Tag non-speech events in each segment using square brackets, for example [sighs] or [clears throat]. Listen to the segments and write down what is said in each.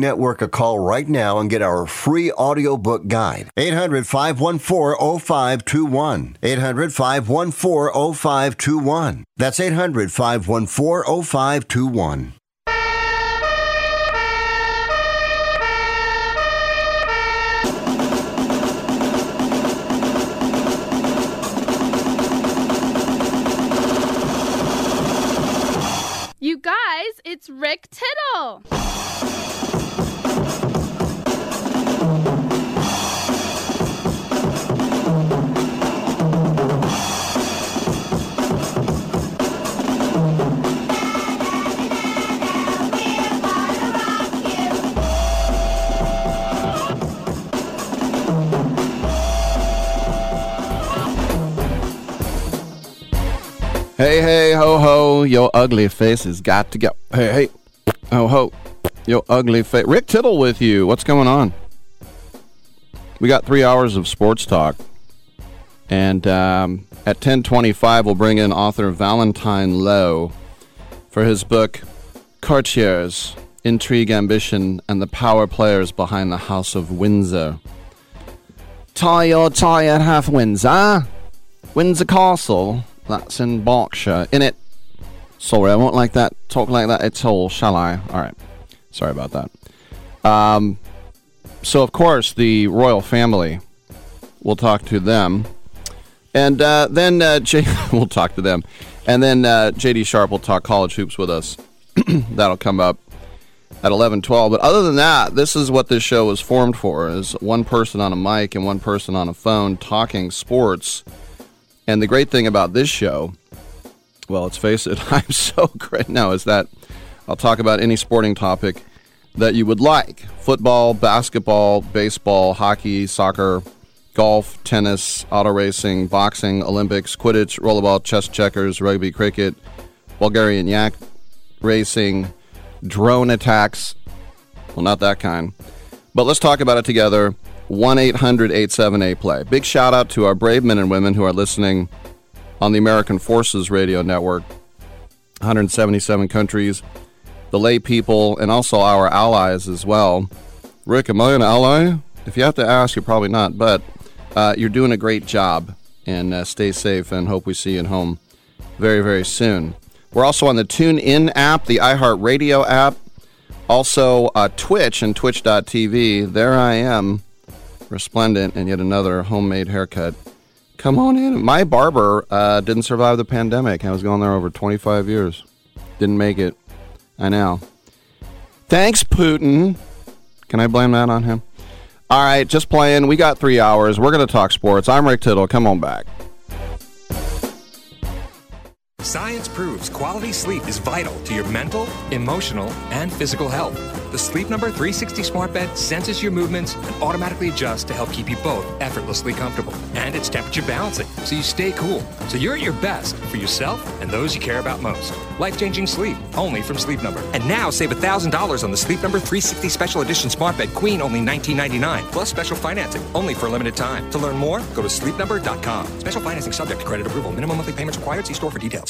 Network a call right now and get our free audiobook guide. 800 514 0521. 800 514 0521. That's 800 514 0521. You guys, it's Rick Tittle. Hey, hey, ho, ho, your ugly face has got to go. Hey, hey, ho, ho, your ugly face. Rick Tittle with you. What's going on? We got three hours of sports talk. And um, at 1025, we'll bring in author Valentine Lowe for his book, Courtiers, Intrigue, Ambition, and the Power Players Behind the House of Windsor. Tie your tie at half Windsor. Windsor Castle. That's in Berkshire. In it. Sorry, I won't like that. Talk like that at all, shall I? All right. Sorry about that. Um, so, of course, the royal family. We'll talk to them. And uh, then uh, [laughs] J- we'll talk to them. And then uh, JD Sharp will talk college hoops with us. [clears throat] That'll come up at 11:12. But other than that, this is what this show was formed for: is one person on a mic and one person on a phone talking sports. And the great thing about this show, well, let's face it, [laughs] I'm so [laughs] great now, is that I'll talk about any sporting topic that you would like: football, basketball, baseball, hockey, soccer golf, tennis, auto racing, boxing, Olympics, Quidditch, rollerball, chess, checkers, rugby, cricket, Bulgarian yak racing, drone attacks. Well, not that kind. But let's talk about it together. 1 800 878 Play. Big shout out to our brave men and women who are listening on the American Forces Radio Network, 177 countries, the lay people, and also our allies as well. Rick, am I an ally? If you have to ask, you're probably not, but uh, you're doing a great job. And uh, stay safe and hope we see you at home very, very soon. We're also on the TuneIn app, the iHeartRadio app, also uh, Twitch and Twitch.tv. There I am, resplendent, and yet another homemade haircut. Come on in. My barber uh, didn't survive the pandemic. I was going there over 25 years. Didn't make it. I know. Thanks, Putin. Can I blame that on him? All right, just playing. We got three hours. We're going to talk sports. I'm Rick Tittle. Come on back. Science proves quality sleep is vital to your mental, emotional, and physical health. The Sleep Number 360 smart bed senses your movements and automatically adjusts to help keep you both effortlessly comfortable. And it's temperature balancing, so you stay cool. So you're at your best for yourself and those you care about most. Life-changing sleep, only from Sleep Number. And now save $1,000 on the Sleep Number 360 Special Edition smart bed Queen, only $19.99, plus special financing, only for a limited time. To learn more, go to sleepnumber.com. Special financing subject to credit approval. Minimum monthly payments required. See store for details.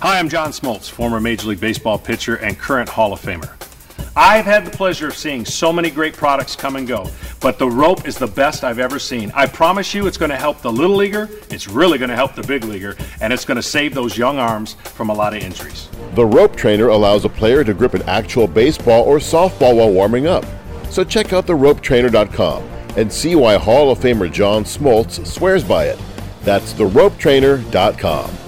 Hi, I'm John Smoltz, former Major League Baseball pitcher and current Hall of Famer. I've had the pleasure of seeing so many great products come and go, but the rope is the best I've ever seen. I promise you it's going to help the little leaguer, it's really going to help the big leaguer, and it's going to save those young arms from a lot of injuries. The rope trainer allows a player to grip an actual baseball or softball while warming up. So check out theropetrainer.com and see why Hall of Famer John Smoltz swears by it. That's theropetrainer.com.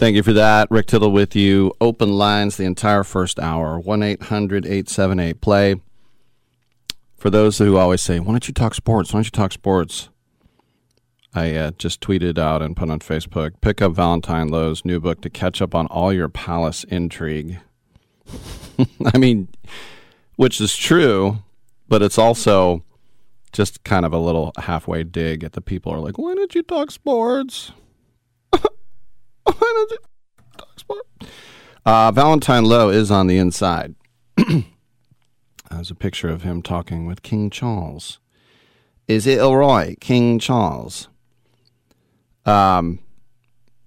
Thank you for that. Rick Tittle with you. Open lines the entire first hour. 1 800 878 play. For those who always say, Why don't you talk sports? Why don't you talk sports? I uh, just tweeted out and put on Facebook pick up Valentine Lowe's new book to catch up on all your palace intrigue. [laughs] I mean, which is true, but it's also just kind of a little halfway dig at the people who are like, Why don't you talk sports? Why don't you talk sport? Uh, Valentine Lowe is on the inside. [clears throat] There's a picture of him talking with King Charles. Is it right, King Charles? Um,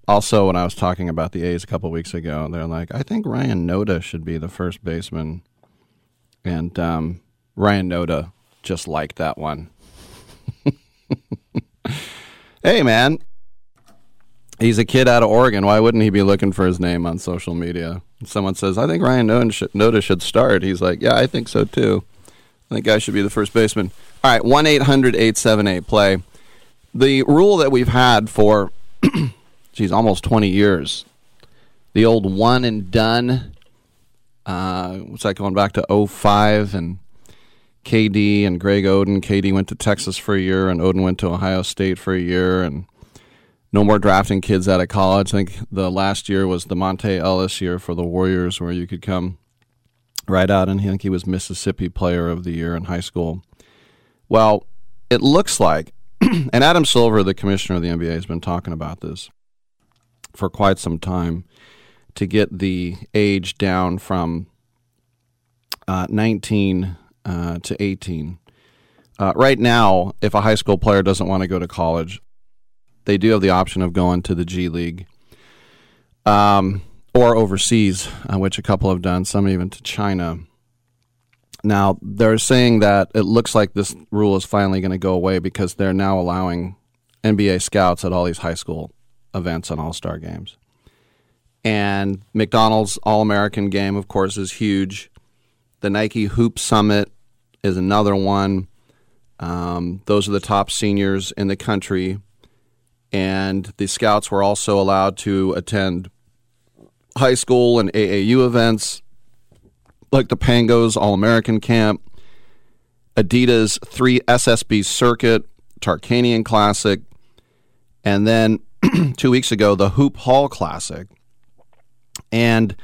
also, when I was talking about the A's a couple weeks ago, they're like, I think Ryan Noda should be the first baseman. And um, Ryan Noda just liked that one. [laughs] hey, man, He's a kid out of Oregon. Why wouldn't he be looking for his name on social media? Someone says, I think Ryan Noda should start. He's like, Yeah, I think so too. I think I should be the first baseman. All right, 1 800 878 play. The rule that we've had for, [clears throat] geez, almost 20 years, the old one and done, uh, what's that going back to 05 and KD and Greg Oden. KD went to Texas for a year and Oden went to Ohio State for a year and no more drafting kids out of college. I think the last year was the Monta Ellis year for the Warriors, where you could come right out, and I think he was Mississippi Player of the Year in high school. Well, it looks like, [clears throat] and Adam Silver, the commissioner of the NBA, has been talking about this for quite some time to get the age down from uh, 19 uh, to 18. Uh, right now, if a high school player doesn't want to go to college, they do have the option of going to the G League um, or overseas, uh, which a couple have done, some even to China. Now, they're saying that it looks like this rule is finally going to go away because they're now allowing NBA scouts at all these high school events and all star games. And McDonald's All American game, of course, is huge. The Nike Hoop Summit is another one. Um, those are the top seniors in the country and the scouts were also allowed to attend high school and AAU events like the Pangos All American Camp, Adidas 3 SSB Circuit, Tarkanian Classic, and then [clears throat] two weeks ago, the Hoop Hall Classic. And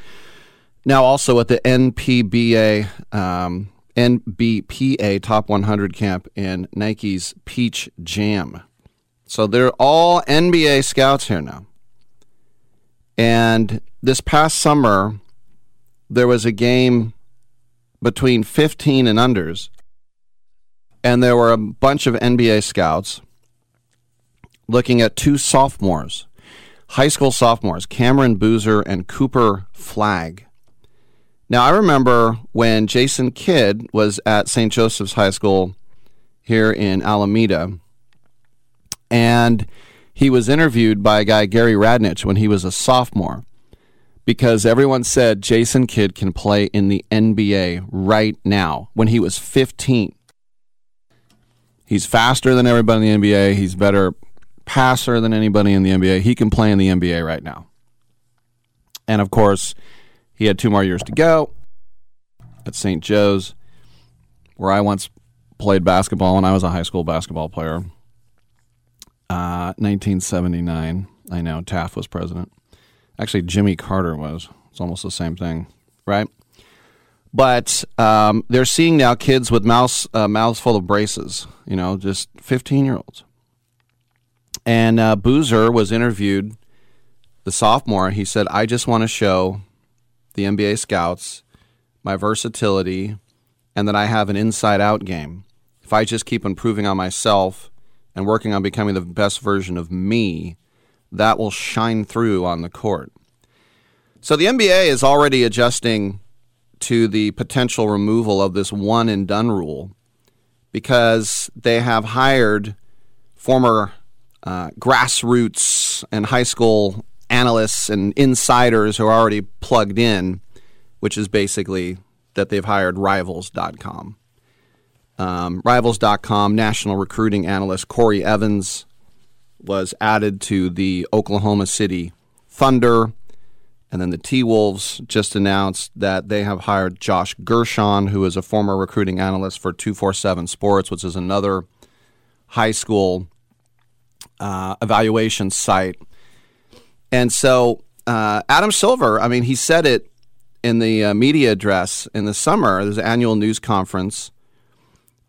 now also at the NPBA, um, NBPA Top 100 Camp in Nike's Peach Jam. So they're all NBA scouts here now. And this past summer, there was a game between 15 and unders, and there were a bunch of NBA scouts looking at two sophomores, high school sophomores, Cameron Boozer and Cooper Flagg. Now, I remember when Jason Kidd was at St. Joseph's High School here in Alameda, and he was interviewed by a guy, Gary Radnich, when he was a sophomore, because everyone said Jason Kidd can play in the NBA right now when he was 15. He's faster than everybody in the NBA. He's better passer than anybody in the NBA. He can play in the NBA right now. And of course, he had two more years to go at St. Joe's, where I once played basketball when I was a high school basketball player. Uh, 1979. I know Taft was president. Actually, Jimmy Carter was. It's almost the same thing, right? But um, they're seeing now kids with mouths uh, mouths full of braces. You know, just 15 year olds. And uh, Boozer was interviewed, the sophomore. He said, I just want to show the NBA scouts my versatility and that I have an inside out game. If I just keep improving on myself and working on becoming the best version of me, that will shine through on the court. So the NBA is already adjusting to the potential removal of this one and done rule because they have hired former uh, grassroots and high school analysts and insiders who are already plugged in, which is basically that they've hired Rivals.com. Um, Rivals.com national recruiting analyst Corey Evans was added to the Oklahoma City Thunder. And then the T Wolves just announced that they have hired Josh Gershon, who is a former recruiting analyst for 247 Sports, which is another high school uh, evaluation site. And so uh, Adam Silver, I mean, he said it in the uh, media address in the summer. There's an annual news conference.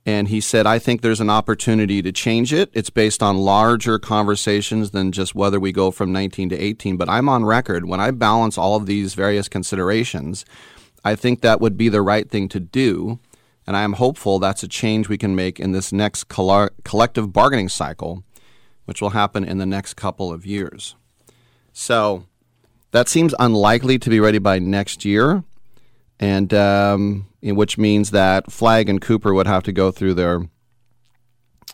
And he said, I think there's an opportunity to change it. It's based on larger conversations than just whether we go from 19 to 18. But I'm on record. When I balance all of these various considerations, I think that would be the right thing to do. And I am hopeful that's a change we can make in this next collective bargaining cycle which will happen in the next couple of years. So that seems unlikely to be ready by next year, and um, which means that Flagg and Cooper would have to go through their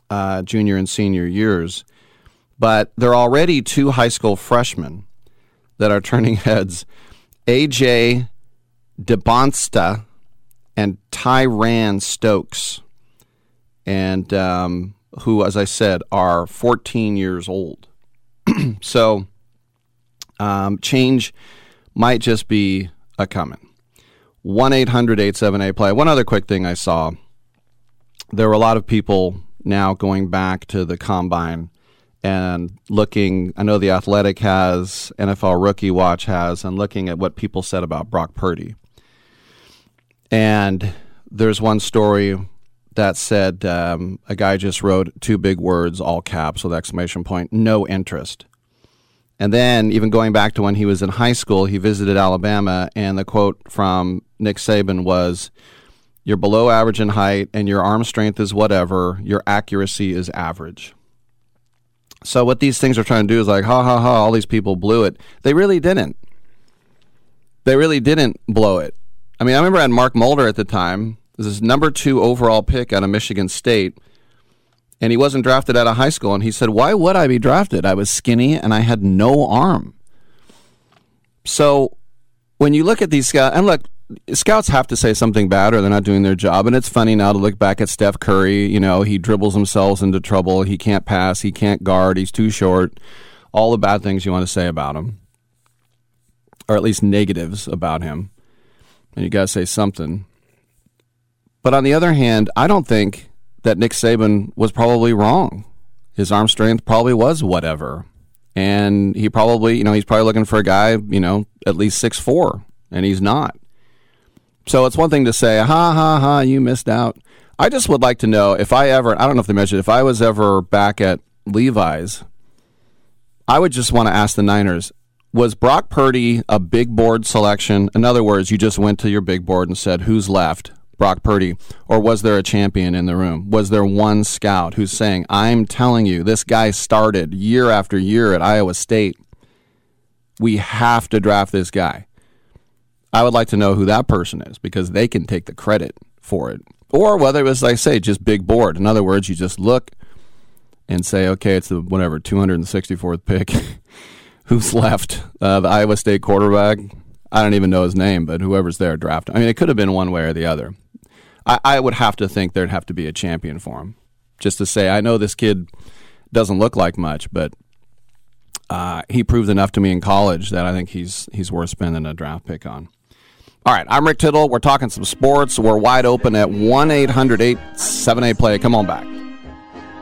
uh, junior and senior years. But there are already two high school freshmen that are turning [laughs] heads. AJ Dybantsa and Tyran Stokes. And um, who, as I said, are 14 years old. [clears throat] so um, change might just be a coming. 1 800 878 play. One other quick thing I saw there were a lot of people now going back to the combine and looking. I know the Athletic has, NFL Rookie Watch has, and looking at what people said about Brock Purdy. And there's one story that said um, a guy just wrote two big words, all caps with exclamation point, no interest. And then, even going back to when he was in high school, he visited Alabama, and the quote from Nick Saban was, You're below average in height, and your arm strength is whatever, your accuracy is average. So, what these things are trying to do is like, ha ha ha, all these people blew it. They really didn't. They really didn't blow it. I mean, I remember I had Mark Mulder at the time, this is number two overall pick out of Michigan State. And he wasn't drafted out of high school. And he said, Why would I be drafted? I was skinny and I had no arm. So when you look at these scouts, and look, scouts have to say something bad or they're not doing their job. And it's funny now to look back at Steph Curry. You know, he dribbles himself into trouble. He can't pass. He can't guard. He's too short. All the bad things you want to say about him, or at least negatives about him. And you got to say something. But on the other hand, I don't think that Nick Saban was probably wrong. His arm strength probably was whatever. And he probably, you know, he's probably looking for a guy, you know, at least six four, and he's not. So it's one thing to say, ha ha ha, you missed out. I just would like to know if I ever, I don't know if they mentioned, if I was ever back at Levi's, I would just want to ask the Niners, was Brock Purdy a big board selection? In other words, you just went to your big board and said, who's left? Brock Purdy? Or was there a champion in the room? Was there one scout who's saying, I'm telling you, this guy started year after year at Iowa State. We have to draft this guy. I would like to know who that person is because they can take the credit for it. Or whether it was, like I say, just big board. In other words, you just look and say, okay, it's the whatever, 264th pick. [laughs] Who's left? Uh, the Iowa State quarterback. I don't even know his name, but whoever's there draft. I mean, it could have been one way or the other. I, I would have to think there'd have to be a champion for him. Just to say, I know this kid doesn't look like much, but uh, he proved enough to me in college that I think he's he's worth spending a draft pick on. All right, I'm Rick Tittle. We're talking some sports. We're wide open at 1 800 878 Play. Come on back.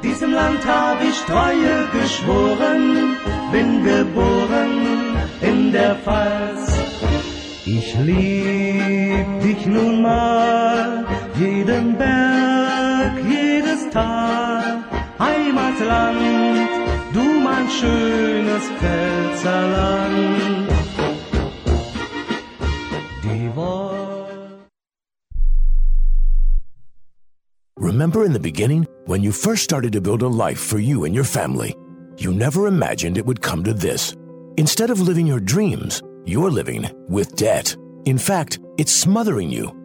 Diesem Land hab ich Treue geschworen, bin geboren in der Pfalz. Ich lieb dich nun mal, jeden Berg, jedes Tal, Heimatland, du mein schönes Pfälzerland. Remember in the beginning, when you first started to build a life for you and your family, you never imagined it would come to this. Instead of living your dreams, you're living with debt. In fact, it's smothering you.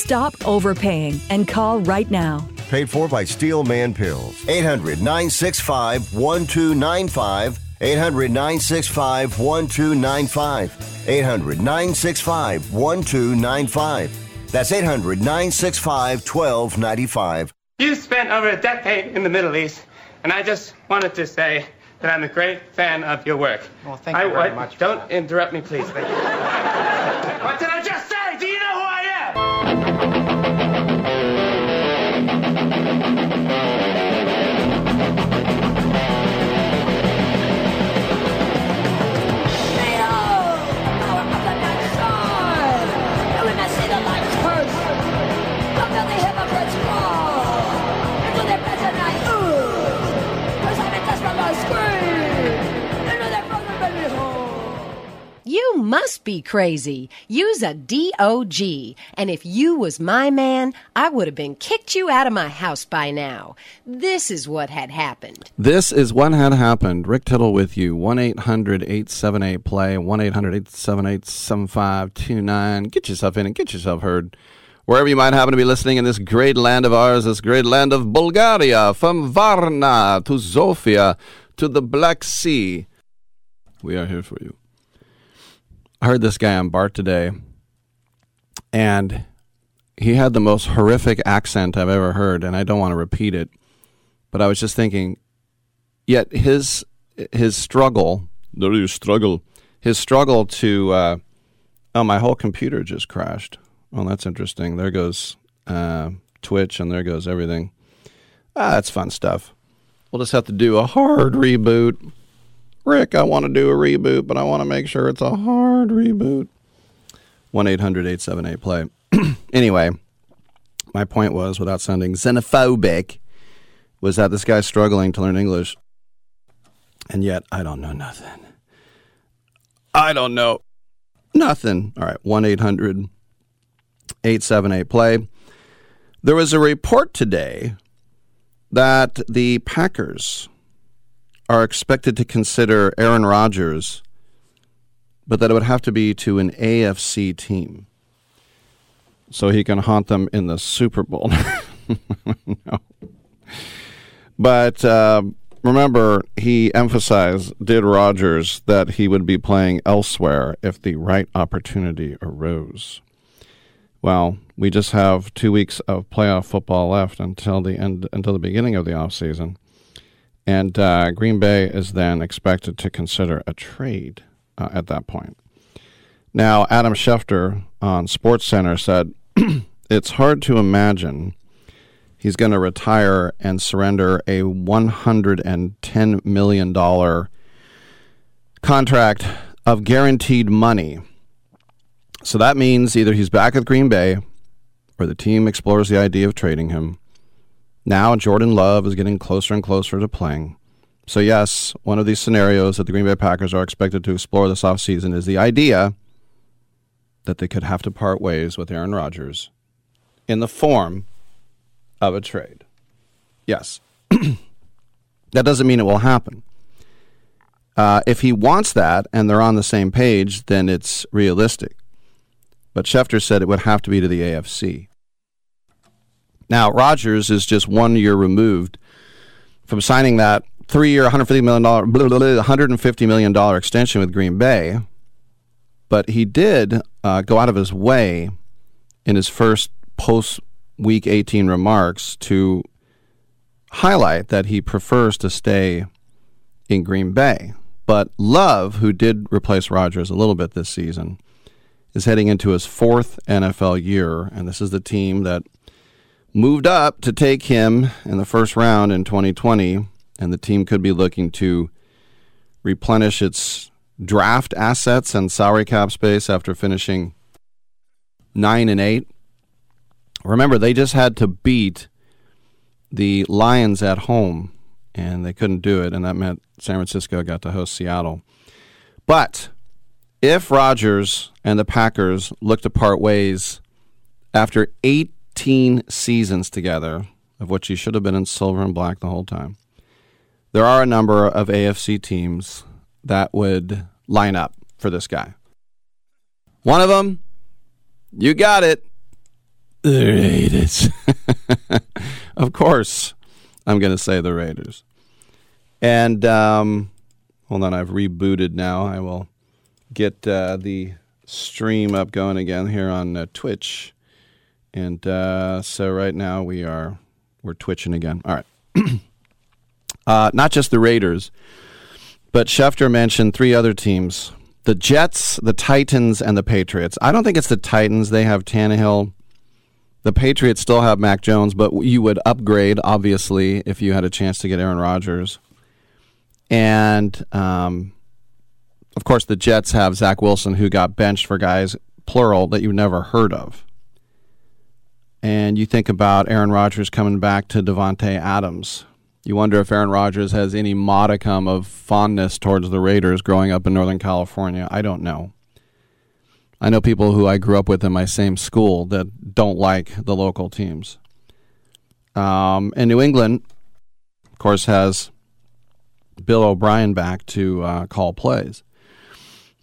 Stop overpaying and call right now. Paid for by Steel Man Pills. 800 965 1295. 800 965 1295. 800 965 1295. That's 800 965 1295. You spent over a decade in the Middle East, and I just wanted to say that I'm a great fan of your work. Well, thank you I, very I- much. Don't interrupt me, please. Thank you. [laughs] what did I You must be crazy. Use a DOG. And if you was my man, I would have been kicked you out of my house by now. This is what had happened. This is what had happened. Rick Tittle with you. 1 800 878 play, 1 800 878 7529. Get yourself in and get yourself heard. Wherever you might happen to be listening in this great land of ours, this great land of Bulgaria, from Varna to Sofia to the Black Sea. We are here for you. I heard this guy on BART today, and he had the most horrific accent I've ever heard, and I don't want to repeat it, but I was just thinking, yet his his struggle, the struggle, his struggle to, uh, oh, my whole computer just crashed. Oh, that's interesting. There goes uh, Twitch, and there goes everything. Ah, that's fun stuff. We'll just have to do a hard reboot. Rick, I want to do a reboot, but I want to make sure it's a hard reboot. 1 800 878 play. [clears throat] Anyway, my point was, without sounding xenophobic, was that this guy's struggling to learn English, and yet I don't know nothing. I don't know nothing. All right, 1 800 878 play. There was a report today that the Packers are expected to consider Aaron Rodgers, but that it would have to be to an AFC team so he can haunt them in the Super Bowl. [laughs] no. But uh, remember, he emphasized, did Rodgers, that he would be playing elsewhere if the right opportunity arose. Well, we just have two weeks of playoff football left until the end, until the beginning of the offseason. And uh, Green Bay is then expected to consider a trade uh, at that point. Now, Adam Schefter on Sports Center said [clears throat] it's hard to imagine he's going to retire and surrender a $110 million contract of guaranteed money. So that means either he's back at Green Bay or the team explores the idea of trading him. Now, Jordan Love is getting closer and closer to playing. So, yes, one of these scenarios that the Green Bay Packers are expected to explore this offseason is the idea that they could have to part ways with Aaron Rodgers in the form of a trade. Yes. [clears throat] that doesn't mean it will happen. Uh, if he wants that and they're on the same page, then it's realistic. But Schefter said it would have to be to the AFC. Now, Rodgers is just one year removed from signing that three-year, $150 million, blah, blah, blah, $150 million extension with Green Bay. But he did uh, go out of his way in his first post-Week 18 remarks to highlight that he prefers to stay in Green Bay. But Love, who did replace Rodgers a little bit this season, is heading into his fourth NFL year, and this is the team that moved up to take him in the first round in 2020, and the team could be looking to replenish its draft assets and salary cap space after finishing nine and eight. Remember, they just had to beat the Lions at home, and they couldn't do it, and that meant San Francisco got to host Seattle. But if Rodgers and the Packers look to part ways after 18 seasons together, of which he should have been in silver and black the whole time, there are a number of AFC teams that would line up for this guy. One of them, you got it. The Raiders. [laughs] of course, I'm going to say the Raiders. And um, hold on, I've rebooted now. I will get uh, the stream up going again here on uh, Twitch. And uh, so right now we are we're twitching again. All right. [clears throat] uh, not just the Raiders, but Schefter mentioned three other teams: the Jets, the Titans, and the Patriots. I don't think it's the Titans. They have Tannehill. The Patriots still have Mac Jones, but you would upgrade obviously if you had a chance to get Aaron Rodgers. And um, of course, the Jets have Zach Wilson, who got benched for guys plural that you never heard of and you think about Aaron Rodgers coming back to Davante Adams. You wonder if Aaron Rodgers has any modicum of fondness towards the Raiders growing up in Northern California. I don't know. I know people who I grew up with in my same school that don't like the local teams. Um, and New England, of course, has Bill O'Brien back to uh, call plays.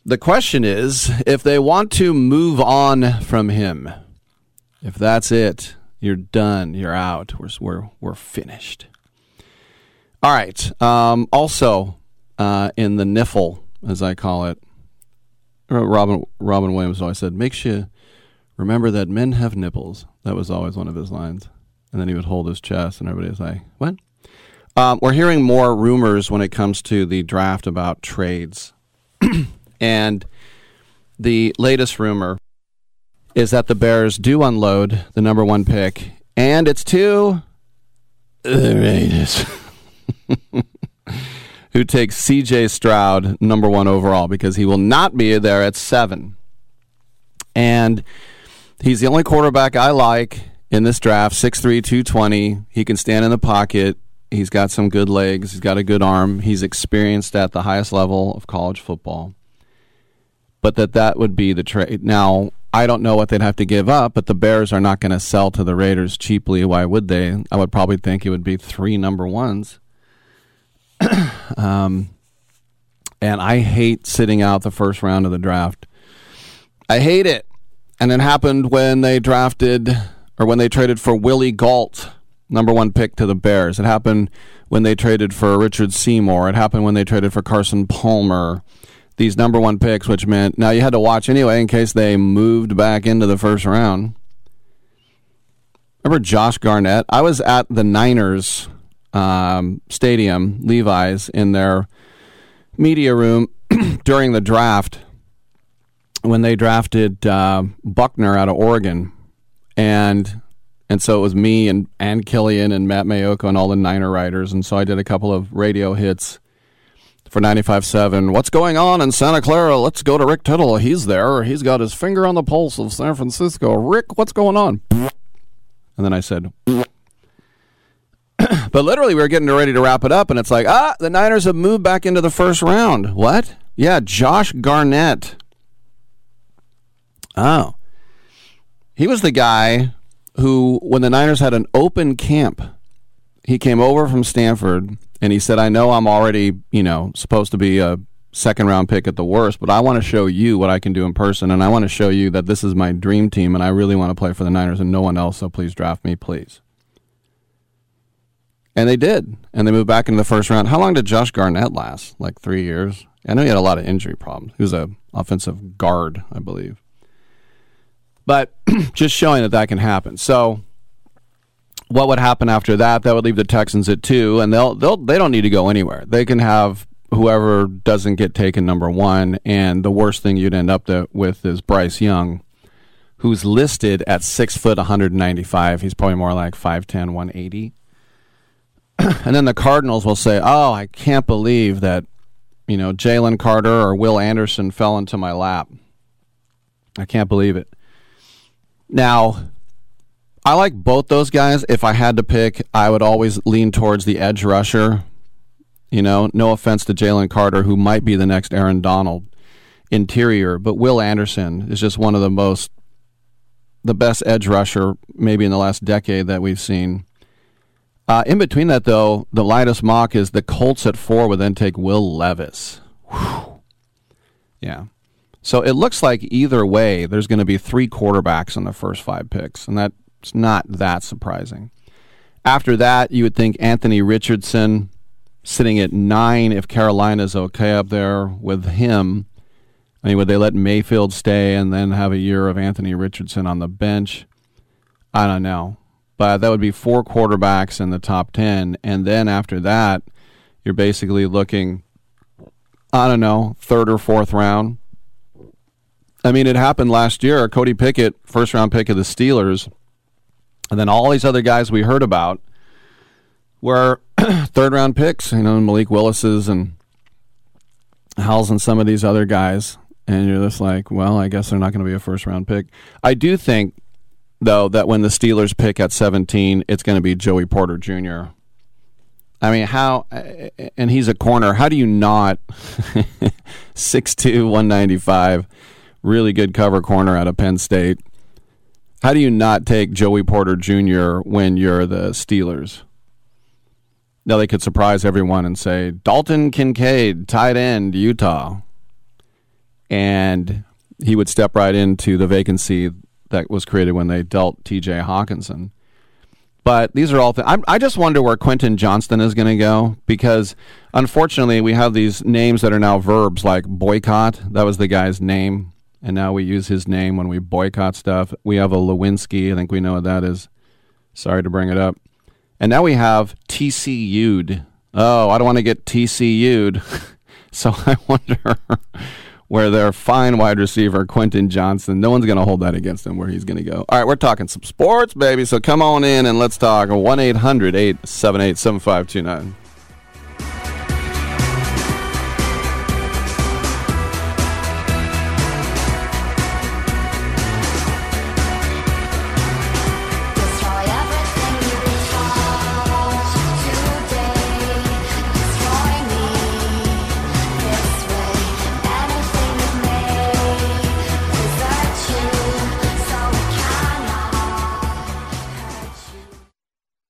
The question is if they want to move on from him, if that's it, you're done. You're out. We're we're we're finished. All right. Um, also, uh, in the niffle, as I call it, Robin Robin Williams always said, "Makes you remember that men have nipples." That was always one of his lines. And then he would hold his chest, and everybody was like, "What?" Um, we're hearing more rumors when it comes to the draft about trades, [clears throat] and the latest rumor is that the Bears do unload the number one pick, and it's to the Raiders, [laughs] who takes C.J. Stroud number one overall because he will not be there at seven, and he's the only quarterback I like in this draft. 6'3", 220. He can stand in the pocket. He's got some good legs. He's got a good arm. He's experienced at the highest level of college football. But that that would be the trade. Now, I don't know what they'd have to give up, but the Bears are not going to sell to the Raiders cheaply. Why would they? I would probably think it would be three number ones. [clears throat] um, and I hate sitting out the first round of the draft. I hate it. And it happened when they drafted or when they traded for Willie Gault, number one pick to the Bears. It happened when they traded for Richard Seymour. It happened when they traded for Carson Palmer these number one picks, which meant now you had to watch anyway in case they moved back into the first round. Remember Josh Garnett? I was at the Niners um, stadium, Levi's, in their media room [clears throat] during the draft when they drafted uh, Buckner out of Oregon, and and so it was me and and Killian and Matt Maiocco and all the Niner writers, and so I did a couple of radio hits for 95.7. What's going on in Santa Clara? Let's go to Rick Tittle. He's there. He's got his finger on the pulse of San Francisco. Rick, what's going on? And then I said, [coughs] but literally, we were getting ready to wrap it up, and it's like, ah, the Niners have moved back into the first round. What? Yeah, Josh Garnett. Oh. He was the guy who, when the Niners had an open camp, he came over from Stanford and he said, I know I'm already, you know, supposed to be a second round pick at the worst, but I want to show you what I can do in person, and I want to show you that this is my dream team, and I really want to play for the Niners and no one else, so please draft me, please. And they did, and they moved back into the first round. How long did Josh Garnett last? Like three years? I know he had a lot of injury problems. He was a offensive guard, I believe. But [clears throat] just showing that that can happen. So what would happen after that? That would leave the Texans at two, and they'll they'll they don't need to go anywhere. They can have whoever doesn't get taken number one, and the worst thing you'd end up to, with is Bryce Young, who's listed at six foot 195. He's probably more like 5'10", 180. [clears throat] and then the Cardinals will say, "Oh, I can't believe that, you know, Jalen Carter or Will Anderson fell into my lap. I can't believe it." Now, I like both those guys. If I had to pick, I would always lean towards the edge rusher. You know, no offense to Jalen Carter, who might be the next Aaron Donald interior, but Will Anderson is just one of the most, the best edge rusher maybe in the last decade that we've seen. Uh, in between that, though, the lightest mock is the Colts at four would then take Will Levis. Whew. Yeah. So it looks like either way, there's going to be three quarterbacks in the first five picks, and that it's not that surprising. After that, you would think Anthony Richardson sitting at nine if Carolina's okay up there with him. I mean, would they let Mayfield stay and then have a year of Anthony Richardson on the bench? I don't know. But that would be four quarterbacks in the top 10. And then after that, you're basically looking, I don't know, third or fourth round. I mean, it happened last year. Cody Pickett, first round pick of the Steelers. And then all these other guys we heard about were [clears throat] third round picks, you know, Malik Willis's and Hal's and some of these other guys. And you're just like, well, I guess they're not going to be a first round pick. I do think, though, that when the Steelers pick at 17, it's going to be Joey Porter Jr. I mean, how, and he's a corner. How do you not, [laughs] 6'2, 195, really good cover corner out of Penn State? How do you not take Joey Porter Jr. when you're the Steelers? Now they could surprise everyone and say Dalton Kincaid, tight end, Utah, and he would step right into the vacancy that was created when they dealt T.J. Hockenson. But these are all things. I just wonder where Quentin Johnston is going to go because, unfortunately, we have these names that are now verbs like boycott. That was the guy's name, and now we use his name when we boycott stuff. We have a Lewinsky. I think we know what that is. Sorry to bring it up. And now we have TCU'd. Oh, I don't want to get TCU'd. [laughs] so I wonder [laughs] where their fine wide receiver, Quentin Johnston, no one's going to hold that against him where he's going to go. All right, we're talking some sports, baby. So come on in and let's talk 1 800 878 7529.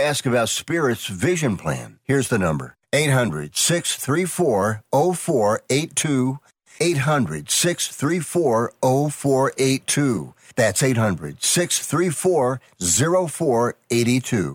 ask about Spirit's vision plan. Here's the number 800 634 0482. 800 634 0482. That's 800 634 0482.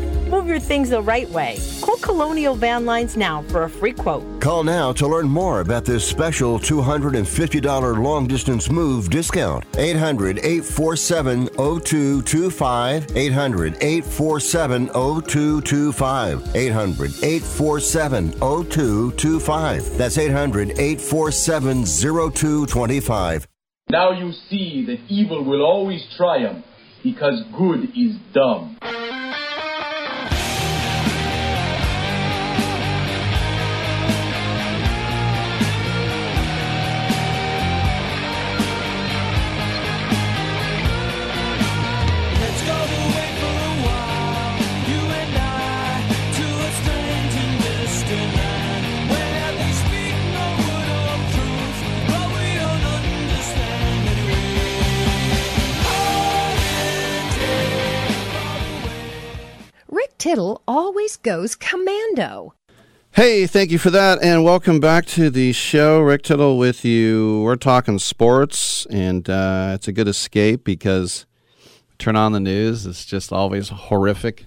Move your things the right way. Call Colonial Van Lines now for a free quote. Call now to learn more about this special $250 long distance move discount. 800 847 0225. 800 847 0225. 800 847 0225. That's 800 847 0225. Now you see that evil will always triumph because good is dumb. Tittle always goes commando. Hey, thank you for that, and welcome back to the show. Rick Tittle with you. We're talking sports, and uh, it's a good escape because turn on the news, it's just always horrific.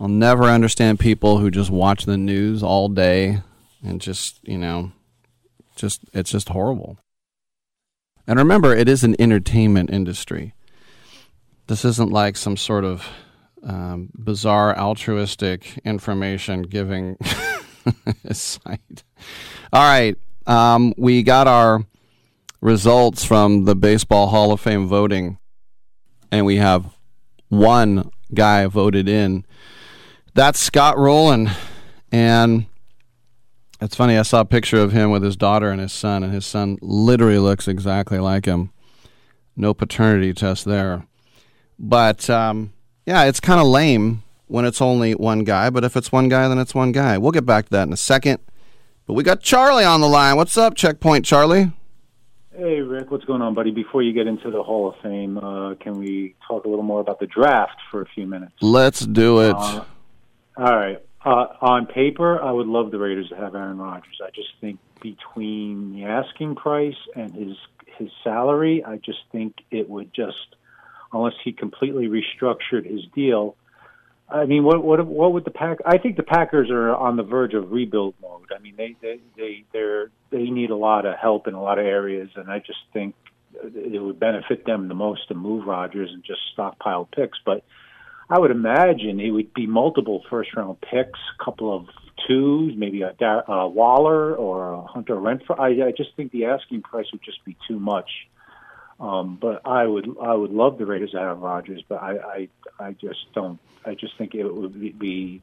I'll never understand people who just watch the news all day and just, you know, just it's just horrible. And remember, it is an entertainment industry. This isn't like some sort of um, bizarre altruistic information giving [laughs] site. All right, um, we got our results from the Baseball Hall of Fame voting, and we have one guy voted in. That's Scott Rolen, and it's funny. I saw a picture of him with his daughter and his son, and his son literally looks exactly like him. No paternity test there, but um, yeah, it's kind of lame when it's only one guy. But if it's one guy, then it's one guy. We'll get back to that in a second. But we got Charlie on the line. What's up, Checkpoint Charlie? Hey, Rick, what's going on, buddy? Before you get into the Hall of Fame, uh, can we talk a little more about the draft for a few minutes? Let's do it. Uh, all right. Uh, on paper, I would love the Raiders to have Aaron Rodgers. I just think between the asking price and his his salary, I just think it would just, unless he completely restructured his deal. I mean, what what what would the pack? I think the Packers are on the verge of rebuild mode. I mean, they they they they're they need a lot of help in a lot of areas, and I just think it would benefit them the most to move Rodgers and just stockpile picks. But I would imagine it would be multiple first round picks, a couple of twos, maybe a, a uh, Waller or a Hunter Renfrow. I, I just think the asking price would just be too much. Um, but I would I would love the Raiders to have Rodgers, but I, I I just don't. I just think it would be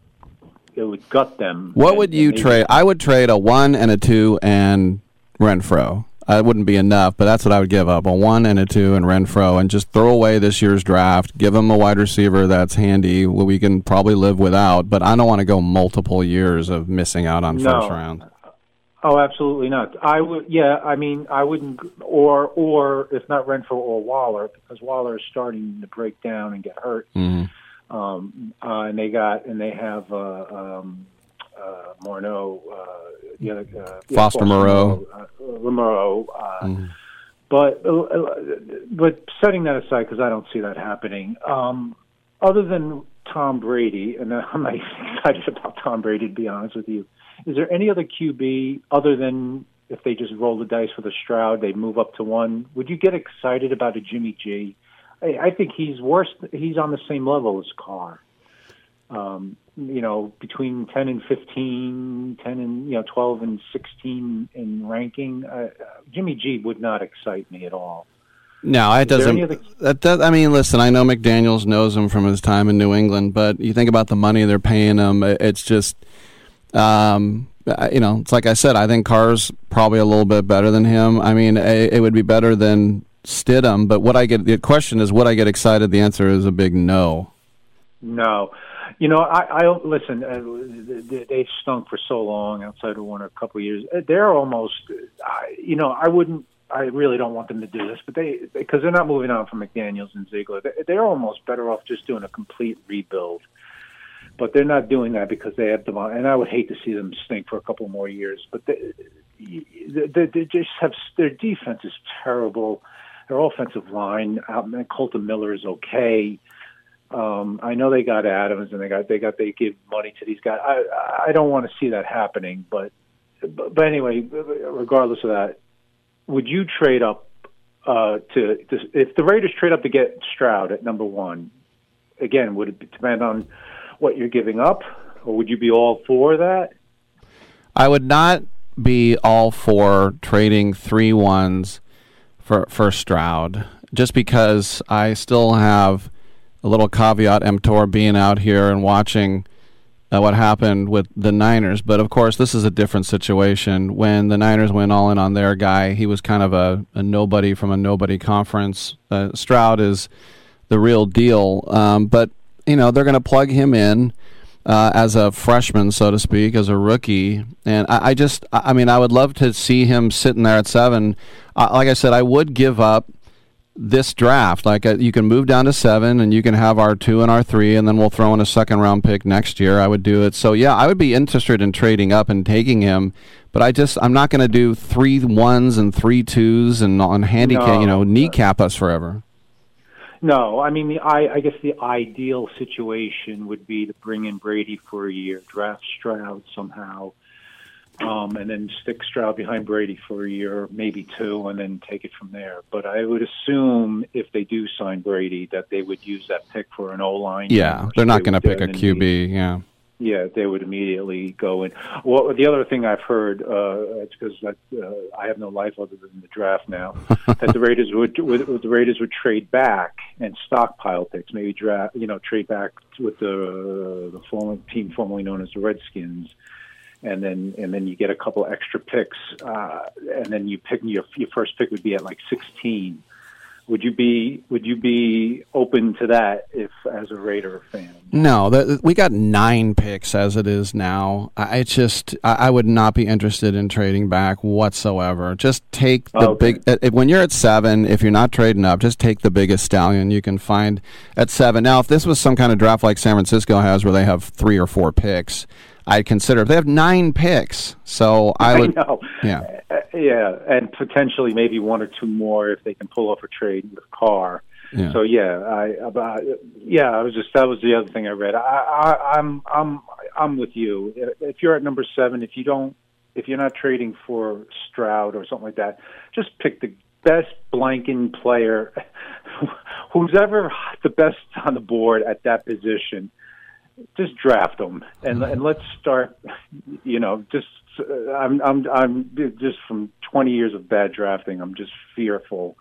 it would gut them. What And- would you trade? I would trade a one and a two and Renfrow. That wouldn't be enough, but that's what I would give up: a one and a two and Renfrow, and just throw away this year's draft. Give them a wide receiver that's handy, what we can probably live without. But I don't want to go multiple years of missing out on No. first round. Oh, absolutely not. I would, yeah. I mean, I wouldn't, or or if not Renfrow or Waller, because Waller is starting to break down and get hurt. Mhm. Um, uh, and they got and they have uh, um, uh, Morneau, uh, the other uh, yeah, Foster Moreau. uh, Moreau. Uh, Mhm. but uh, but setting that aside, because I don't see that happening. Um, other than Tom Brady, and [laughs] I'm not excited about Tom Brady to be honest with you. Is there any other QB other than if they just roll the dice with a Stroud, they move up to one? Would you get excited about a Jimmy G? I, I think he's worse. He's on the same level as Carr. Um, you know, between 10 and 15, 10 and, you know, 12 and 16 in ranking, uh, Jimmy G would not excite me at all. No, it doesn't. other- That does, I mean, listen, I know McDaniels knows him from his time in New England, but you think about the money they're paying him. it- It's just, um, you know, it's like I said. I think Carr's probably a little bit better than him. I mean, it, it would be better than Stidham. But what I get, the question is, would I get excited? The answer is a big no. No, you know, I, I listen. Uh, they- they've stunk for so long outside of one or a couple of years. Uh, They're almost, I you know, I wouldn't. I really don't want them to do this, but they because they're not moving on from McDaniels and Ziegler. They- They're almost better off just doing a complete rebuild. But they're not doing that because they have money, and I would hate to see them stink for a couple more years. But they, they, they just have their defense is terrible. Their offensive line, out, Kolton Miller is okay Um, I know they got Adams and they got they got they give money to these guys. I I don't want to see that happening, but but, but anyway, regardless of that, would you trade up uh, to, to if the Raiders trade up to get Stroud at number one? Again, would it depend on what you're giving up, or would you be all for that? I would not be all for trading three ones for for Stroud, just because I still have a little caveat emptor being out here and watching uh, what happened with the Niners. But of course, this is a different situation. When the Niners went all in on their guy, he was kind of a, a nobody from a nobody conference. Uh, Stroud is the real deal. Um, but you know they're going to plug him in uh, as a freshman, so to speak, as a rookie. And I, I just, I mean, I would love to see him sitting there at seven. Uh, like I said, I would give up this draft. Like uh, you can move down to seven, and you can have our two and our three, and then we'll throw in a second round pick next year. I would do it. So yeah, I would be interested in trading up and taking him. But I just, I'm not going to do three ones and three twos and on handicap, No. you know, kneecap us forever. No, I mean the I, I guess the ideal situation would be to bring in Brady for a year, draft Stroud somehow, um, and then stick Stroud behind Brady for a year, maybe two, and then take it from there. But I would assume if they do sign Brady, that they would use that pick for an O line. Yeah, they're not going to pick a QB. Yeah. Yeah, they would immediately go in. Well, the other thing I've heard, uh, it's because uh, I have no life other than the draft now, [laughs] that the Raiders would, would the Raiders would trade back and stockpile picks, maybe draft, you know, trade back with the the former team formerly known as the Redskins, and then and then you get a couple extra picks, uh, and then you pick your your first pick would be at like sixteen. Would you be Would you be open to that if, as a Raider fan? No, that we got nine picks as it is now. I just I, would not be interested in trading back whatsoever. Just take the Okay. big uh, when you're at seven. If you're not trading up, just take the biggest stallion you can find at seven. Now, if this was some kind of draft like San Francisco has, where they have three or four picks, I'd consider. They have nine picks, so [laughs] I would. know. Yeah. Uh, yeah, and potentially maybe one or two more if they can pull off a trade with Carr. Yeah. So yeah, I about yeah, I was just that was the other thing I read. I, I I'm I'm I'm with you. If you're at number seven, if you don't, if you're not trading for Stroud or something like that, just pick the best blanking player, [laughs] who's ever the best on the board at that position. Just draft them and and let's start. You know, just uh, I'm I'm I'm just from 20 years of bad drafting. I'm just fearful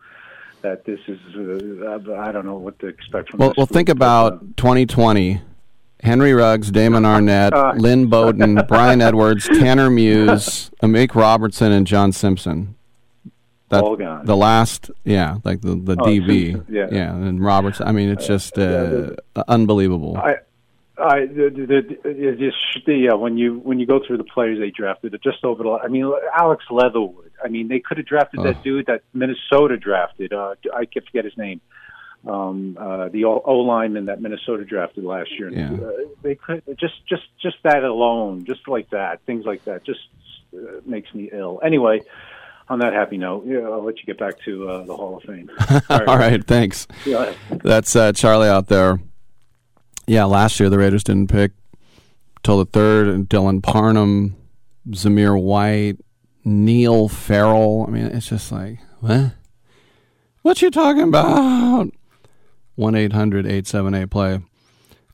that this is uh, I don't know what to expect from Well, this. well, think about 2020. Henry Ruggs, Damon [laughs] Arnette, Uh, Lynn Bowden, [laughs] Bryan Edwards, Tanner Muse, Amik Robertson, and John Simpson. That, All gone. The last, yeah, like the the Oh, DB, Simpson, yeah. and Roberts. I mean, it's just uh, unbelievable. I, I the, the, the, just the yeah, when you when you go through the players they drafted, it just over the. I mean, Alex Leatherwood. I mean, they could have drafted that dude that Minnesota drafted. Uh, I can't forget his name. Um, uh, the O lineman that Minnesota drafted last year. Yeah. Uh, they could just just just that alone, just like that, things like that, just uh, makes me ill. Anyway. On that happy note, yeah, I'll let you get back to uh, the Hall of Fame. [laughs] All right, thanks. Yeah. That's uh, Charlie out there. Yeah, last year the Raiders didn't pick till the third. and Dylan Parham, Zamir White, Neil Farrell. I mean, it's just like what? What you talking about? One 878 play.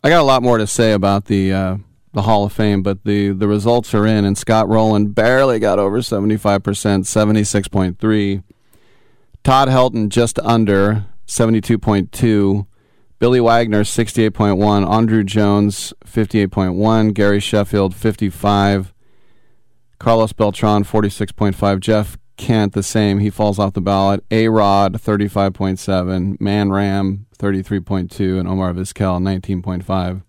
I got a lot more to say about the uh, the Hall of Fame, but the the results are in, and Scott Rolen barely got over seventy five percent, seventy six point three. Todd Helton just under 72.2. Billy Wagner 68.1. Andruw Jones 58.1. Gary Sheffield 55. Carlos Beltran 46.5. Jeff Kent the same. He falls off the ballot. A Rod 35.7. Man Ram 33.2. And Omar Vizquel 19.5.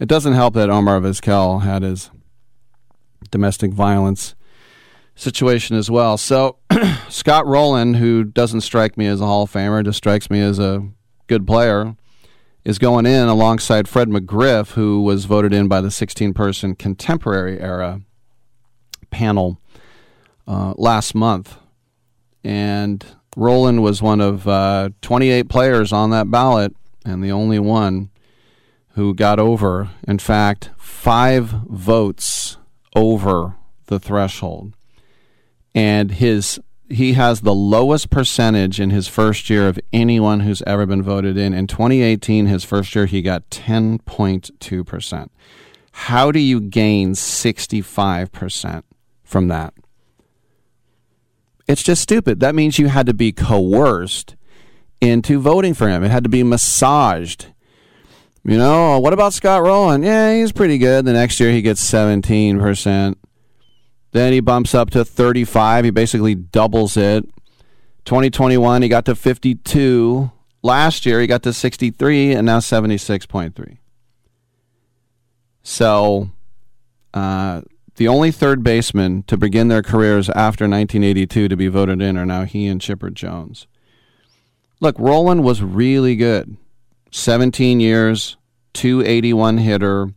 It doesn't help that Omar Vizquel had his domestic violence situation as well. So [clears throat] Scott Rolen, who doesn't strike me as a Hall of Famer, just strikes me as a good player, is going in alongside Fred McGriff, who was voted in by the 16-person contemporary era panel uh, last month. And Rolen was one of uh, 28 players on that ballot and the only one who got over, in fact, five votes over the threshold. And his he has the lowest percentage in his first year of anyone who's ever been voted in. In 2018, his first year, he got 10.2%. How do you gain 65% from that? It's just stupid. That means you had to be coerced into voting for him. It had to be massaged. You know, oh, what about Scott Rolen? Yeah, he's pretty good. The next year he gets 17%. Then he bumps up to 35. He basically doubles it. 2021 he got to 52. Last year he got to 63 and now 76.3. So, uh, the only third baseman to begin their careers after 1982 to be voted in are now he and Chipper Jones. Look, Rolen was really good. 17 years, 281 hitter,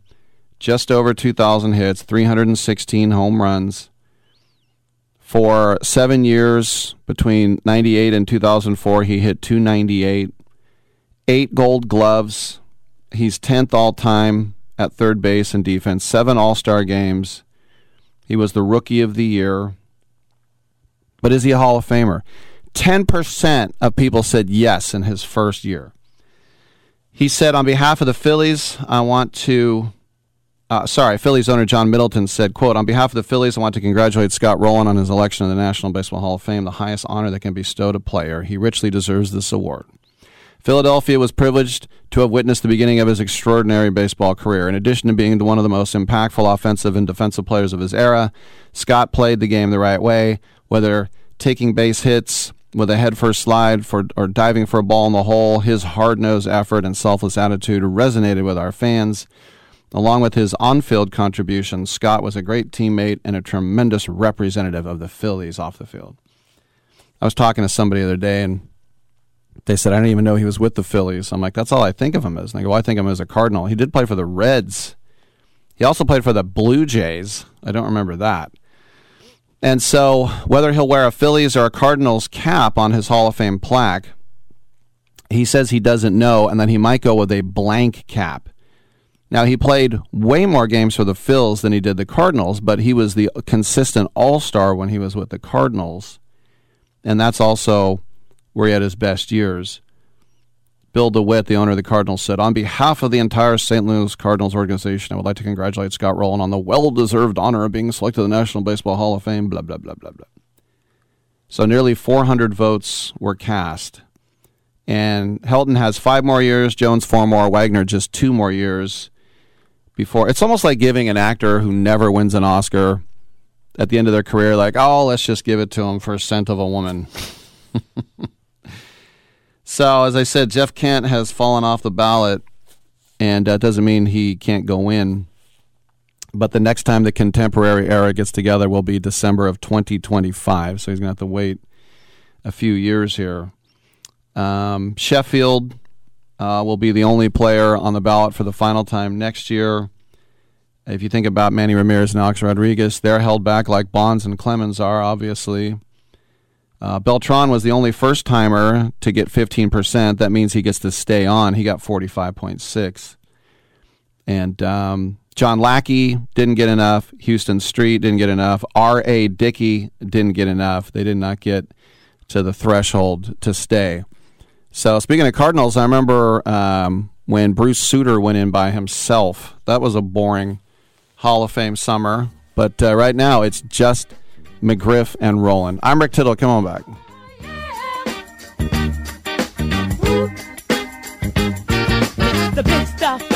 just over 2,000 hits, 316 home runs. For seven years between 98 and 2004, he hit 298, eight gold gloves. He's 10th all time at third base and defense, seven all star games. He was the rookie of the year. But is he a Hall of Famer? 10% of people said yes in his first year. He said, on behalf of the Phillies, I want to. Uh, sorry, Phillies owner John Middleton said, "quote On behalf of the Phillies, I want to congratulate Scott Rolen on his election to the National Baseball Hall of Fame, the highest honor that can be bestowed a player. He richly deserves this award." Philadelphia was privileged to have witnessed the beginning of his extraordinary baseball career. In addition to being one of the most impactful offensive and defensive players of his era, Scott played the game the right way, whether taking base hits with a headfirst slide for or diving for a ball in the hole. His hard-nosed effort and selfless attitude resonated with our fans. Along with his on-field contributions, Scott was a great teammate and a tremendous representative of the Phillies off the field. I was talking to somebody the other day and they said, I didn't even know he was with the Phillies. I'm like, that's all I think of him as. And they go, well, I think of him as a Cardinal. He did play for the Reds. He also played for the Blue Jays. I don't remember that. And so, whether he'll wear a Phillies or a Cardinals cap on his Hall of Fame plaque, he says he doesn't know, and then he might go with a blank cap. Now, he played way more games for the Phils than he did the Cardinals, but he was the consistent all star when he was with the Cardinals. And that's also where he had his best years. Bill DeWitt, the owner of the Cardinals, said, On behalf of the entire St. Louis Cardinals organization, I would like to congratulate Scott Rolen on the well deserved honor of being selected to the National Baseball Hall of Fame, blah, blah, blah, blah, blah. So nearly 400 votes were cast. And Helton has five more years, Jones four more, Wagner just two more years before. It's almost like giving an actor who never wins an Oscar at the end of their career, like, oh, let's just give it to him for a Scent of a Woman. [laughs] so, as I said, Jeff Kent has fallen off the ballot, and that doesn't mean he can't go in. But the next time the contemporary era gets together will be December of 2025, so he's going to have to wait a few years here. Um, Sheffield uh, will be the only player on the ballot for the final time next year. If you think about Manny Ramirez and Alex Rodriguez, they're held back like Bonds and Clemens are, obviously. Uh, Beltran was the only first timer to get 15%. That means he gets to stay on. He got 45.6. And um, John Lackey didn't get enough. Huston Street didn't get enough. R.A. Dickey didn't get enough. They did not get to the threshold to stay. So speaking of Cardinals, I remember um, when Bruce Sutter went in by himself. That was a boring Hall of Fame summer. But uh, right now, it's just McGriff and Rolen. I'm Rick Tittle. Come on back. the big stuff.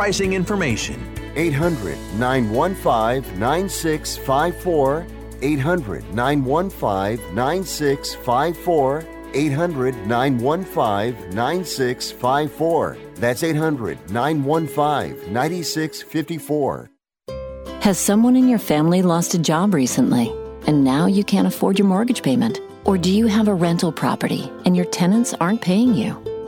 information. 800 915 9654. 800 915 9654. 800 915 9654. That's 800 915 9654. Has someone in your family lost a job recently and now you can't afford your mortgage payment? Or do you have a rental property and your tenants aren't paying you?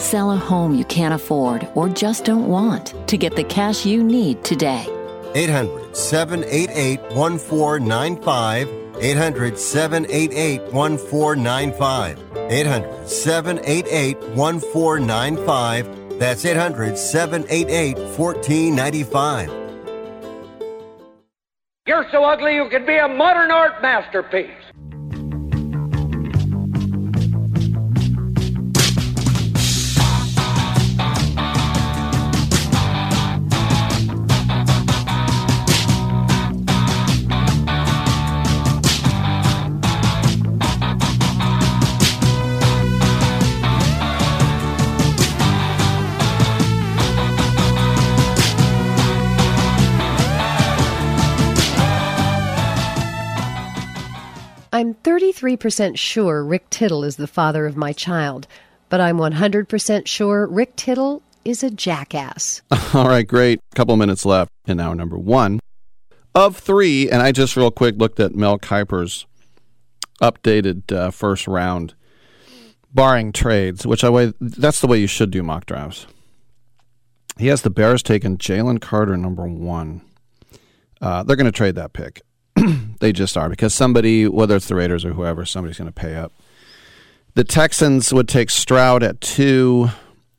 Sell a home you can't afford or just don't want to get the cash you need today. 800 788 1495. 800 788 1495. 800 788 1495. That's 800 788 1495. You're so ugly you could be a modern art masterpiece. 33% sure Rick Tittle is the father of my child, but I'm 100% sure Rick Tittle is a jackass. [laughs] All right, great. A couple minutes left in hour number one of three. And I just real quick looked at Mel Kiper's updated uh, first round, barring trades, which I way that's the way you should do mock drafts. He has the Bears taking Jalen Carter number one. Uh, they're going to trade that pick. [clears throat] they just are because somebody, whether it's the Raiders or whoever, somebody's going to pay up. The Texans would take Stroud at two.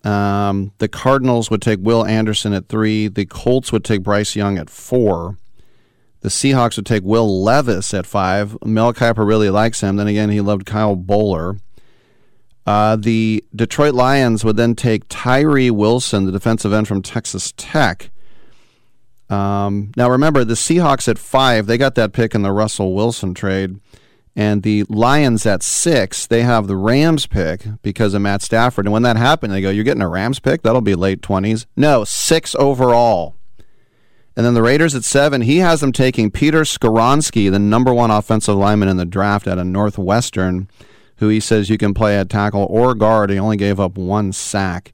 Um, the Cardinals would take Will Anderson at three. The Colts would take Bryce Young at four. The Seahawks would take Will Levis at five. Mel Kiper really likes him. Then again, he loved Kyle Boller. Uh, the Detroit Lions would then take Tyree Wilson, the defensive end from Texas Tech. Um, now remember, the Seahawks at five, they got that pick in the Russell Wilson trade. And the Lions at six, they have the Rams pick because of Matt Stafford. And when that happened, they go, You're getting a Rams pick? That'll be late 20s. No, six overall. And then the Raiders at seven, he has them taking Peter Skoronski, the number one offensive lineman in the draft at a Northwestern, who he says you can play at tackle or guard. He only gave up one sack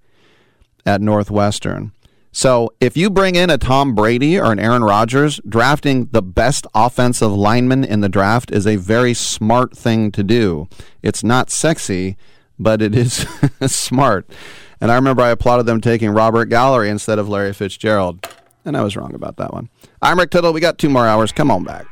at Northwestern. So if you bring in a Tom Brady or an Aaron Rodgers, drafting the best offensive lineman in the draft is a very smart thing to do. It's not sexy, but it is [laughs] smart. And I remember I applauded them taking Robert Gallery instead of Larry Fitzgerald. And I was wrong about that one. I'm Rick Tittle. We got two more hours. Come on back.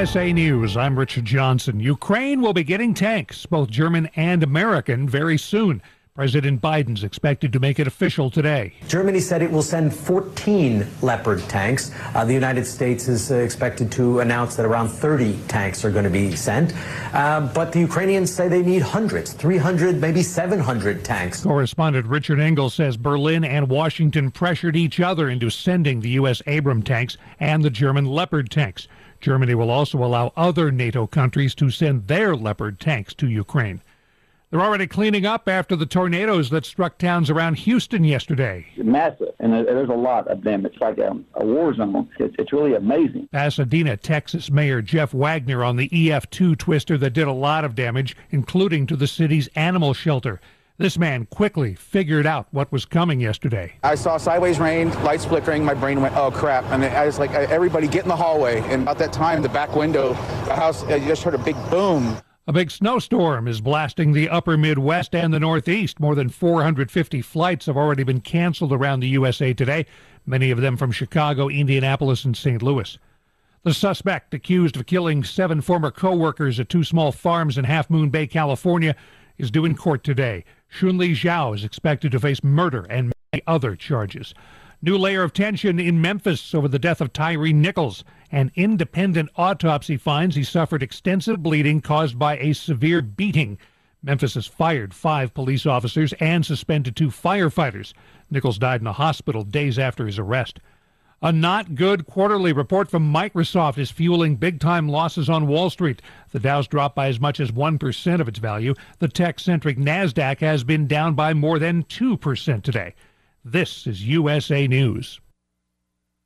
USA News, I'm Richard Johnson. Ukraine will be getting tanks, both German and American, very soon. President Biden's expected to make it official today. Germany said it will send 14 Leopard tanks. Uh, the United States is uh, expected to announce that around 30 tanks are going to be sent. Uh, but the Ukrainians say they need hundreds, 300, maybe 700 tanks. Correspondent Richard Engel says Berlin and Washington pressured each other into sending the U.S. Abram tanks and the German Leopard tanks. Germany will also allow other NATO countries to send their Leopard tanks to Ukraine. They're already cleaning up after the tornadoes that struck towns around Houston yesterday. massive, and there's a lot of them. It's like a, a war zone. It's, it's really amazing. Pasadena, Texas Mayor Jeff Wagner on the EF2 twister that did a lot of damage, including to the city's animal shelter. This man quickly figured out what was coming yesterday. I saw sideways rain, lights flickering. My brain went, "Oh crap!" And I was like, "Everybody, get in the hallway!" And about that time, the back window, the house, I just heard a big boom. A big snowstorm is blasting the upper Midwest and the Northeast. More than 450 flights have already been canceled around the USA today, many of them from Chicago, Indianapolis, and St. Louis. The suspect, accused of killing seven former co-workers at two small farms in Half Moon Bay, California, is due in court today. Chunli Zhao is expected to face murder and many other charges. New layer of tension in Memphis over the death of Tyre Nichols. An independent autopsy finds he suffered extensive bleeding caused by a severe beating. Memphis has fired five police officers and suspended two firefighters. Nichols died in a hospital days after his arrest. A not good quarterly report from Microsoft is fueling big time losses on Wall Street. The Dow's dropped by as much as 1% of its value. The tech centric NASDAQ has been down by more than 2% today. This is USA News.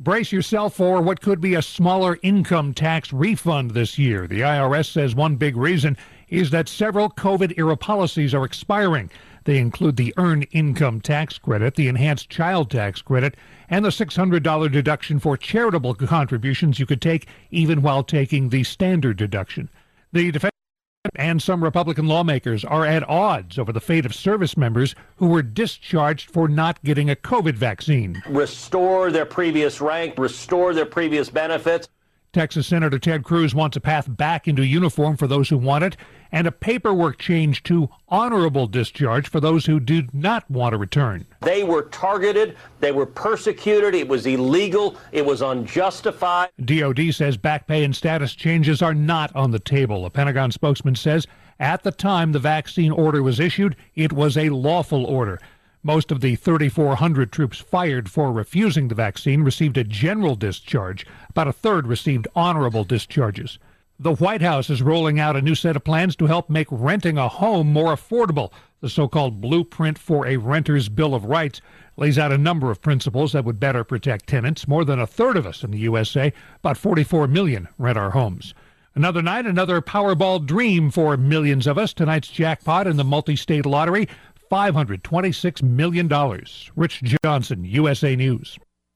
Brace yourself for what could be a smaller income tax refund this year. The IRS says one big reason is that several COVID era policies are expiring. They include the Earned Income Tax Credit, the Enhanced Child Tax Credit, and the $600 deduction for charitable contributions you could take even while taking the standard deduction. The defense and some Republican lawmakers are at odds over the fate of service members who were discharged for not getting a COVID vaccine. restore their previous rank, restore their previous benefits. Texas Senator Ted Cruz wants a path back into uniform for those who want it, and a paperwork change to honorable discharge for those who do not want to return. They were targeted, they were persecuted, it was illegal, it was unjustified. DOD says back pay and status changes are not on the table. A Pentagon spokesman says at the time the vaccine order was issued, it was a lawful order. Most of the 3,400 troops fired for refusing the vaccine received a general discharge. About a third received honorable discharges. The White House is rolling out a new set of plans to help make renting a home more affordable. The so called Blueprint for a Renter's Bill of Rights lays out a number of principles that would better protect tenants. More than a third of us in the USA, about 44 million, rent our homes. Another night, another Powerball dream for millions of us. Tonight's jackpot in the multi state lottery $526 million. Rich Johnson, USA News.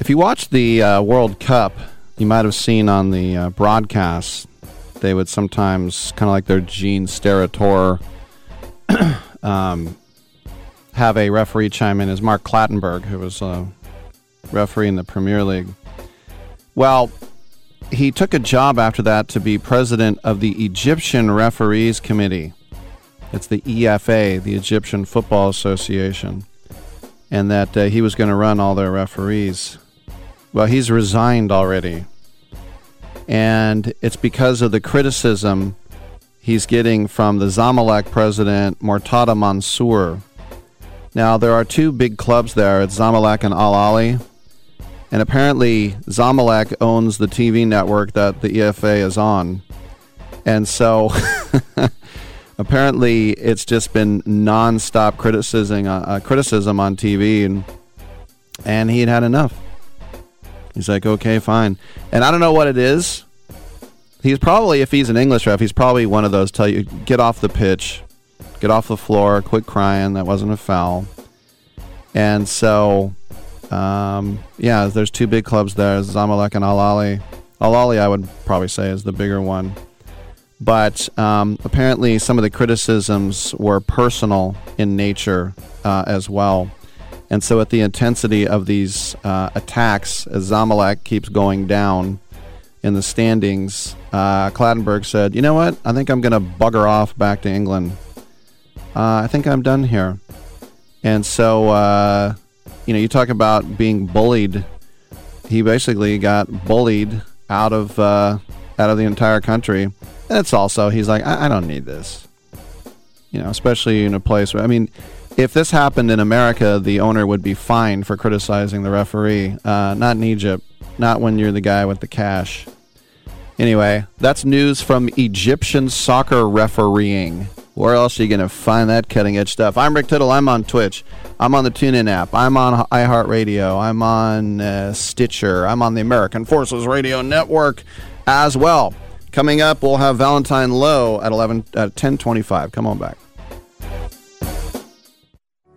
if you watch the uh, World Cup, you might have seen on the uh, broadcast, they would sometimes, kind of like their Gene Steratore, [clears throat] um, have a referee chime in as Mark Clattenburg, who was a referee in the Premier League. Well, he took a job after that to be president of the Egyptian Referees Committee. It's the EFA, the Egyptian Football Association and that uh, he was going to run all their referees. Well, he's resigned already. And it's because of the criticism he's getting from the Zamalek president, Mortada Mansour. Now, there are two big clubs there it's Zamalek and Al Ahly. And apparently, Zamalek owns the TV network that the EFA is on. And so [laughs] apparently it's just been nonstop criticism, uh, uh, criticism on TV, and and he had had enough. He's like, okay, fine, and I don't know what it is. He's probably, if he's an English ref, he's probably one of those tell you get off the pitch, get off the floor, quit crying. That wasn't a foul. And so, um, yeah, there's two big clubs there, Zamalek and Al Ahly. Al Ahly, I would probably say, is the bigger one but um, apparently some of the criticisms were personal in nature uh, as well. And so, at the intensity of these uh, attacks, as Zamalek keeps going down in the standings, uh, said, You know what? I think I'm going to bugger off back to England. Uh, I think I'm done here. And so, uh, you know, you talk about being bullied. He basically got bullied out of uh, out of the entire country. And it's also he's like, I, I don't need this. You know, especially in a place where I mean, if this happened in America, the owner would be fined for criticizing the referee. Uh, not in Egypt. Not when you're the guy with the cash. Anyway, that's news from Egyptian soccer refereeing. Where else are you going to find that cutting edge stuff? I'm Rick Tittle. I'm on Twitch. I'm on the TuneIn app. I'm on iHeartRadio. I'm on uh, Stitcher. I'm on the American Forces Radio Network as well. Coming up, we'll have Valentine Low at 11 at 10:25. Come on back.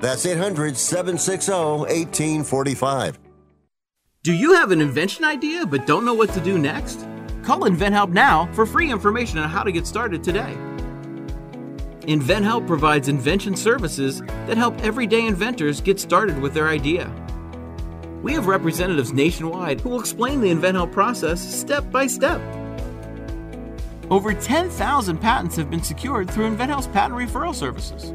That's 800 760 1845. Do you have an invention idea but don't know what to do next? Call InventHelp now for free information on how to get started today. InventHelp provides invention services that help everyday inventors get started with their idea. We have representatives nationwide who will explain the InventHelp process step by step. Over 10,000 patents have been secured through InventHelp's patent referral services.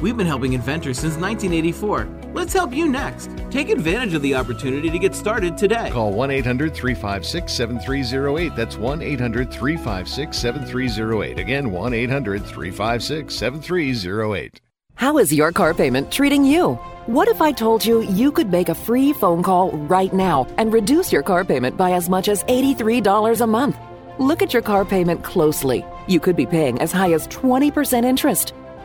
We've been helping inventors since 1984. Let's help you next. Take advantage of the opportunity to get started today. Call 1 800 356 7308. That's 1 800 356 7308. Again, 1 800 356 7308. How is your car payment treating you? What if I told you you could make a free phone call right now and reduce your car payment by as much as $83 a month? Look at your car payment closely. You could be paying as high as 20% interest.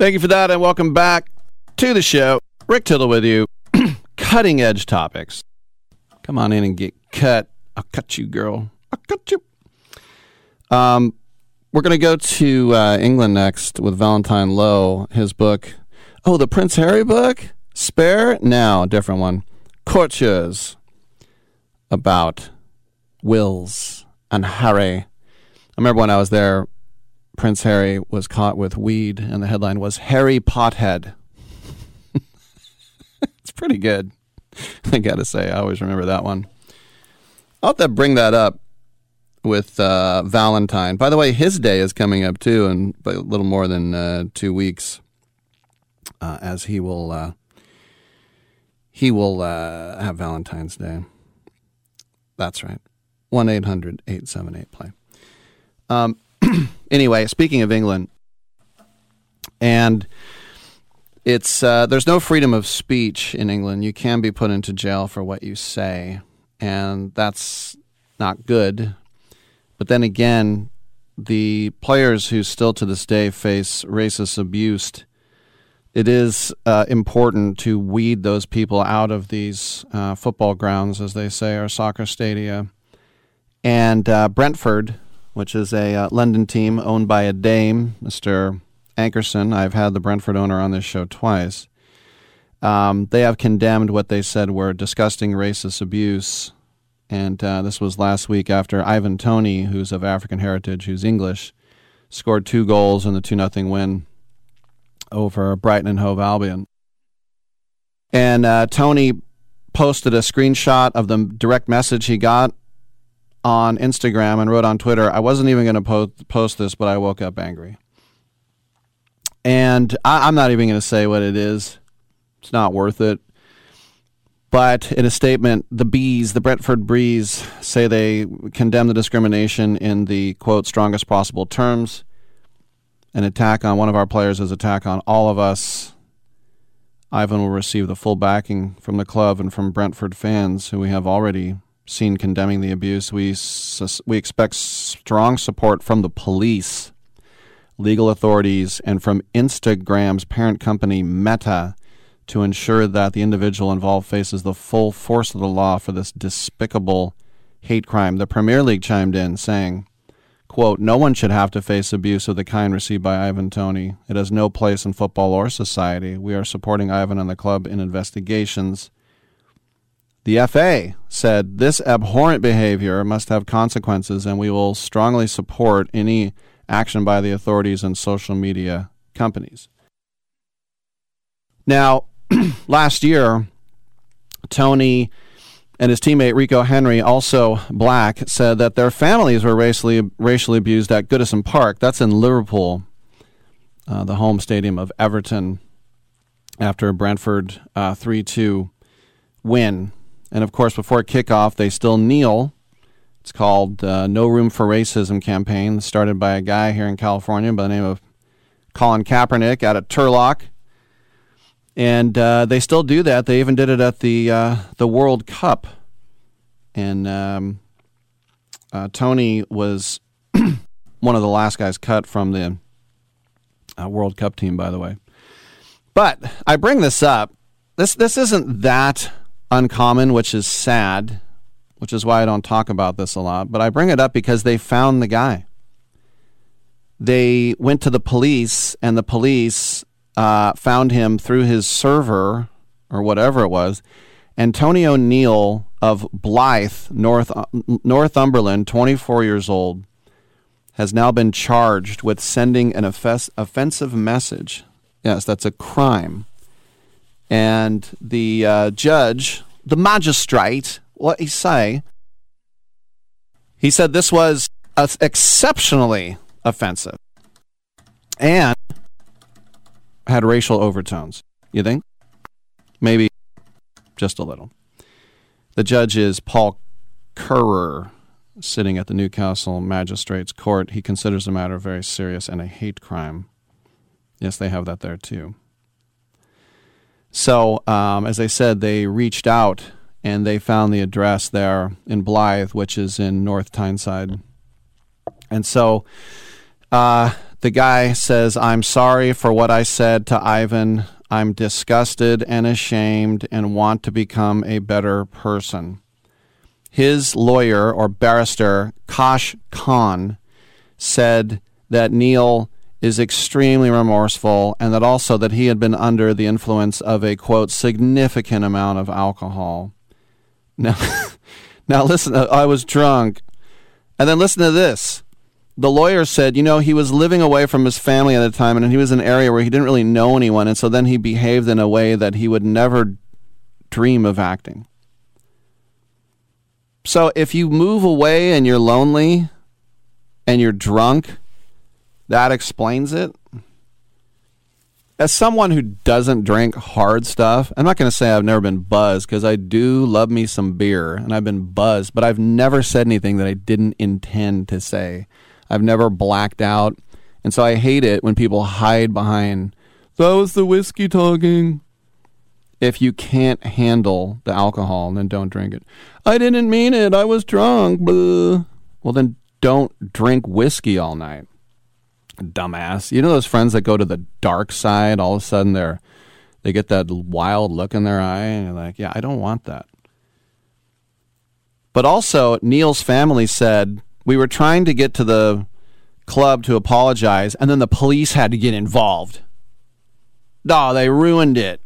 Thank you for that, and welcome back to the show. Rick Tittle with you. [clears throat] Cutting edge topics. Come on in and get cut. I'll cut you, girl. I'll cut you. Um, we're going to go to uh, England next with Valentine Low. His book. Oh, the Prince Harry book? Spare? Now, different one. Courtiers. About Wills and Harry. I remember when I was there, Prince Harry was caught with weed, and the headline was Harry Pothead. [laughs] it's pretty good. I gotta say, I always remember that one. I'll have to bring that up with uh, Valentine. By the way, his day is coming up too, in a little more than uh, two weeks, uh, as he will uh, he will uh, have Valentine's Day. That's right. One 878 play. Um, [clears throat] anyway, speaking of England, and it's uh, there's no freedom of speech in England. You can be put into jail for what you say, and that's not good. But then again, the players who still to this day face racist abuse it is uh, important to weed those people out of these uh, football grounds, as they say, or soccer stadia. And uh, Brentford, which is a uh, London team owned by a Dame, Mr. Ankersen. I've had the Brentford owner on this show twice. Um, they have condemned what they said were disgusting racist abuse. And uh, this was last week after Ivan Toney, who's of African heritage, who's English, scored two goals in the 2 0 win over Brighton and Hove Albion. And uh, Toney posted a screenshot of the direct message he got on Instagram and wrote on Twitter, I wasn't even going to po- post this, but I woke up angry. And I- I'm not even going to say what it is. It's not worth it. But in a statement, the Bees, the Brentford Breeze, say they condemn the discrimination in the quote strongest possible terms. An attack on one of our players is attack on all of us. Ivan will receive the full backing from the club and from Brentford fans, who we have already seen condemning the abuse. We we expect strong support from the police, legal authorities, and from Instagram's parent company Meta to ensure that the individual involved faces the full force of the law for this despicable hate crime. The Premier League chimed in saying, quote, No one should have to face abuse of the kind received by Ivan Toney. It has no place in football or society. We are supporting Ivan and the club in investigations. The FA said this abhorrent behavior must have consequences, and we will strongly support any action by the authorities and social media companies. Now, [clears throat] last year, Toney and his teammate Rico Henry, also black, said that their families were racially racially abused at Goodison Park. That's in Liverpool, uh, the home stadium of Everton, after Brentford uh, three two win. And of course, before kickoff, they still kneel. It's called uh, No Room for Racism campaign, started by a guy here in California by the name of Colin Kaepernick out of Turlock and uh, they still do that. They even did it at the uh, the World Cup, and um, uh, Toney was [clears throat] one of the last guys cut from the uh, World Cup team, by the way. But I bring this up. This this isn't that uncommon, which is sad, which is why I don't talk about this a lot. But I bring it up because they found the guy. They went to the police, and the police uh, found him through his server or whatever it was. Antonio O'Neill of Blyth, North Northumberland, 24 years old, has now been charged with sending an offensive message. Yes, that's a crime. And the uh, judge, the magistrate, what he say? He said this was exceptionally offensive. And had racial overtones. You think? Maybe just a little. The judge is Paul Currer, sitting at the Newcastle Magistrates Court. He considers the matter very serious and a hate crime. Yes, they have that there too. So, um, as I said, they reached out and they found the address there in Blyth, which is in North Tyneside. And so uh, the guy says, I'm sorry for what I said to Ivan. I'm disgusted and ashamed and want to become a better person. His lawyer or barrister, Kash Khan, said that Neil is extremely remorseful and that also that he had been under the influence of a quote significant amount of alcohol. Now [laughs] now listen uh, I was drunk. And then listen to this the lawyer said, you know, he was living away from his family at the time and he was in an area where he didn't really know anyone. And so then he behaved in a way that he would never dream of acting. So if you move away and you're lonely and you're drunk, that explains it. As someone who doesn't drink hard stuff, I'm not going to say I've never been buzzed because I do love me some beer and I've been buzzed, but I've never said anything that I didn't intend to say. I've never blacked out. And so I hate it when people hide behind, that was the whiskey talking. If you can't handle the alcohol, then don't drink it. I didn't mean it. I was drunk. Blah. Well, then don't drink whiskey all night. Dumbass. You know those friends that go to the dark side, all of a sudden they're they get that wild look in their eye and like, yeah, I don't want that. But also, Neil's family said we were trying to get to the club to apologize, and then the police had to get involved. Oh, they ruined it.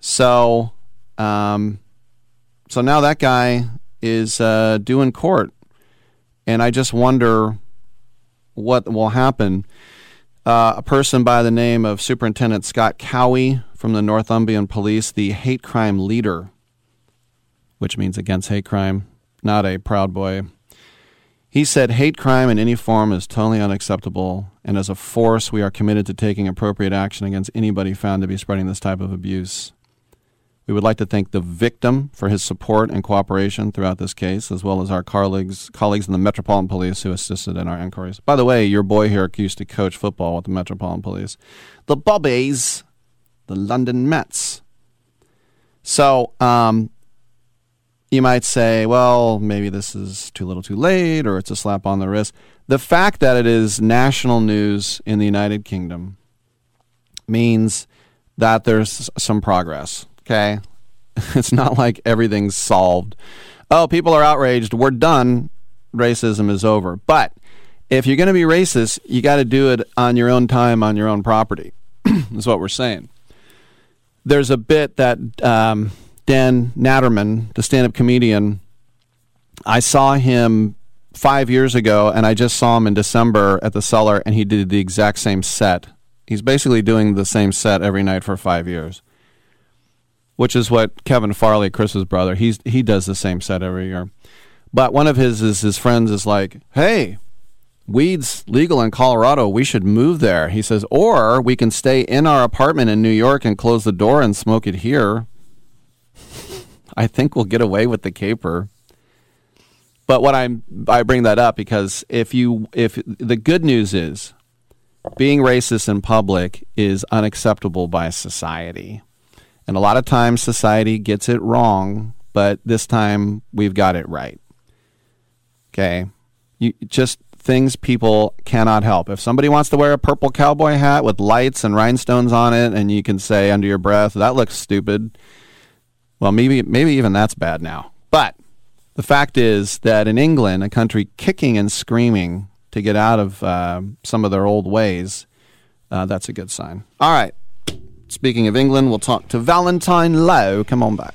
So, um, so now that guy is uh, due in court, and I just wonder what will happen. Uh, a person by the name of Superintendent Scott Cowie from the Northumbrian Police, the hate crime leader, which means against hate crime, not a proud boy. He said, Hate crime in any form is totally unacceptable, and as a force, we are committed to taking appropriate action against anybody found to be spreading this type of abuse. We would like to thank the victim for his support and cooperation throughout this case, as well as our colleagues, colleagues in the Metropolitan Police who assisted in our inquiries. By the way, your boy here used to coach football with the Metropolitan Police. The Bobbies, the London Mets. So, um, you might say, well, maybe this is too little too late, or it's a slap on the wrist. The fact that it is national news in the United Kingdom means that there's some progress. Okay. [laughs] It's not like everything's solved. Oh, people are outraged. We're done. Racism is over. But if you're going to be racist, you got to do it on your own time, on your own property. [clears throat] is what we're saying. There's a bit that um, Dan Natterman, the stand up comedian, I saw him five years ago, and I just saw him in December at the Cellar, and he did the exact same set. He's basically doing the same set every night for five years which is what Kevin Farley, Chris's brother, he's he does the same set every year. But one of his is his friends is like, "Hey, weed's legal in Colorado. We should move there." He says, "Or we can stay in our apartment in New York and close the door and smoke it here." [laughs] I think we'll get away with the caper. But what I'm I bring that up because if you if the good news is being racist in public is unacceptable by society. And a lot of times society gets it wrong, but this time we've got it right. Okay. You just things people cannot help. If somebody wants to wear a purple cowboy hat with lights and rhinestones on it and you can say under your breath, that looks stupid. Well, maybe maybe even that's bad now. But the fact is that in England, a country kicking and screaming to get out of uh, some of their old ways, uh, that's a good sign. All right. Speaking of England, we'll talk to Valentine Low. Come on back.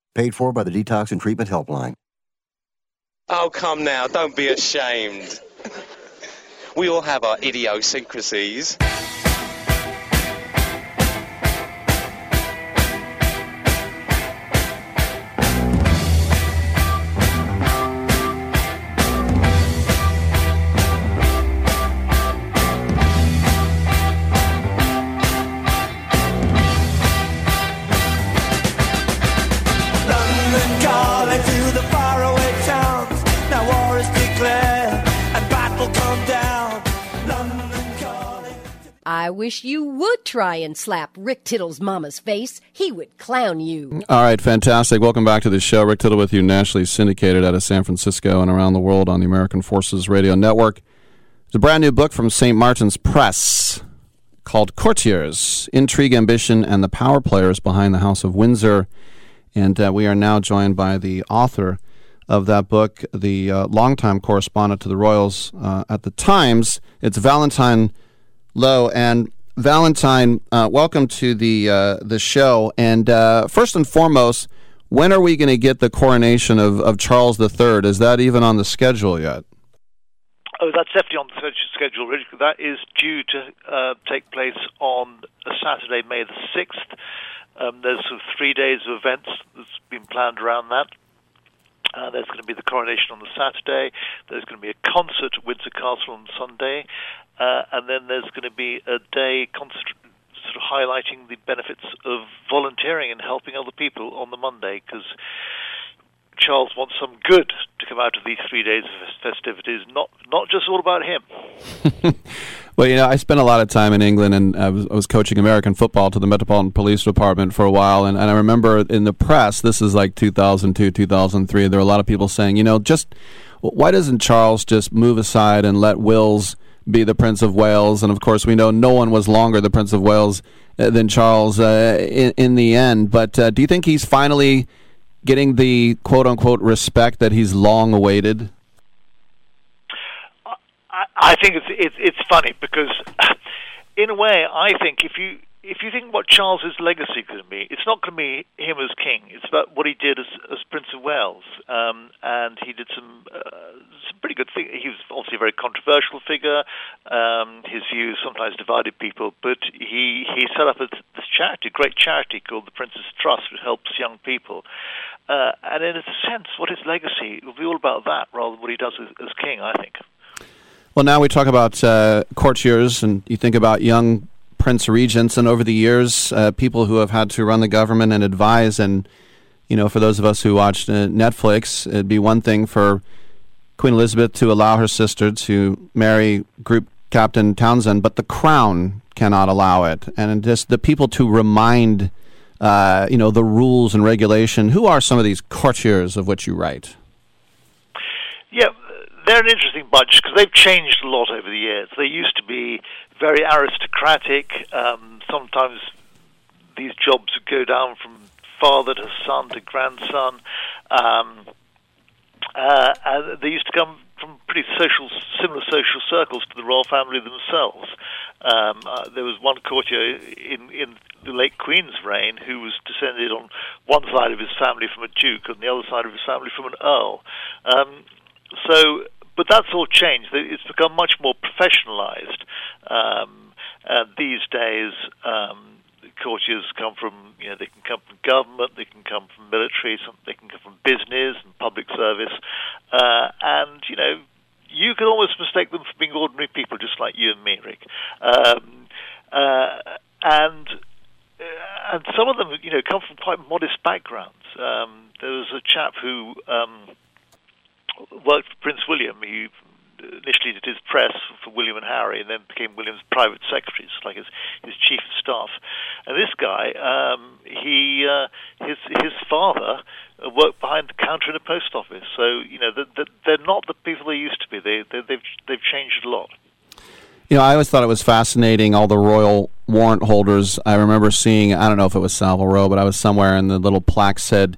Paid for by the Detox and Treatment Helpline. Oh, come now, don't be ashamed. We all have our idiosyncrasies. I wish you would try and slap Rick Tittle's mama's face. He would clown you. All right, fantastic. Welcome back to the show. Rick Tittle with you, nationally syndicated out of San Francisco and around the world on the American Forces Radio Network. It's a brand new book from St. Martin's Press called Courtiers Intrigue, Ambition, and the Power Players Behind the House of Windsor. And uh, we are now joined by the author of that book, the uh, longtime correspondent to the Royals uh, at the Times. It's Valentine Low. And Valentine, uh, welcome to the uh, the show. And uh, first and foremost, when are we going to get the coronation of, of Charles III? Is that even on the schedule yet? Oh, that's definitely on the schedule. That is due to uh, take place on Saturday, May the sixth. Um, there's sort of three days of events that's been planned around that. Uh, there's going to be the coronation on the Saturday. There's going to be a concert at Windsor Castle on Sunday, uh, and then there's going to be a day sort of highlighting the benefits of volunteering and helping other people on the Monday because. Charles wants some good to come out of these three days of festivities, not not just all about him. [laughs] Well, you know, I spent a lot of time in England, and I was, I was coaching American football to the Metropolitan Police Department for a while. And, and I remember in the press, this is like 2002, 2003, there were a lot of people saying, you know, just why doesn't Charles just move aside and let Wills be the Prince of Wales? And of course, we know no one was longer the Prince of Wales uh, than Charles uh, in, in the end. But uh, do you think he's finally getting the quote unquote respect that he's long awaited? I think it's it's it's funny because, in a way, I think if you if you think what Charles's legacy to be, it's not going to be him as king. It's about what he did as, as Prince of Wales, um, and he did some uh, some pretty good thing. He was obviously a very controversial figure. Um, his views sometimes divided people, but he he set up a, this charity, a great charity called the Prince's Trust, which helps young people. Uh, and in a sense, what his legacy will be all about that, rather than what he does as, as king. I think. Well, now we talk about uh, courtiers, and you think about young prince regents, and over the years, uh, people who have had to run the government and advise. And you know, for those of us who watched uh, Netflix, it'd be one thing for Queen Elizabeth to allow her sister to marry Group Captain Townsend, but the Crown cannot allow it, and just the people to remind. Uh, you know the rules and regulation. Who are some of these courtiers of which you write? Yeah, they're an interesting bunch because they've changed a lot over the years. They used to be very aristocratic. Um, sometimes these jobs would go down from father to son to grandson. Um, Uh, and they used to come from pretty social, similar social circles to the royal family themselves. Um, uh, there was one courtier in, in the late Queen's reign who was descended on one side of his family from a duke, and the other side of his family from an earl. Um, so, but that's all changed. It's become much more professionalized. Um, and these days, um, courtiers come from, you know, they can come from government, they can come from military, some, they can come from business and public service, uh, and you know, you can almost mistake them for being ordinary people, just like you and me, Rick. Um, uh, and uh, and some of them, you know, come from quite modest backgrounds. Um, there was a chap who um, worked for Prince William. He initially did his press for William and Harry, and then became William's private secretary, like his his chief of staff. And this guy, um, he uh, his his father worked behind the counter in a post office. So you know, the, the, they're not the people they used to be. They, they they've they've changed a lot. You know, I always thought it was fascinating all the royal warrant holders. I remember seeing, I don't know if it was Savile Row, but I was somewhere and the little plaque said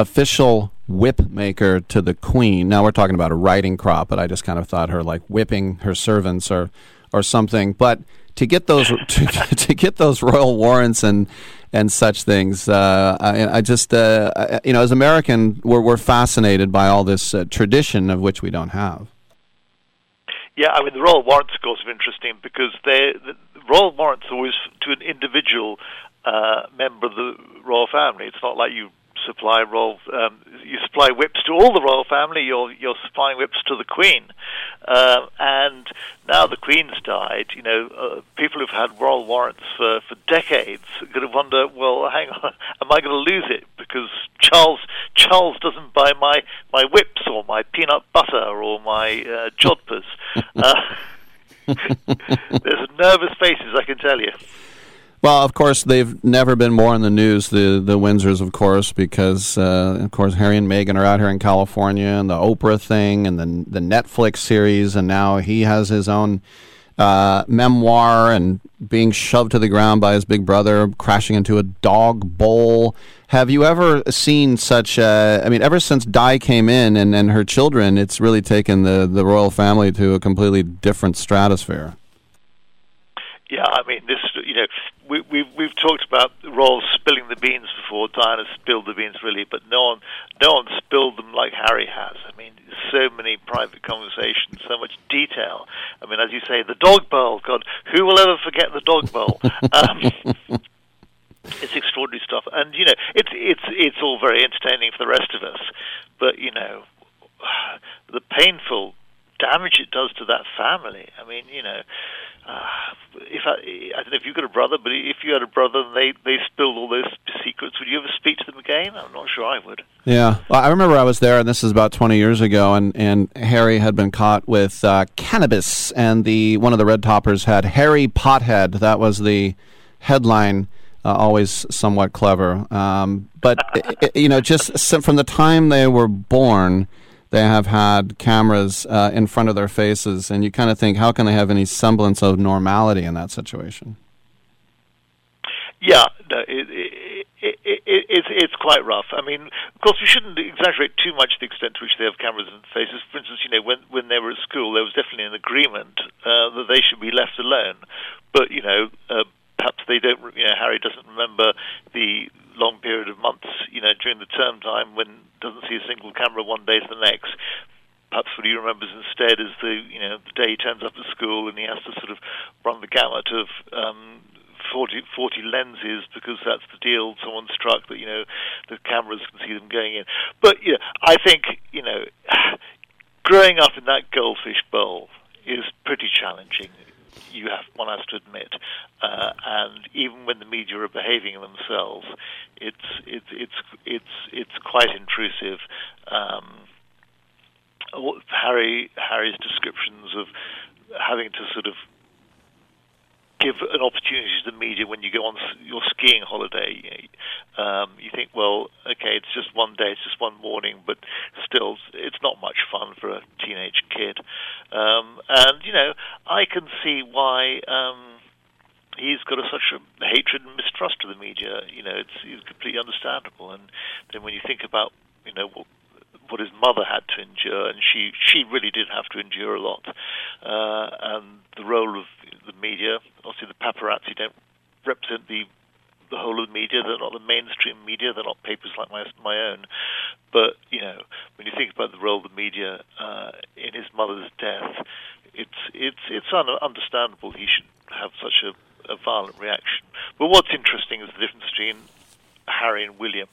official whip maker to the queen. Now we're talking about a riding crop, but I just kind of thought her like whipping her servants or or something. But to get those [laughs] to, to get those royal warrants and and such things, uh, I, I, just uh, you know as American we're we're fascinated by all this uh, tradition of which we don't have. Yeah, I mean the royal warrants, of course, are interesting because they the royal warrants are always to an individual uh, member of the royal family. It's not like you supply royal um, you supply whips to all the royal family. You're you're supplying whips to the Queen, uh, and now the Queen's died. You know, uh, people who've had royal warrants for for decades are going to wonder. Well, hang on, [laughs] am I going to lose it because Charles Charles doesn't buy my my whips or my peanut butter or my uh, jodhpurs? [laughs] Uh, [laughs] there's nervous faces, I can tell you. Well, of course, they've never been more in the news, the the Windsors, of course, because uh, of course Harry and Meghan are out here in California, and the Oprah thing, and the the Netflix series, and now he has his own uh, memoir, and being shoved to the ground by his big brother, crashing into a dog bowl. Have you ever seen such? I mean, ever since Di came in and, and her children, it's really taken the the royal family to a completely different stratosphere. Yeah, I mean, this you know, we, we've we've talked about royals spilling the beans before. Diana spilled the beans really, but no one no one spilled them like Harry has. I mean, so many private conversations, so much detail. I mean, as you say, the dog bowl. God, who will ever forget the dog bowl? [laughs] um, it's extraordinary stuff, and you know, it's it's it's all very entertaining for the rest of us. But you know, [sighs] the painful damage it does to that family. I mean, you know, uh, if I, I don't know if you've got a brother, but if you had a brother and they, they spilled all those secrets, would you ever speak to them again? I'm not sure I would. Yeah, well, I remember I was there, and this is about 20 years ago, and, and Harry had been caught with uh, cannabis, and the one of the red toppers had Harry Pothead. That was the headline. Uh, always somewhat clever, um, but [laughs] it, you know, just from the time they were born they have had cameras uh, in front of their faces, and you kind of think, how can they have any semblance of normality in that situation? Yeah, no, it, it, it, it, it's it's quite rough. I mean, of course, we shouldn't exaggerate too much the extent to which they have cameras in faces. For instance, you know, when when they were at school, there was definitely an agreement uh, that they should be left alone. But you know, uh, perhaps they don't. You know, Harry doesn't remember the long period of months, you know, during the term time when doesn't see a single camera one day to the next. Perhaps what he remembers instead is the you know the day he turns up at school and he has to sort of run the gamut of um, 40, 40 lenses because that's the deal someone struck that you know the cameras can see them going in. But you know, I think you know, [sighs] growing up in that goldfish bowl is pretty challenging you have one has to admit. Uh, and even when the media are behaving themselves, it's it's it's it's it's quite intrusive. Um, Harry Harry's descriptions of having to sort of give an opportunity to the media when you go on your skiing holiday. Um, you think, well, okay, it's just one day, it's just one morning, but still, it's not much fun for a teenage kid. Um, and you know, I can see why. Um, he's got a, such a hatred and mistrust of the media. You know, it's, it's completely understandable. And then when you think about, you know, what, what his mother had to endure, and she she really did have to endure a lot. Uh, and the role of the media, obviously the paparazzi don't represent the the whole of the media. They're not the mainstream media. They're not papers like my my own. But you know, when you think about the role of the media uh, in his mother's death, it's it's it's un- understandable he should have such a, a violent reaction. But what's interesting is the difference between Harry and William.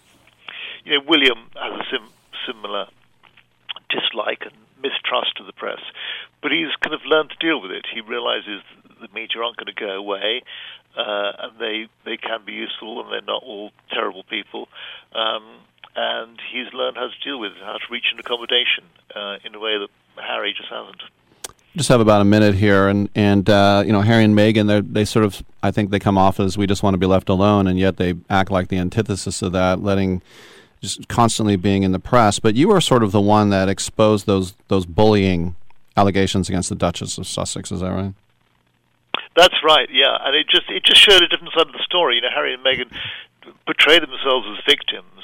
You know, William has a sim- similar dislike and mistrust of the press, but he's kind of learned to deal with it. He realizes the media aren't going to go away, uh, and they they can be useful, and they're not all terrible people. Um, and he's learned how to deal with it, how to reach an accommodation uh, in a way that Harry just hasn't. Just have about a minute here, and and uh, you know Harry and Meghan, they they sort of I think they come off as we just want to be left alone, and yet they act like the antithesis of that, letting just constantly being in the press. But you were sort of the one that exposed those those bullying allegations against the Duchess of Sussex. Is that right? That's right, yeah, and it just it just showed a different side of the story. You know, Harry and Meghan portray themselves as victims,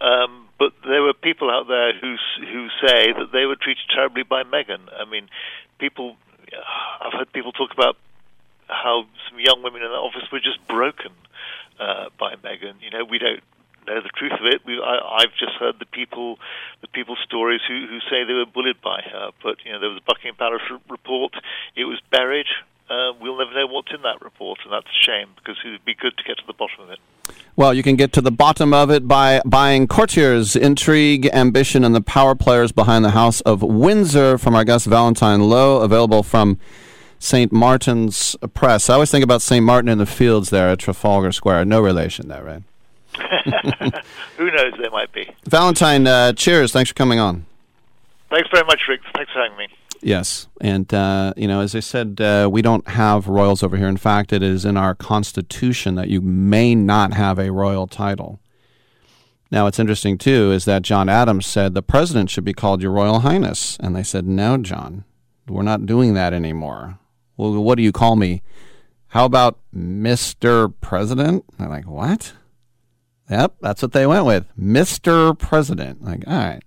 um, but there were people out there who who say that they were treated terribly by Meghan. I mean, people. I've heard people talk about how some young women in the office were just broken uh, by Meghan. You know, we don't know the truth of it. We, I, I've just heard the people, the people's stories who, who say they were bullied by her. But you know, there was a Buckingham Palace report. It was buried. Uh, we'll never know what's in that report, and that's a shame because it would be good to get to the bottom of it. Well, you can get to the bottom of it by buying Courtiers, Intrigue, Ambition, and the Power Players Behind the House of Windsor from our guest Valentine Low, available from St. Martin's Press. I always think about St. Martin in the Fields there at Trafalgar Square. No relation there, right? [laughs] Who knows? There might be. Valentine, uh, cheers. Thanks for coming on. Thanks very much, Rick. Thanks for having me. Yes, and uh, you know, as I said, uh, we don't have royals over here. In fact, it is in our constitution that you may not have a royal title. Now, what's interesting too is that John Adams said the president should be called Your Royal Highness, and they said, "No, John, we're not doing that anymore." Well, what do you call me? How about Mister President? They're like, "What?" Yep, that's what they went with, Mister President. Like, all right.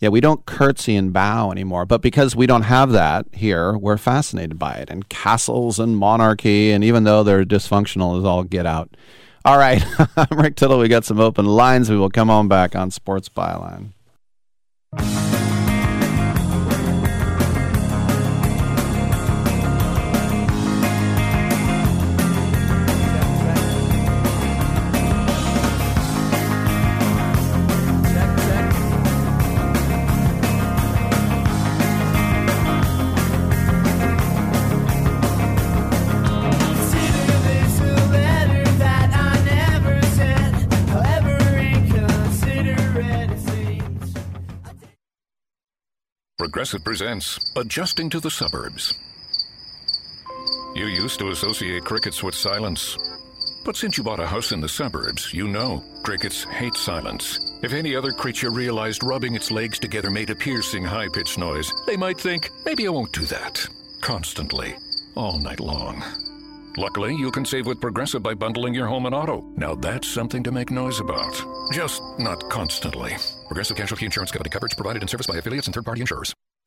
Yeah, we don't curtsy and bow anymore, but because we don't have that here, we're fascinated by it. And castles and monarchy, and even though they're dysfunctional, is all get out. All right, [laughs] I'm Rick Tittle. We got some open lines. We will come on back on Sports Byline. Progressive presents Adjusting to the Suburbs. You used to associate crickets with silence. But since you bought a house in the suburbs, you know crickets hate silence. If any other creature realized rubbing its legs together made a piercing, high pitched noise, they might think, maybe I won't do that. Constantly, all night long. Luckily, you can save with Progressive by bundling your home and auto. Now that's something to make noise about. Just not constantly. Progressive Casualty Insurance Company coverage provided in service by affiliates and third party insurers.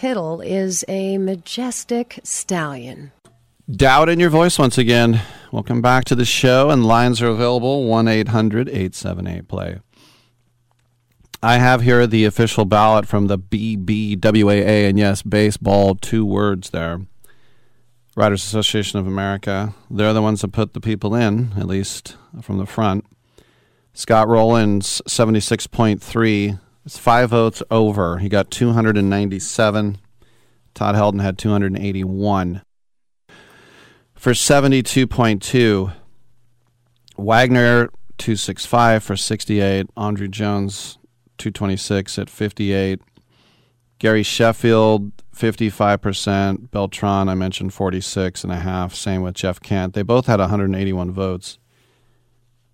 Tittle is a majestic stallion. Doubt in your voice once again. Welcome back to the show, and lines are available 1 800 878 play. I have here the official ballot from the BBWAA, and yes, baseball, two words there. Writers Association of America. They're the ones that put the people in, at least from the front. Scott Rolen, 76.3. It's five votes over. He got 297. Todd Helton had 281. For 72.2, Wagner 265 for 68. Andruw Jones 226 at 58. Gary Sheffield 55%. Beltran I mentioned 46 and a half. Same with Jeff Kent. They both had 181 votes.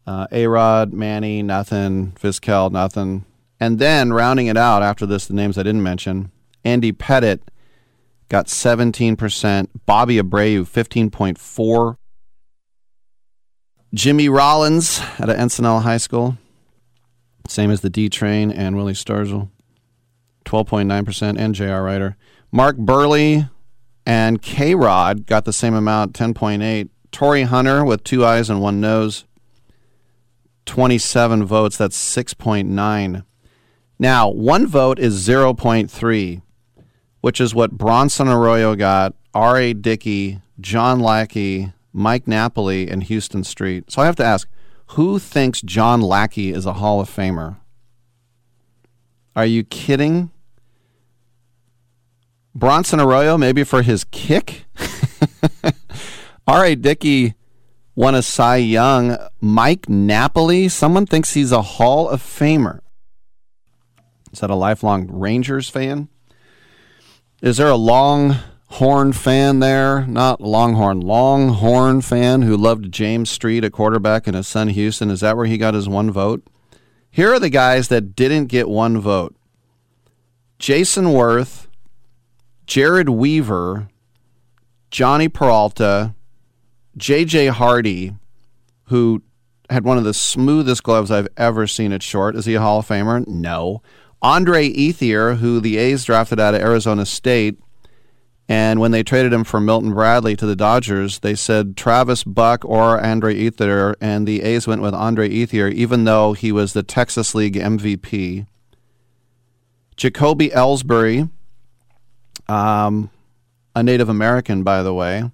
Uh, A-Rod, Manny, nothing. Vizquel, nothing. And then rounding it out after this, the names I didn't mention, Andy Pettitte got 17%, Bobby Abreu 15.4, Jimmy Rollins at Encinal High School, same as the D Train and Willie Stargell, 12.9%, and J.R. Ryder. Mark Buehrle and K Rod got the same amount, 10.8. Torii Hunter with two eyes and one nose, 27 votes. That's 6.9. Now, one vote is 0.3, which is what Bronson Arroyo got, R.A. Dickey, John Lackey, Mike Napoli, and Huston Street. So I have to ask, who thinks John Lackey is a Hall of Famer? Are you kidding? Bronson Arroyo, maybe for his kick? [laughs] R.A. Dickey won a Cy Young. Mike Napoli, someone thinks he's a Hall of Famer. Is that a lifelong Rangers fan? Is there a Longhorn fan there? Not Longhorn, Longhorn fan who loved James Street at quarterback and his son Huston. Is that where he got his one vote? Here are the guys that didn't get one vote Jayson Werth, Jered Weaver, Jhonny Peralta, J.J. Hardy, who had one of the smoothest gloves I've ever seen at short. Is he a Hall of Famer? No. Andre Ethier, who the A's drafted out of Arizona State, and when they traded him for Milton Bradley to the Dodgers, they said Travis Buck or Andre Ethier, and the A's went with Andre Ethier, even though he was the Texas League MVP. Jacoby Ellsbury, um, a Native American, by the way,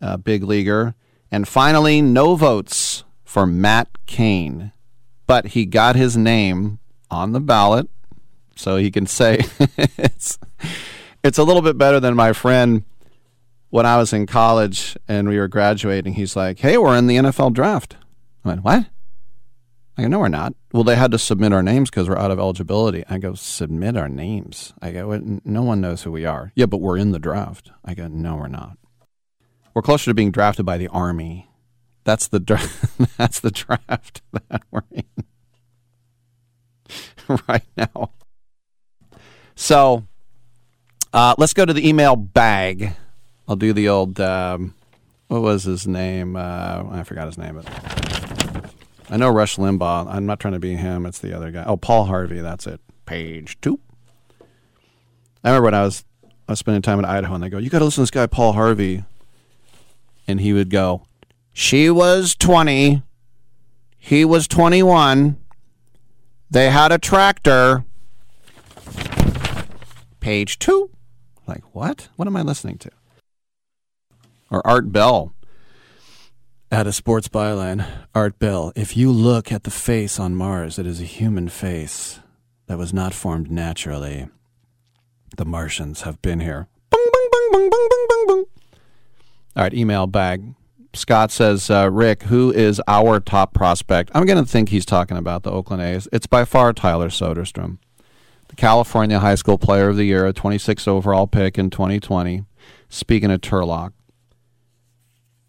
a big leaguer. And finally, no votes for Matt Cain. But he got his name on the ballot so he can say [laughs] it's it's a little bit better than my friend when I was in college and we were graduating, he's like, "Hey, we're in the NFL draft." I went, "What?" I go, "No, we're not." Well, they had to submit our names because we're out of eligibility. I go, "Submit our names." I go, "No one knows who we are." Yeah, but we're in the draft. I go, "No, we're not. We're closer to being drafted by the army. That's the dra- [laughs] that's the draft [laughs] that we're in right now." So, uh, let's go to the email bag. I'll do the old. Um, what was his name? Uh, I forgot his name. But I know Rush Limbaugh. I'm not trying to be him. It's the other guy. Oh, Paul Harvey. That's it. Page two. I remember when I was I was spending time in Idaho, and they go, "You got to listen to this guy, Paul Harvey," and he would go, "She was 20, he was 21. They had a tractor." Page two. Like what? What am I listening to? Or Art Bell at a sports byline. Art Bell, if you look at the face on Mars, it is a human face that was not formed naturally. The Martians have been here. Bung, bung, bung, bung, bung, bung, bung, bung. All right, email bag. Scott says, uh, Rick, who is our top prospect? I'm going to think he's talking about the Oakland A's. It's by far Tyler Soderstrom, the California High School Player of the Year, a 26th overall pick in 2020. Speaking of Turlock,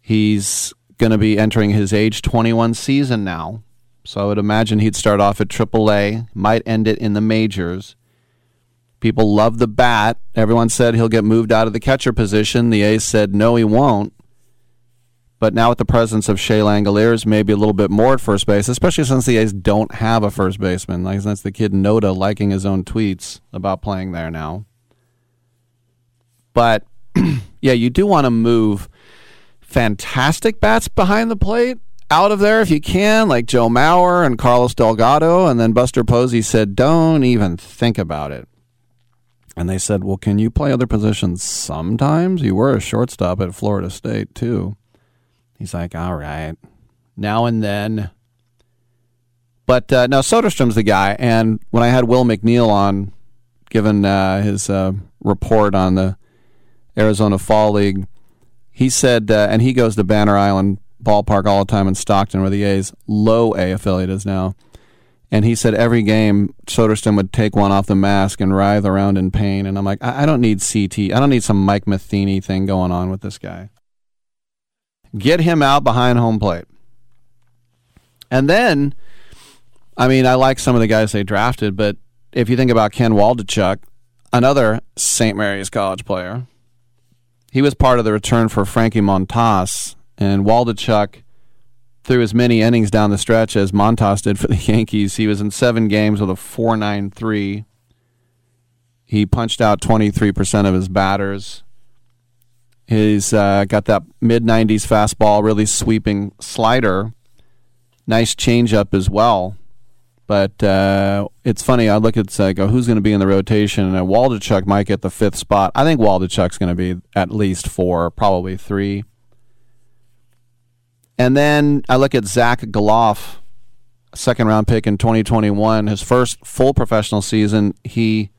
He's going to be entering his age 21 season now. So I would imagine he'd start off at AAA, might end it in the majors. People love the bat. Everyone said he'll get moved out of the catcher position. The A's said no, he won't. But now with the presence of Shea Langeliers, maybe a little bit more at first base, especially since the A's don't have a first baseman. Like that's the kid Noda liking his own tweets about playing there now. But [clears throat] yeah, you do want to move fantastic bats behind the plate out of there if you can, like Joe Mauer and Carlos Delgado. And then Buster Posey said, don't even think about it. And they said, well, can you play other positions sometimes? You were a shortstop at Florida State, too. He's like, all right, now and then. But uh, now Soderstrom's the guy. And when I had Will McNeil on, given uh, his uh, report on the Arizona Fall League, he said, uh, and he goes to Banner Island Ballpark all the time in Stockton, where the A's low A affiliate is now. And he said every game Soderstrom would take one off the mask and writhe around in pain. And I'm like, I, I don't need CT. I don't need some Mike Matheny thing going on with this guy. Get him out behind home plate. And then, I mean, I like some of the guys they drafted, but if you think about Ken Waldichuk, another St. Mary's College player, he was part of the return for Frankie Montas, and Waldichuk threw as many innings down the stretch as Montas did for the [laughs] Yankees. He was in seven games with a 4.93. He punched out 23% of his batters. He's uh, got that mid 90s fastball, really sweeping slider. Nice changeup as well. But uh, it's funny. I look at say, go, who's going to be in the rotation? And Waldichuk might get the fifth spot. I think Waldichuk's going to be at least four, probably three. And then I look at Zach Gelof, second round pick in 2021. His first full professional season, he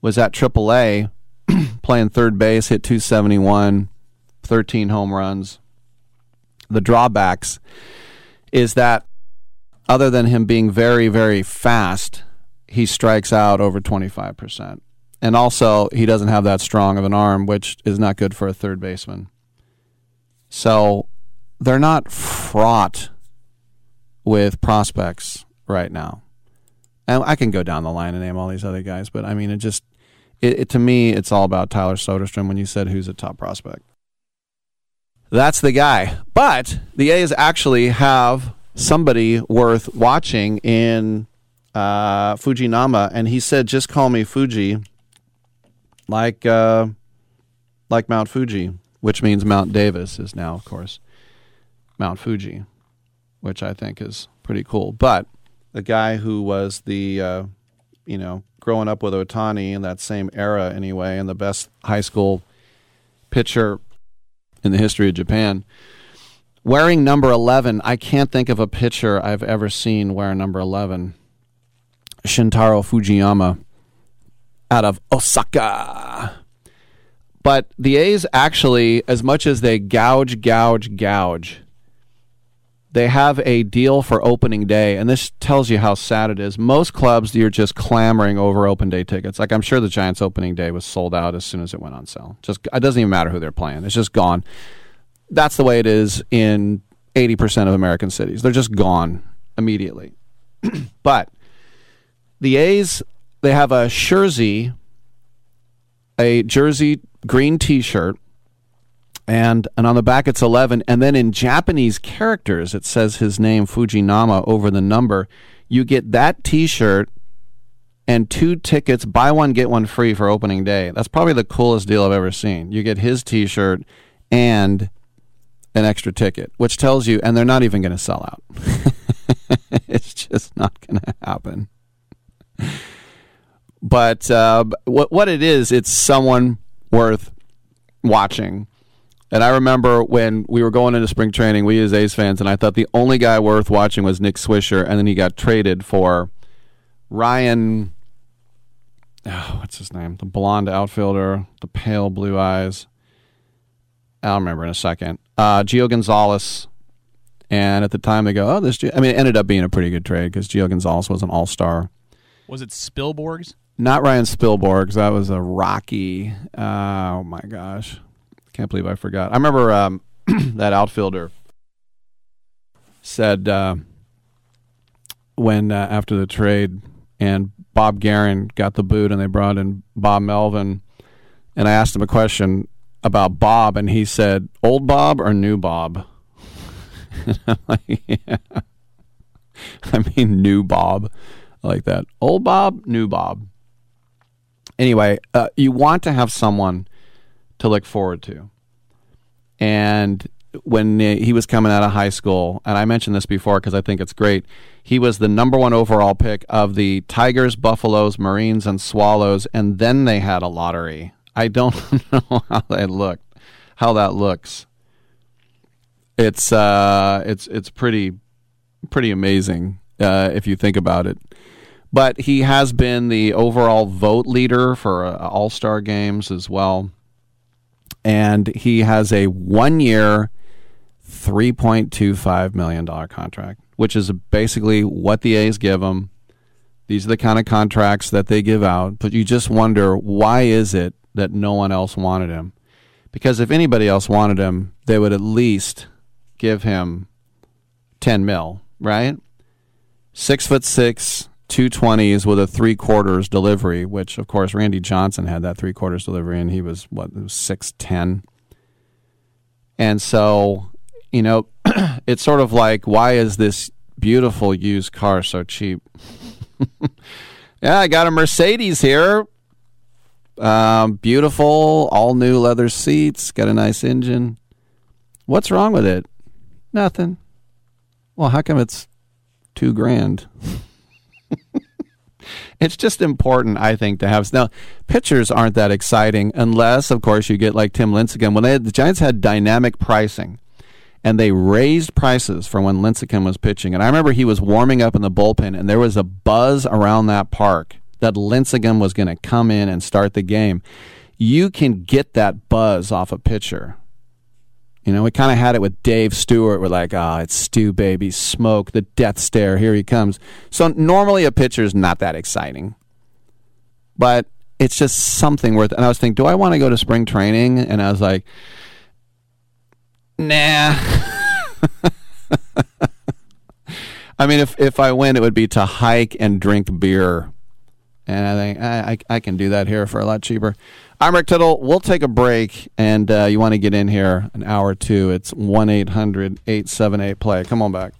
was at AAA [clears throat] playing third base, hit 271, 13 home runs. The drawbacks is that other than him being very, very fast, he strikes out over 25%. And also, he doesn't have that strong of an arm, which is not good for a third baseman. So they're not fraught with prospects right now. And I can go down the line and name all these other guys, but I mean, it just, it, it, to me, it's all about Tyler Soderstrom when you said who's a top prospect. That's the guy. But the A's actually have somebody worth watching in uh, Fujinami, and he said, "Just call me Fuji, like uh, like Mount Fuji, which means Mount Davis is now, of course, Mount Fuji, which I think is pretty cool." But the guy who was the uh, you know growing up with Ohtani in that same era anyway, and the best high school pitcher in the history of Japan Wearing number 11, I can't think of a pitcher I've ever seen wear number 11. Shintaro Fujinami out of Osaka. But the A's actually, as much as they gouge, gouge, gouge, they have a deal for opening day, and this tells you how sad it is. Most clubs, you're just clamoring over open day tickets. Like I'm sure the Giants' opening day was sold out as soon as it went on sale. Just it doesn't even matter who they're playing; it's just gone. That's the way it is in 80% of American cities. They're just gone immediately. [clears throat] but the A's, they have a jersey, a jersey green T-shirt and and on the back it's 11 and then in japanese characters it says his name Fujinami over the number. You get that t-shirt and two tickets buy one get one free for opening day. That's probably the coolest deal i've ever seen. You get his t-shirt and an extra ticket which tells you and they're not even going to sell out. [laughs] It's just not going to happen. But uh, what what it is it's someone worth watching and I remember when we were going into spring training, we as A's fans, and I thought the only guy worth watching was Nick Swisher, and then he got traded for Ryan. Oh, what's his name? The blonde outfielder, the pale blue eyes. I'll remember in a second. Uh, Gio Gonzalez. And at the time, they go, oh, this. Gio. I mean, it ended up being a pretty good trade because Gio Gonzalez was an all star. Was it Spilborghs? Not Ryan Spilborghs. That was a Rocky. Uh, oh, my gosh. Can't believe I forgot. I remember um, [clears throat] that outfielder said uh, when uh, after the trade and Bob Geren got the boot and they brought in Bob Melvin, and I asked him a question about Bob, and he said, "Old Bob or new Bob?" like, [laughs] yeah. I mean, new Bob, I like that. Old Bob, new Bob. Anyway, uh, you want to have someone to look forward to. And when he was coming out of high school, and I mentioned this before because I think it's great, he was the number one overall pick of the Tigers, Buffaloes, Marines, and Swallows, and then they had a lottery. I don't [laughs] know how that looked, how that looks. It's uh, it's it's pretty pretty amazing uh, if you think about it. But he has been the overall vote leader for uh, All Star games as well and he has a one year, $3.25 million contract, which is basically what the A's give him. These are the kind of contracts that they give out, but you just wonder why is it that no one else wanted him? Because if anybody else wanted him, they would at least give him 10 mil, right? Six foot six, two twenties with a three quarters delivery, which of course Randy Johnson had that three quarters delivery, and he was what six ten. And so, you know, [clears throat] it's sort of like, why is this beautiful used car so cheap? [laughs] yeah, I got a Mercedes here. Um, beautiful, all new leather seats, got a nice engine. What's wrong with it? Nothing. Well, how come it's two grand? [laughs] [laughs] it's just important, I think, to have. Now, pitchers aren't that exciting unless, of course, you get like Tim Lincecum. When had, the Giants had dynamic pricing, and they raised prices for when Lincecum was pitching. And I remember he was warming up in the bullpen, and there was a buzz around that park that Lincecum was going to come in and start the game. You can get that buzz off a pitcher you know, we kind of had it with Dave Stewart. We're like, ah, oh, it's Stu, baby, smoke, the death stare, here he comes. So normally a pitcher is not that exciting, but it's just something worth. And I was thinking, do I want to go to spring training? And I was like, nah. [laughs] I mean, if if I went, it would be to hike and drink beer, and I think I, I, I can do that here for a lot cheaper. I'm Rick Tittle. We'll take a break, and uh, you want to get in here an hour or two. It's 1 800 878 play. Come on back.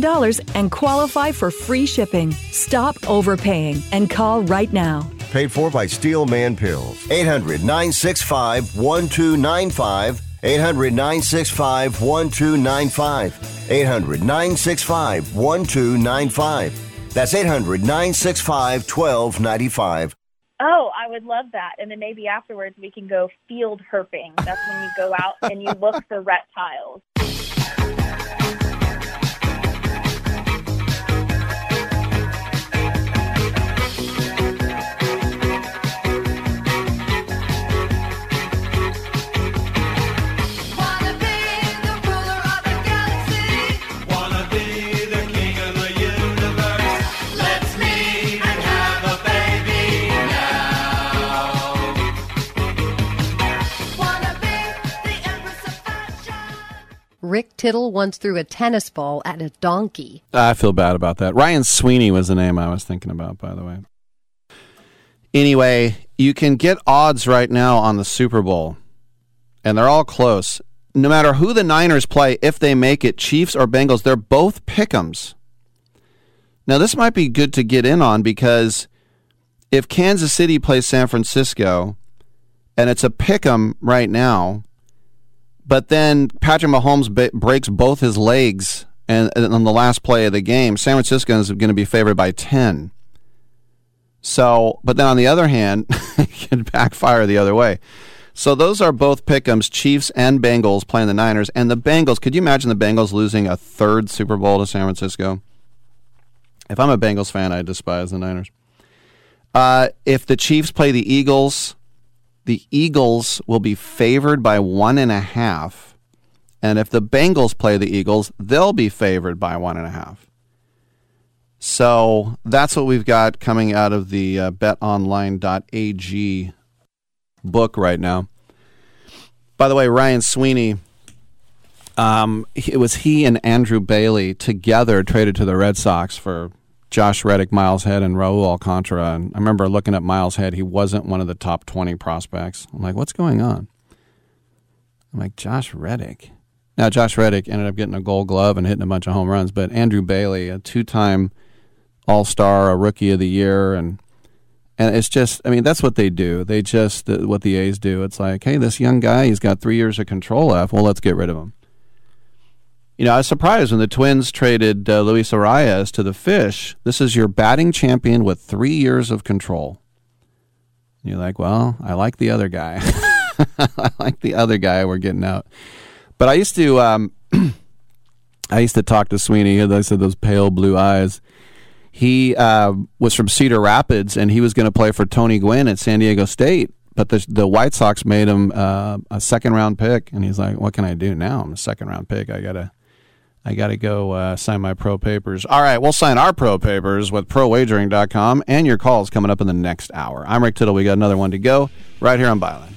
and qualify for free shipping. Stop overpaying and call right now. Paid for by Steel Man Pills. 800 965 1295. 800 965 1295. 800 965 1295. That's 800 965 1295. Oh, I would love that. And then maybe afterwards we can go field herping. That's when you go out and you look for reptiles. Rick Tittle once threw a tennis ball at a donkey. Ah, I feel bad about that. Ryan Sweeney was the name I was thinking about, by the way. Anyway, you can get odds right now on the Super Bowl, and they're all close. No matter who the Niners play, if they make it, Chiefs or Bengals, they're both pick'ems. Now, this might be good to get in on because if Kansas City plays San Francisco, and it's a pick'em right now, but then Patrick Mahomes breaks both his legs and, and on the last play of the game, San Francisco is going to be favored by 10. So, but then on the other hand, [laughs] it can backfire the other way. So those are both pick'ems, Chiefs and Bengals playing the Niners. And the Bengals, could you imagine the Bengals losing a third Super Bowl to San Francisco? If I'm a Bengals fan, I despise the Niners. Uh, if the Chiefs play the Eagles, the Eagles will be favored by one and a half. And if the Bengals play the Eagles, they'll be favored by one and a half. So that's what we've got coming out of the uh, betonline.ag book right now. By the way, Ryan Sweeney, um, it was he and Andrew Bailey together traded to the Red Sox for Josh Reddick, Miles Head, and Raul Alcantara. And I remember looking at Miles Head; he wasn't one of the top twenty prospects. I'm like, what's going on? I'm like, Josh Reddick. Now, Josh Reddick ended up getting a Gold Glove and hitting a bunch of home runs, but Andrew Bailey, a two-time All Star, a Rookie of the Year, and and it's just, I mean, that's what they do. They just what the A's do. It's like, hey, this young guy, he's got three years of control left. Well, let's get rid of him. You know, I was surprised when the Twins traded uh, Luis Arraez to the Fish. This is your batting champion with three years of control. And you're like, well, I like the other guy. [laughs] I like the other guy we're getting out. But I used to, um, [clears throat] I used to talk to Sweeney. I said those pale blue eyes. He uh, was from Cedar Rapids, and he was going to play for Tony Gwynn at San Diego State but the the White Sox made him uh, a second round pick, and he's like, "What can I do now? I'm a second round pick. I gotta I got to go uh, sign my pro papers. All right, we'll sign our pro papers with prowagering.com, and your calls coming up in the next hour. I'm Rick Tittle. We got another one to go right here on Byline.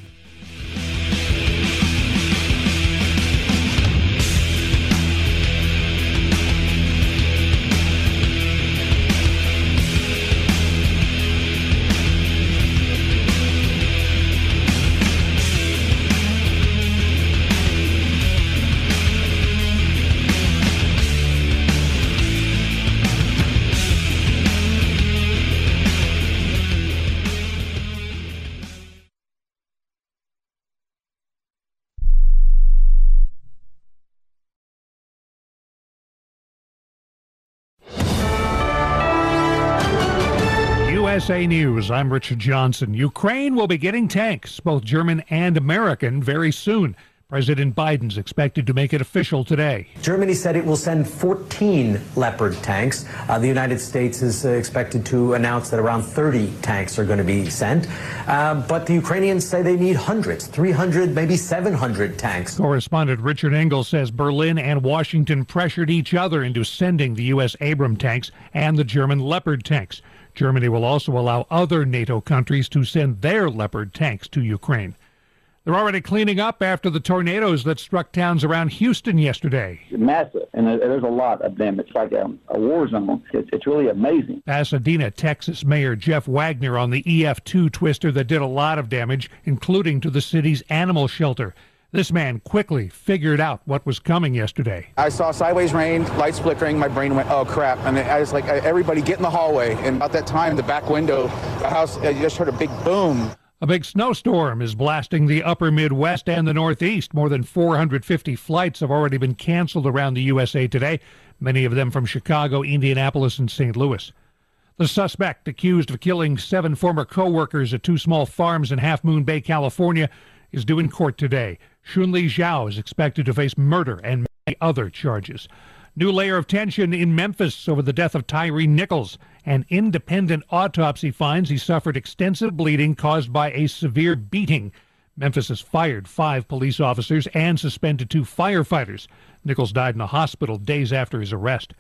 USA News, I'm Richard Johnson. Ukraine will be getting tanks, both German and American, very soon. President Biden's expected to make it official today. Germany said it will send 14 Leopard tanks. Uh, the United States is uh, expected to announce that around 30 tanks are going to be sent. Uh, but the Ukrainians say they need hundreds, 300, maybe 700 tanks. Correspondent Richard Engel says Berlin and Washington pressured each other into sending the U.S. Abram tanks and the German Leopard tanks. Germany will also allow other NATO countries to send their Leopard tanks to Ukraine. They're already cleaning up after the tornadoes that struck towns around Houston yesterday. Massive, and there's a lot of them. It's like a, a war zone. It's, it's really amazing. Pasadena, Texas Mayor Jeff Wagner on the EF2 twister that did a lot of damage, including to the city's animal shelter. This man quickly figured out what was coming yesterday. I saw sideways rain, lights flickering. My brain went, oh crap. And I was like, everybody get in the hallway. And about that time, the back window, the house, I just heard a big boom. A big snowstorm is blasting the upper Midwest and the Northeast. More than 450 flights have already been canceled around the USA today, many of them from Chicago, Indianapolis, and St. Louis. The suspect, accused of killing seven former co-workers at two small farms in Half Moon Bay, California, is due in court today. Chunli Zhao is expected to face murder and many other charges. New layer of tension in Memphis over the death of Tyre Nichols. An independent autopsy finds he suffered extensive bleeding caused by a severe beating. Memphis has fired five police officers and suspended two firefighters. Nichols died in a hospital days after his arrest.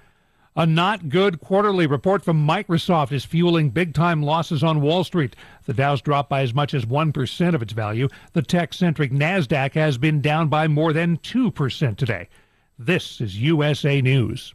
A not good quarterly report from Microsoft is fueling big time losses on Wall Street. The Dow's dropped by as much as 1% of its value. The tech centric NASDAQ has been down by more than 2% today. This is USA News.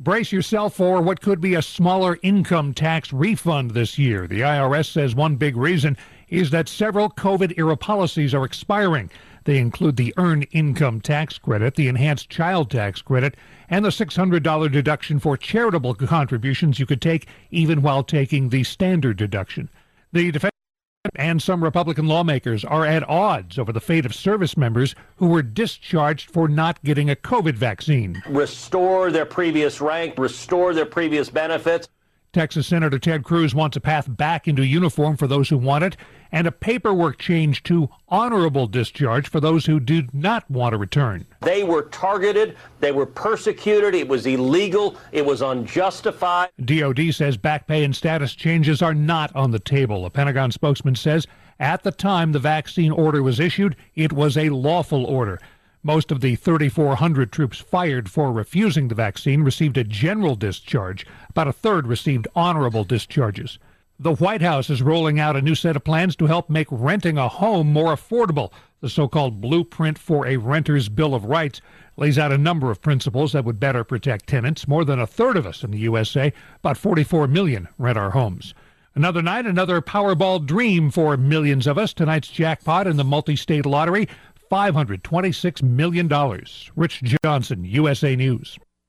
Brace yourself for what could be a smaller income tax refund this year. The IRS says one big reason is that several COVID era policies are expiring. They include the Earned Income Tax Credit, the Enhanced Child Tax Credit, and the $600 deduction for charitable contributions you could take even while taking the standard deduction. The defense and some Republican lawmakers are at odds over the fate of service members who were discharged for not getting a COVID vaccine. Restore their previous rank, restore their previous benefits. Texas Senator Ted Cruz wants a path back into uniform for those who want it, and a paperwork change to honorable discharge for those who do not want to return. They were targeted, they were persecuted, it was illegal, it was unjustified. DOD says back pay and status changes are not on the table. A Pentagon spokesman says at the time the vaccine order was issued, it was a lawful order. Most of the 3,400 troops fired for refusing the vaccine received a general discharge. About a third received honorable discharges. The White House is rolling out a new set of plans to help make renting a home more affordable. The so called Blueprint for a Renter's Bill of Rights lays out a number of principles that would better protect tenants. More than a third of us in the USA, about 44 million, rent our homes. Another night, another Powerball dream for millions of us. Tonight's jackpot in the multi state lottery $526 million. Rich Johnson, USA News.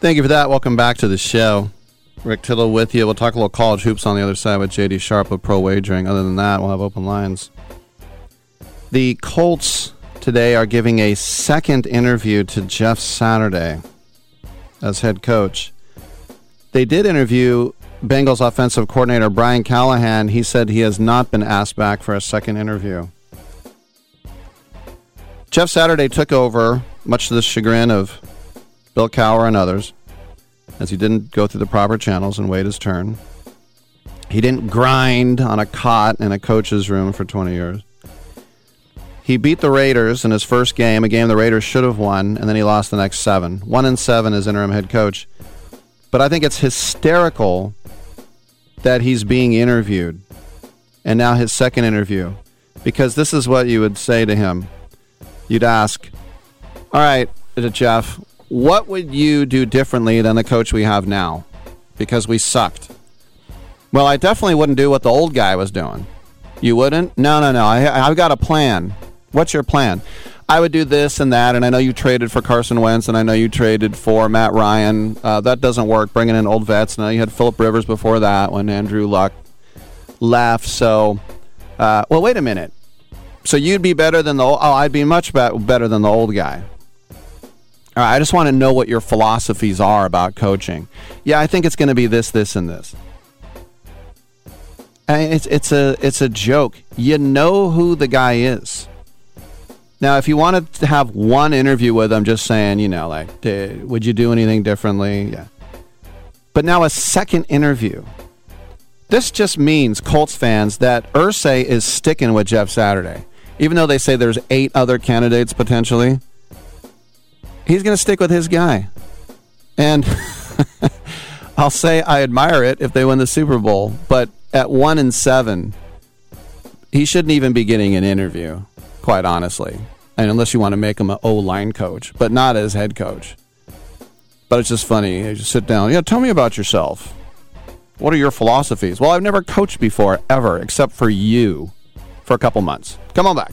Thank you for that. Welcome back to the show. Rick Tittle with you. We'll talk a little college hoops on the other side with JD Sharp of Pro Wagering. Other than that, we'll have open lines. The Colts today are giving a second interview to Jeff Saturday as head coach. They did interview Bengals offensive coordinator Brian Callahan. He said he has not been asked back for a second interview. Jeff Saturday took over, much to the chagrin of Bill Cowher and others, as he didn't go through the proper channels and wait his turn. He didn't grind on a cot in a coach's room for 20 years. He beat the Raiders in his first game, a game the Raiders should have won, and then he lost the next seven. One and seven as interim head coach. But I think it's hysterical that he's being interviewed, and now his second interview, because this is what you would say to him. You'd ask, "All right, Jeff, what would you do differently than the coach we have now? Because we sucked. Well, I definitely wouldn't do what the old guy was doing. You wouldn't? No, no, no. I, I've got a plan. What's your plan? I would do this and that, and I know you traded for Carson Wentz, and I know you traded for Matt Ryan. Uh, that doesn't work, bringing in old vets. Now you had Philip Rivers before that when Andrew Luck left. So, uh, well, wait a minute. So you'd be better than the oh, I'd be much be- better than the old guy. Right, I just want to know what your philosophies are about coaching. Yeah, I think it's going to be this, this, and this. Mean, it's it's a it's a joke. You know who the guy is. Now, if you wanted to have one interview with him, just saying, you know, like, would you do anything differently? Yeah. But now a second interview. This just means Colts fans that Irsay is sticking with Jeff Saturday, even though they say there's eight other candidates potentially. He's going to stick with his guy, and [laughs] I'll say I admire it if they win the Super Bowl. But at one and seven, he shouldn't even be getting an interview quite honestly. And unless you want to make him an O line coach, but not as head coach. But it's just funny. You just sit down. Yeah, tell me about yourself. What are your philosophies? Well, I've never coached before, ever, except for you for a couple months. Come on back.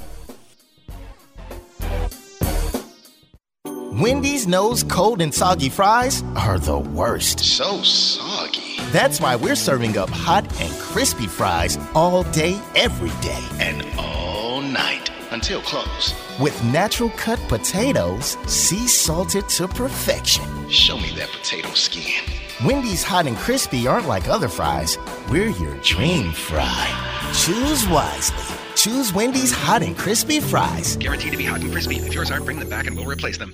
Wendy's knows cold and soggy fries are the worst. So soggy. That's why we're serving up hot and crispy fries all day, every day. And all night until close. With natural cut potatoes, sea salted to perfection. Show me that potato skin. Wendy's hot and crispy aren't like other fries. We're your dream fry. Choose wisely. Choose Wendy's hot and crispy fries. Guaranteed to be hot and crispy. If yours aren't, bring them back and we'll replace them.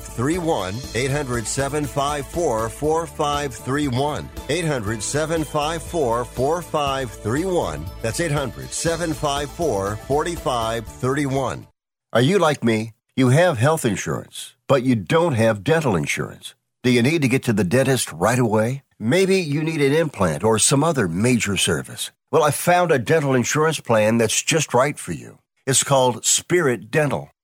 4531. 800 754 4531. 800 754 4531. That's 800 754 4531. Are you like me? You have health insurance, but you don't have dental insurance. Do you need to get to the dentist right away? Maybe you need an implant or some other major service. Well, I found a dental insurance plan that's just right for you. It's called Spirit Dental.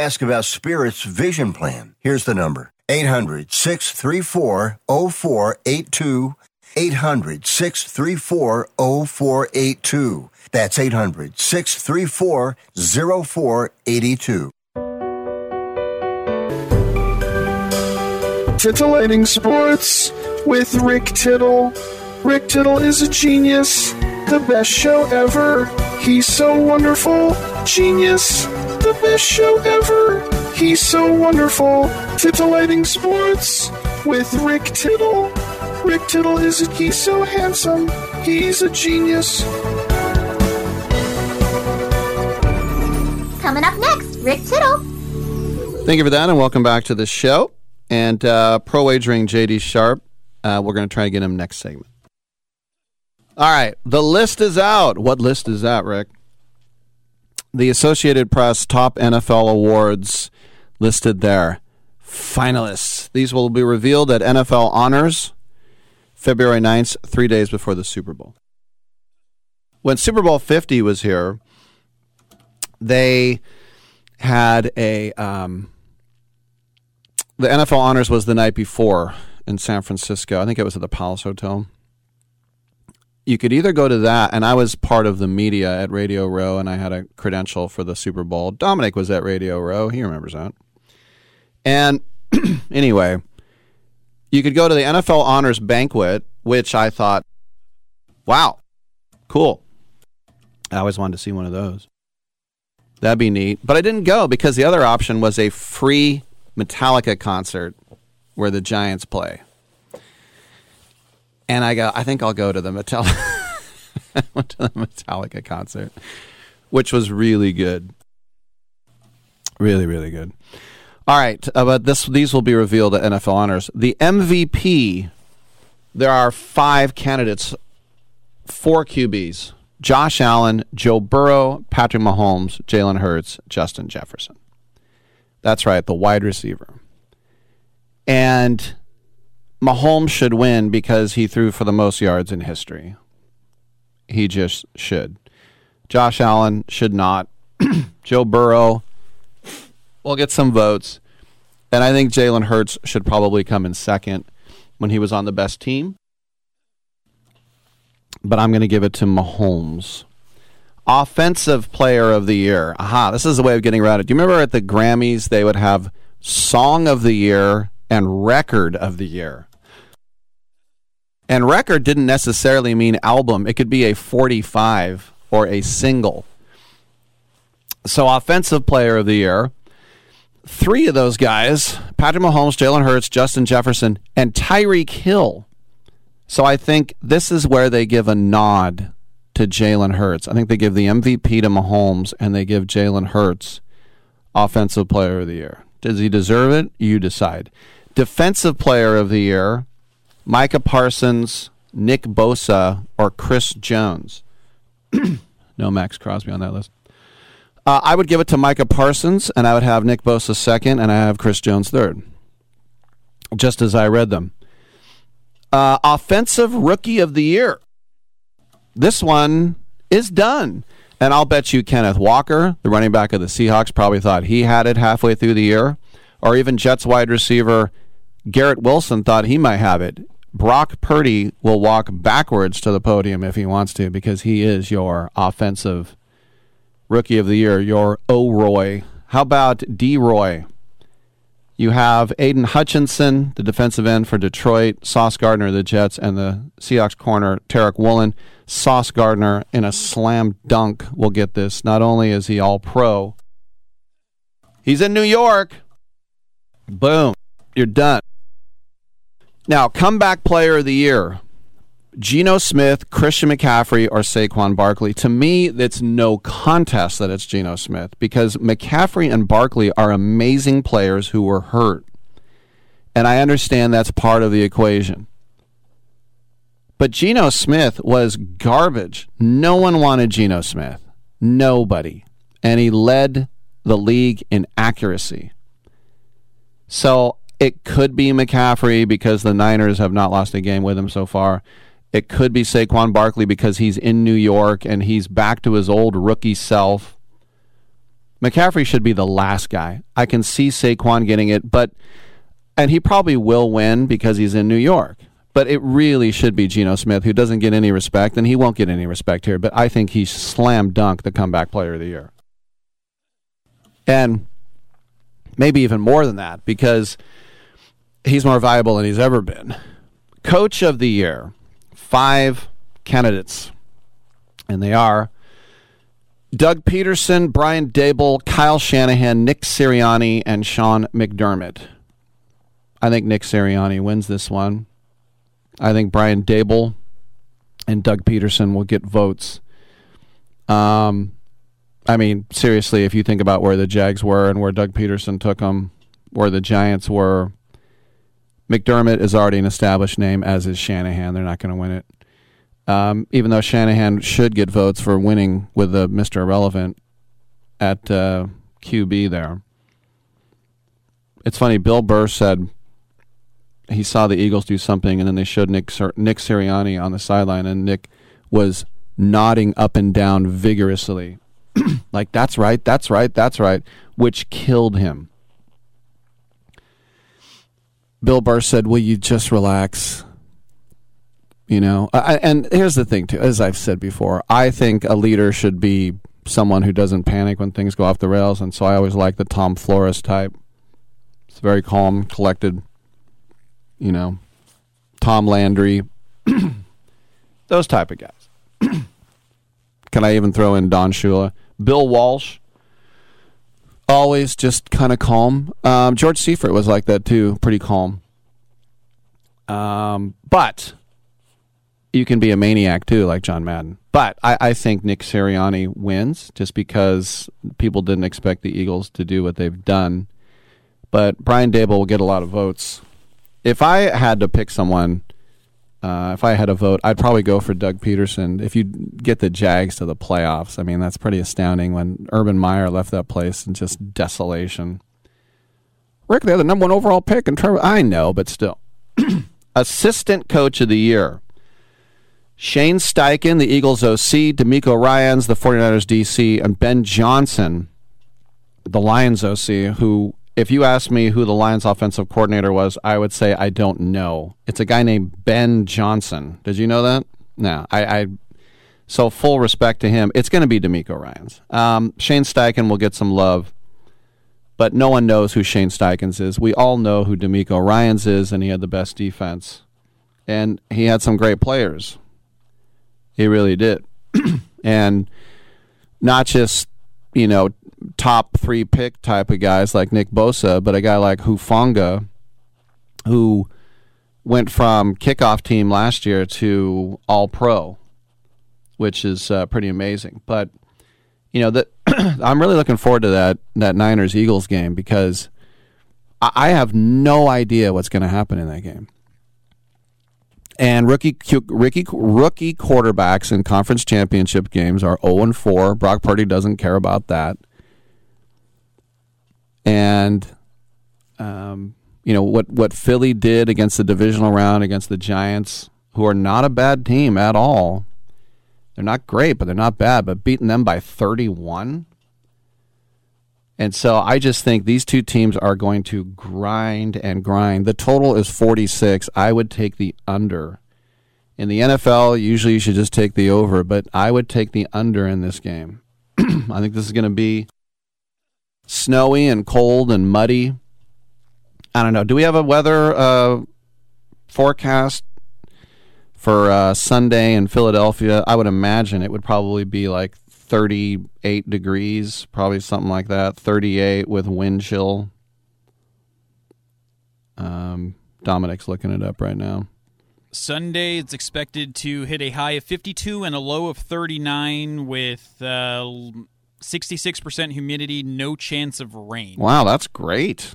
ask about Spirit's vision plan. Here's the number 800 634 0482. 800 634 0482. That's 800 634 0482. Titillating Sports with Rick Tittle. Rick Tittle is a genius, the best show ever. He's so wonderful, genius, the best show ever. He's so wonderful. Titillating Sports with Rick Tittle. Rick Tittle isn't he so handsome. He's a genius. Coming up next, Rick Tittle. Thank you for that, and welcome back to the show. And uh, pro wagering JD Sharp. Uh, we're going to try to get him next segment. All right, the list is out. What list is that, Rick? The Associated Press top NFL awards listed there. Finalists. These will be revealed at NFL Honors February 9th, three days before the Super Bowl. When Super Bowl 50 was here, they had a. Um, the NFL Honors was the night before, in San Francisco. I think it was at the Palace Hotel. You could either go to that, and I was part of the media at Radio Row, and I had a credential for the Super Bowl. Dominic was at Radio Row; he remembers that. And [clears throat] anyway, you could go to the NFL Honors Banquet, which I thought, wow, cool. I always wanted to see one of those. That'd be neat. But I didn't go because the other option was a free Metallica concert where the Giants play. And I go, I think I'll go to the Metallica [laughs] went to the Metallica concert, which was really good. Really, really good. All right, uh, but this these will be revealed at NFL Honors. The MVP. There are five candidates, four QBs: Josh Allen, Joe Burrow, Patrick Mahomes, Jalen Hurts, Justin Jefferson. That's right, the wide receiver. And Mahomes should win because he threw for the most yards in history. He just should. Josh Allen should not. [clears throat] Joe Burrow will get some votes. And I think Jalen Hurts should probably come in second when he was on the best team. But I'm going to give it to Mahomes. Offensive player of the year. Aha, this is a way of getting around it. Do you remember at the Grammys they would have song of the year and record of the year? And record didn't necessarily mean album, it could be a 45 or a single. So, offensive player of the year, three of those guys Patrick Mahomes, Jalen Hurts, Justin Jefferson, and Tyreek Hill. So, I think this is where they give a nod to Jalen Hurts. I think they give the MVP to Mahomes and they give Jalen Hurts Offensive Player of the Year. Does he deserve it? You decide. Defensive Player of the Year, Micah Parsons, Nick Bosa, or Chris Jones. [clears throat] no Maxx Crosby on that list. Uh, I would give it to Micah Parsons, and I would have Nick Bosa second, and I have Chris Jones third, just as I read them. Uh, offensive Rookie of the Year. This one is done. And I'll bet you Kenneth Walker, the running back of the Seahawks, probably thought he had it halfway through the year. Or even Jets wide receiver Garrett Wilson thought he might have it. Brock Purdy will walk backwards to the podium if he wants to because he is your offensive rookie of the year, your O'Roy. How about D Roy? You have Aidan Hutchinson, the defensive end for Detroit, Sauce Gardner the Jets, and the Seahawks corner, Tariq Woolen. Sauce Gardner in a slam dunk will get this. Not only is he all pro, he's in New York. Boom. You're done. Now, comeback player of the year. Geno Smith, Christian McCaffrey, or Saquon Barkley. To me, it's no contest that it's Geno Smith because McCaffrey and Barkley are amazing players who were hurt. And I understand that's part of the equation. But Geno Smith was garbage. No one wanted Geno Smith. Nobody. And he led the league in accuracy. So it could be McCaffrey because the Niners have not lost a game with him so far. It could be Saquon Barkley because he's in New York and he's back to his old rookie self. McCaffrey should be the last guy. I can see Saquon getting it, but and he probably will win because he's in New York. But it really should be Geno Smith, who doesn't get any respect, and he won't get any respect here. But I think he's slam dunk the comeback player of the year. And maybe even more than that, because he's more valuable than he's ever been. Coach of the year five candidates, and they are Doug Pederson, Brian Daboll, Kyle Shanahan, Nick Sirianni, and Sean McDermott. I think Nick Sirianni wins this one. I think Brian Daboll and Doug Pederson will get votes. Um, I mean, seriously, if you think about where the Jags were and where Doug Pederson took them, where the Giants were, McDermott is already an established name, as is Shanahan. They're not going to win it. Um, even though Shanahan should get votes for winning with the Mr. Irrelevant at uh, QB there. It's funny, Bill Burr said he saw the Eagles do something, and then they showed Nick, Nick Sirianni on the sideline, and Nick was nodding up and down vigorously. [clears throat] like, that's right, that's right, that's right, which killed him. Bill Burr said, "Will you just relax?" You know, I, and here's the thing too. As I've said before, I think a leader should be someone who doesn't panic when things go off the rails, and so I always like the Tom Flores type. It's very calm, collected. You know, Tom Landry, [clears throat] those type of guys. [clears throat] Can I even throw in Don Shula, Bill Walsh? Always just kind of calm. Um, George Seifert was like that too, pretty calm. Um, but you can be a maniac too, like John Madden. But I, I think Nick Sirianni wins just because people didn't expect the Eagles to do what they've done. But Brian Daboll will get a lot of votes. If I had to pick someone, uh, if I had a vote, I'd probably go for Doug Pederson. If you get the Jags to the playoffs, I mean that's pretty astounding. When Urban Meyer left that place in just desolation. Rick, they're the number one overall pick in terms. I know, but still, [clears throat] assistant coach of the year. Shane Steichen, the Eagles OC, DeMeco Ryans, the 49ers DC, and Ben Johnson, the Lions OC, who, if you ask me who the Lions offensive coordinator was, I would say I don't know. It's a guy named Ben Johnson. Did you know that? No. I, I so full respect to him. It's going to be DeMeco Ryans. Um, Shane Steichen will get some love, but no one knows who Shane Steichen is. We all know who DeMeco Ryans is, and he had the best defense. And he had some great players. He really did. [clears throat] and not just, you know, top three pick type of guys like Nick Bosa, but a guy like Hufanga, who went from kickoff team last year to all pro, which is uh, pretty amazing. But, you know, that [clears throat] I'm really looking forward to that, that Niners Eagles game because I, I have no idea what's going to happen in that game. And rookie rookie rookie quarterbacks in conference championship games are 0 and 4. Brock Purdy doesn't care about that. And um, you know what what Philly did against the divisional round against the Giants, who are not a bad team at all. They're not great, but they're not bad. But beating them by 31. And so I just think these two teams are going to grind and grind. The total is 46. I would take the under. In the NFL, usually you should just take the over, but I would take the under in this game. [clears throat] I think this is going to be snowy and cold and muddy. I don't know. Do we have a weather uh, forecast for uh, Sunday in Philadelphia? I would imagine it would probably be like 38 degrees, probably something like that. 38 with wind chill. Um, Dominic's looking it up right now. Sunday, it's expected to hit a high of 52 and a low of 39 with uh, 66% humidity, no chance of rain. Wow, that's great.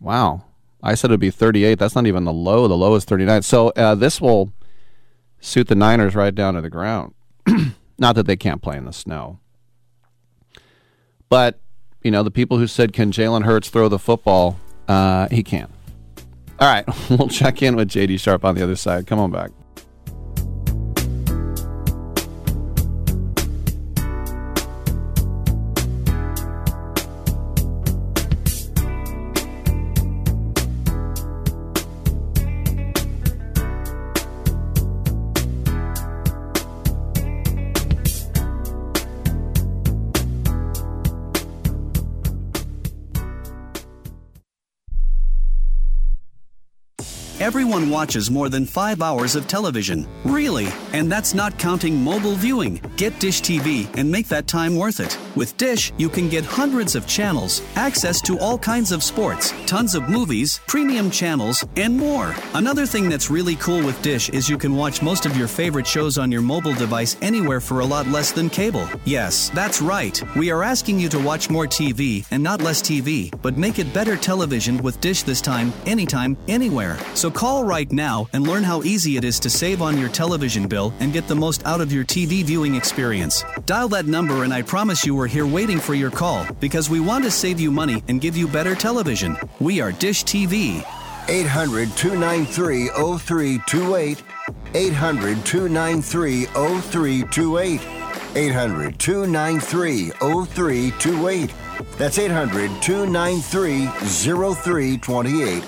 Wow. I said it'd be 38. That's not even the low. The low is 39. So uh, this will suit the Niners right down to the ground. [clears throat] Not that they can't play in the snow. But, you know, the people who said, can Jalen Hurts throw the football? Uh, he can. All right, [laughs] we'll check in with JD Sharp on the other side. Come on back. Everyone watches more than five hours of television. Really? And that's not counting mobile viewing. Get Dish TV and make that time worth it. With Dish, you can get hundreds of channels, access to all kinds of sports, tons of movies, premium channels, and more. Another thing that's really cool with Dish is you can watch most of your favorite shows on your mobile device anywhere for a lot less than cable. Yes, that's right. We are asking you to watch more TV and not less TV, but make it better television with Dish this time, anytime, anywhere. So call right now and learn how easy it is to save on your television bill and get the most out of your TV viewing experience. Dial that number and I promise you we're here waiting for your call because we want to save you money and give you better television. We are Dish TV. 800 293 0328. 800 293 0328. 800 293 0328. That's 800 293 0328.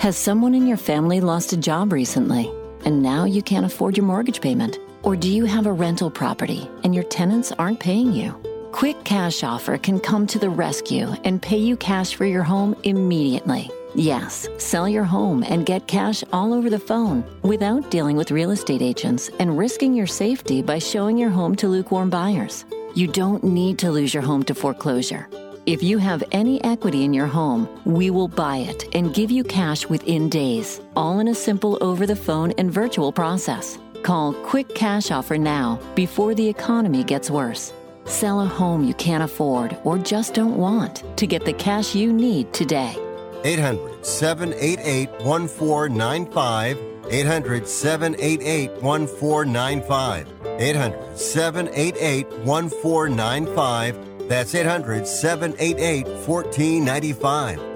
Has someone in your family lost a job recently and now you can't afford your mortgage payment? Or do you have a rental property and your tenants aren't paying you? Quick Cash Offer can come to the rescue and pay you cash for your home immediately. Yes, sell your home and get cash all over the phone without dealing with real estate agents and risking your safety by showing your home to lukewarm buyers. You don't need to lose your home to foreclosure. If you have any equity in your home, we will buy it and give you cash within days, all in a simple over the phone and virtual process. Call Quick Cash Offer now before the economy gets worse. Sell a home you can't afford or just don't want to get the cash you need today. 800 788 1495. 800 788 1495. 800 788 1495. That's 800 788 1495.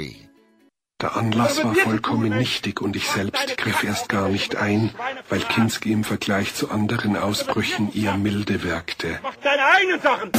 Der Anlass war vollkommen nichtig und ich selbst griff erst gar nicht ein, weil Kinski im Vergleich zu anderen Ausbrüchen eher milde wirkte. Mach deine eigenen Sachen!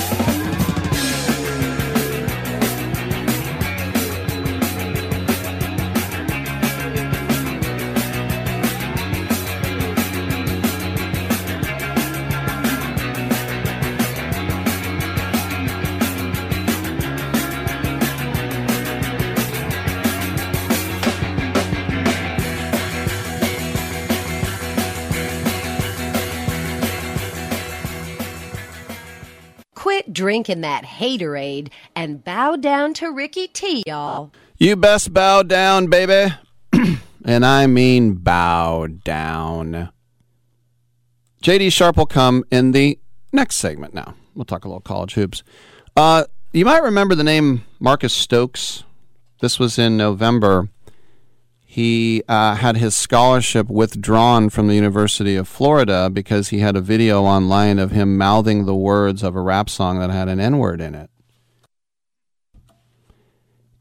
Drinking that haterade and bow down to Ricky T, y'all. You best bow down, baby. [clears throat] and I mean bow down. JD Sharp will come in the next segment now. We'll talk a little college hoops. Uh, you might remember the name Marcus Stokes. This was in November. He uh, had his scholarship withdrawn from the University of Florida because he had a video online of him mouthing the words of a rap song that had an N word in it.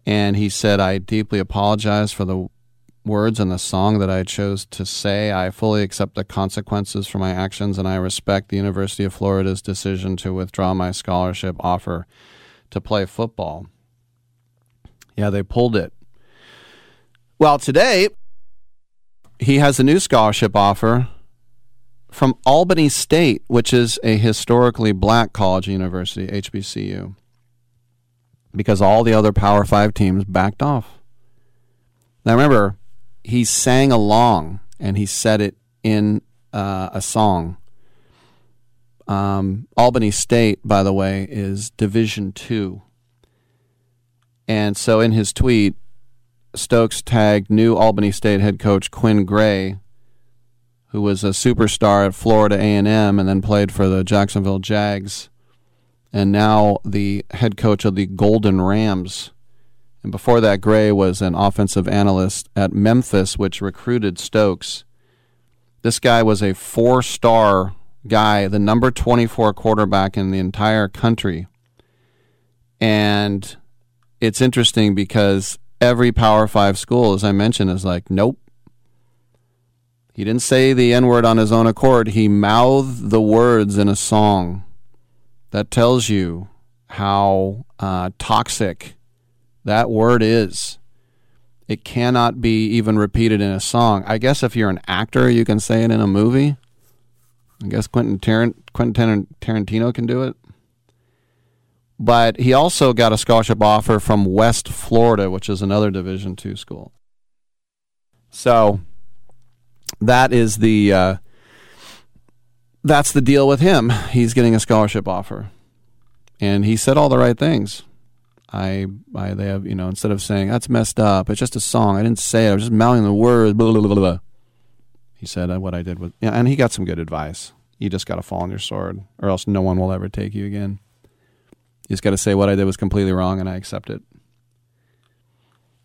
And he said, I deeply apologize for the words in the song that I chose to say. I fully accept the consequences for my actions, and I respect the University of Florida's decision to withdraw my scholarship offer to play football. Yeah, they pulled it. Well, today he has a new scholarship offer from Albany State, which is a historically black college university, HBCU, because all the other Power Five teams backed off. Now, remember, he sang along and he said it in uh, a song. Um, Albany State, by the way, is Division Two. And so in his tweet, Stokes tagged new Albany State head coach Quinn Gray, who was a superstar at Florida A&M and then played for the Jacksonville Jags, and now the head coach of the Golden Rams. And before that, Gray was an offensive analyst at Memphis, which recruited Stokes. This guy was a four star guy, the number 24 quarterback in the entire country. And it's interesting because every Power Five school, as I mentioned, is like, nope. He didn't say the N word on his own accord. He mouthed the words in a song that tells you how uh, toxic that word is. It cannot be even repeated in a song. I guess if you're an actor, you can say it in a movie. I guess Quentin, Tarant- Quentin Tarantino can do it. But he also got a scholarship offer from West Florida, which is another Division two school. So that is the uh, that's the deal with him. He's getting a scholarship offer, and he said all the right things. I, I, they have, you know, instead of saying that's messed up, it's just a song. I didn't say it. I was just mouthing the words. Blah, blah, blah, blah. He said uh, what I did was, yeah, and he got some good advice. You just got to fall on your sword, or else no one will ever take you again. You just got to say what I did was completely wrong, and I accept it.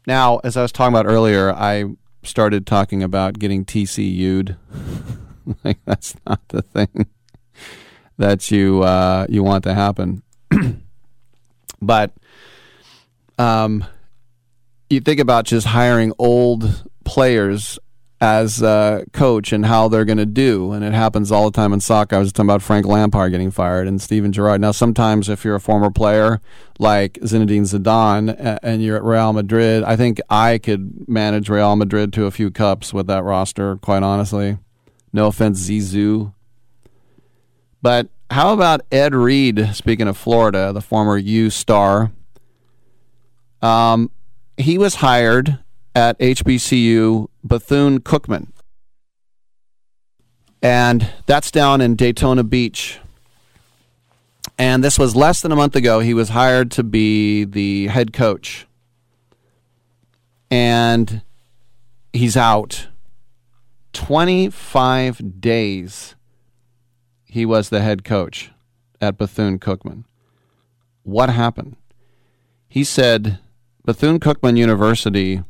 Now, as I was talking about earlier, I started talking about getting TCU'd. [laughs] like that's not the thing [laughs] that you uh, you want to happen. [clears throat] but um, you think about just hiring old players as a coach and how they're going to do, and it happens all the time in soccer. I was talking about Frank Lampard getting fired and Steven Gerrard. Now, sometimes if you're a former player like Zinedine Zidane and you're at Real Madrid, I think I could manage Real Madrid to a few cups with that roster. Quite honestly, no offense, Zizou, but how about Ed Reed? Speaking of Florida, the former U star. Um, he was hired at HBCU Bethune Cookman. And that's down in Daytona Beach. And this was less than a month ago. He was hired to be the head coach. And he's out 25 days. He was the head coach at Bethune Cookman. What happened? He said Bethune Cookman University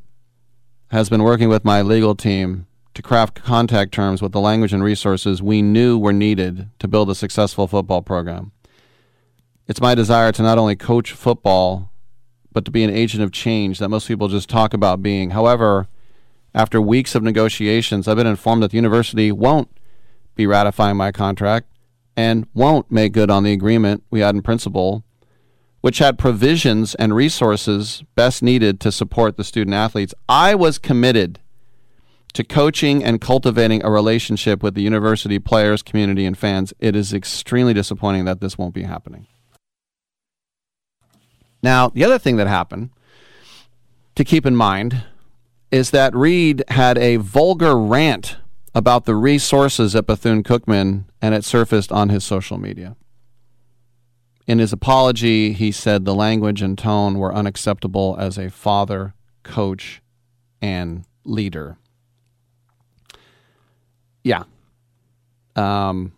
has been working with my legal team to craft contact terms with the language and resources we knew were needed to build a successful football program. It's my desire to not only coach football, but to be an agent of change that most people just talk about being. However, after weeks of negotiations, I've been informed that the university won't be ratifying my contract and won't make good on the agreement we had in principle which had provisions and resources best needed to support the student athletes. I was committed to coaching and cultivating a relationship with the university players, community, and fans. It is extremely disappointing that this won't be happening. Now, the other thing that happened to keep in mind is that Reed had a vulgar rant about the resources at Bethune Cookman, and it surfaced on his social media. In his apology, he said the language and tone were unacceptable as a father, coach, and leader. Yeah. Um,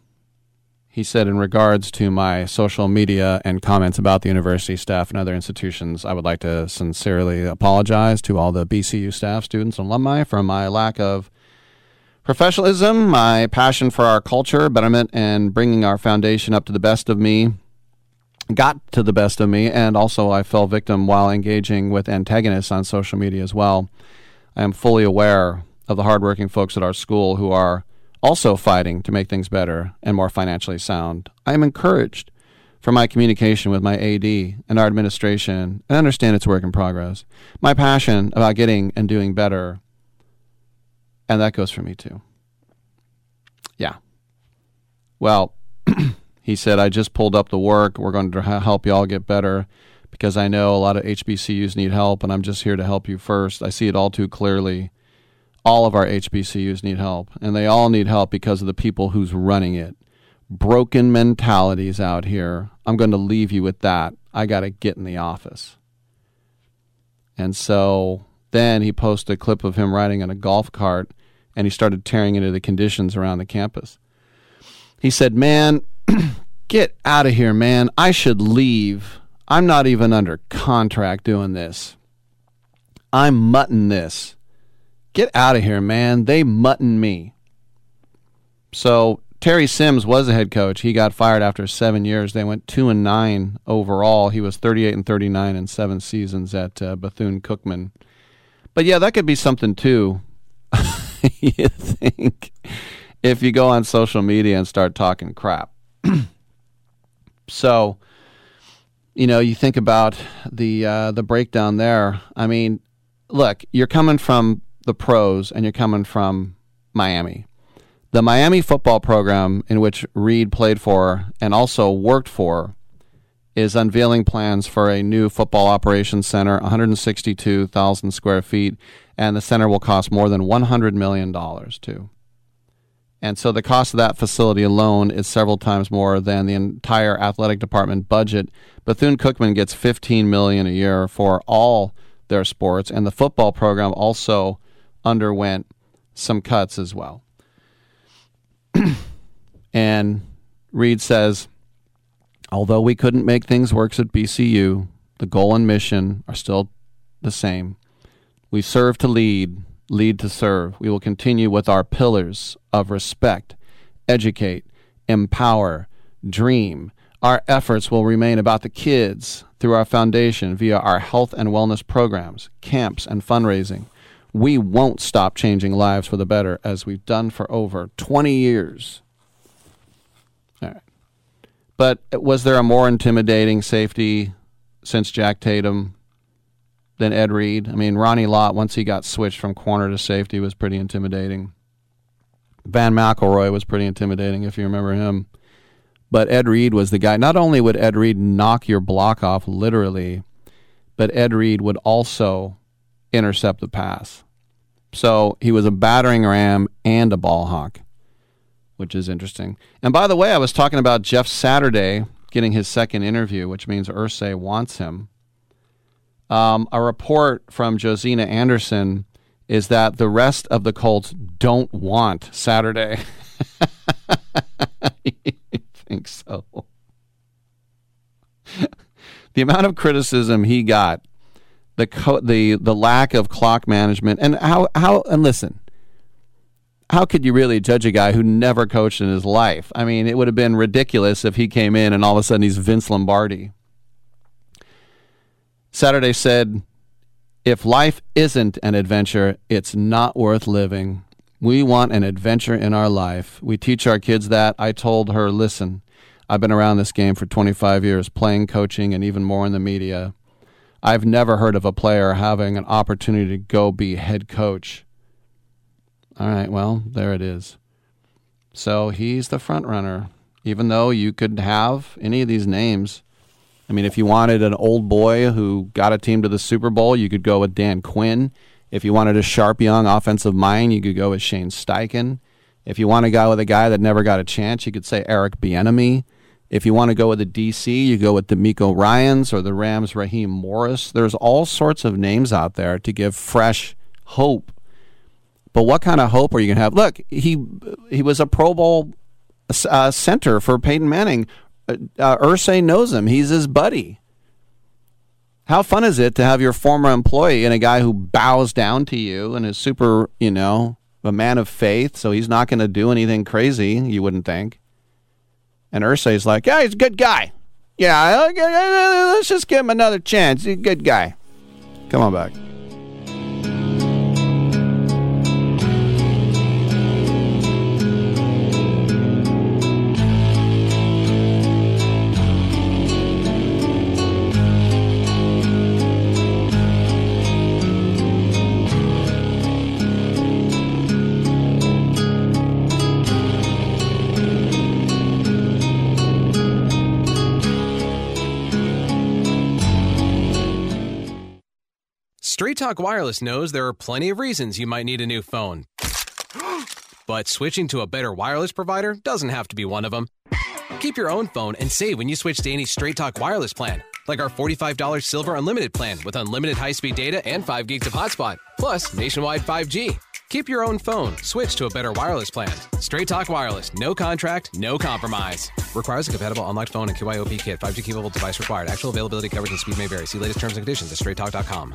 he said, in regards to my social media and comments about the university staff and other institutions, I would like to sincerely apologize to all the BCU staff, students, and alumni for my lack of professionalism, my passion for our culture, betterment, and bringing our foundation up to the best of me got to the best of me, and also I fell victim while engaging with antagonists on social media as well. I am fully aware of the hardworking folks at our school who are also fighting to make things better and more financially sound. I am encouraged from my communication with my AD and our administration and understand it's work in progress. My passion about getting and doing better, and that goes for me too. Yeah. Well, [clears throat] He said, I just pulled up the work. We're going to help you all get better because I know a lot of HBCUs need help, and I'm just here to help you first. I see it all too clearly. All of our HBCUs need help, and they all need help because of the people who's running it. Broken mentalities out here. I'm going to leave you with that. I got to get in the office. And so then he posted a clip of him riding in a golf cart and he started tearing into the conditions around the campus. He said, Man, [clears throat] get out of here, man. I should leave. I'm not even under contract doing this. I'm mutton this. Get out of here, man. They mutton me. So Terry Sims was a head coach. He got fired after seven years. They went two and nine overall. He was 38 and 39 in seven seasons at uh, Bethune Cookman. But yeah, that could be something too. [laughs] you think if you go on social media and start talking crap. [clears throat] so, you know, you think about the uh, the breakdown there. I mean, look, you're coming from the pros and you're coming from Miami. The Miami football program in which Reed played for and also worked for is unveiling plans for a new football operations center, 162,000 square feet, and the center will cost more than 100 million dollars too. And so the cost of that facility alone is several times more than the entire athletic department budget. Bethune Cookman gets 15 million a year for all their sports, and the football program also underwent some cuts as well. [clears throat] and Reed says, although we couldn't make things work at BCU, the goal and mission are still the same. We serve to lead, lead to serve. We will continue with our pillars of respect, educate, empower, dream. Our efforts will remain about the kids through our foundation via our health and wellness programs, camps, and fundraising. We won't stop changing lives for the better as we've done for over 20 years. All right. But was there a more intimidating safety since Jack Tatum than Ed Reed? I mean, Ronnie Lott, once he got switched from corner to safety, was pretty intimidating. Vann McElroy was pretty intimidating, if you remember him. But Ed Reed was the guy. Not only would Ed Reed knock your block off literally, but Ed Reed would also intercept the pass. So he was a battering ram and a ball hawk, which is interesting. And by the way, I was talking about Jeff Saturday getting his second interview, which means Irsay wants him. Um, a report from Josina Anderson is that the rest of the Colts don't want Saturday. [laughs] I think so. the amount of criticism he got, the co- the the lack of clock management, and how how and listen, how could you really judge a guy who never coached in his life? I mean, it would have been ridiculous if he came in and all of a sudden he's Vince Lombardi. Saturday said, if life isn't an adventure, it's not worth living. We want an adventure in our life. We teach our kids that. I told her, listen, I've been around this game for 25 years, playing, coaching, and even more in the media. I've never heard of a player having an opportunity to go be head coach. All right, well, there it is. So he's the front runner, even though you could have any of these names. I mean, if you wanted an old boy who got a team to the Super Bowl, you could go with Dan Quinn. If you wanted a sharp young offensive mind, you could go with Shane Steichen. If you want to go with a guy that never got a chance, you could say Eric Bieniemy. If you want to go with the DC, you go with DeMeco Ryans or the Rams Raheem Morris. There's all sorts of names out there to give fresh hope. But what kind of hope are you going to have? Look, he he was a Pro Bowl uh, center for Peyton Manning. Uh, uh, Irsay knows him. He's his buddy. How fun is it to have your former employee and a guy who bows down to you and is super, you know, a man of faith, so he's not going to do anything crazy, you wouldn't think. And Irsay's like, yeah, he's a good guy. Yeah, let's just give him another chance. He's a good guy. Come on back. Straight Talk Wireless knows there are plenty of reasons you might need a new phone. [gasps] but switching to a better wireless provider doesn't have to be one of them. Keep your own phone and save when you switch to any Straight Talk Wireless plan, like our $45 Silver Unlimited plan with unlimited high speed data and 5 gigs of hotspot, plus nationwide 5G. Keep your own phone. Switch to a better wireless plan. Straight Talk Wireless. No contract, no compromise. Requires a compatible unlocked phone and KYOP kit. 5G capable device required. Actual availability, coverage, and speed may vary. See latest terms and conditions at straighttalk.com.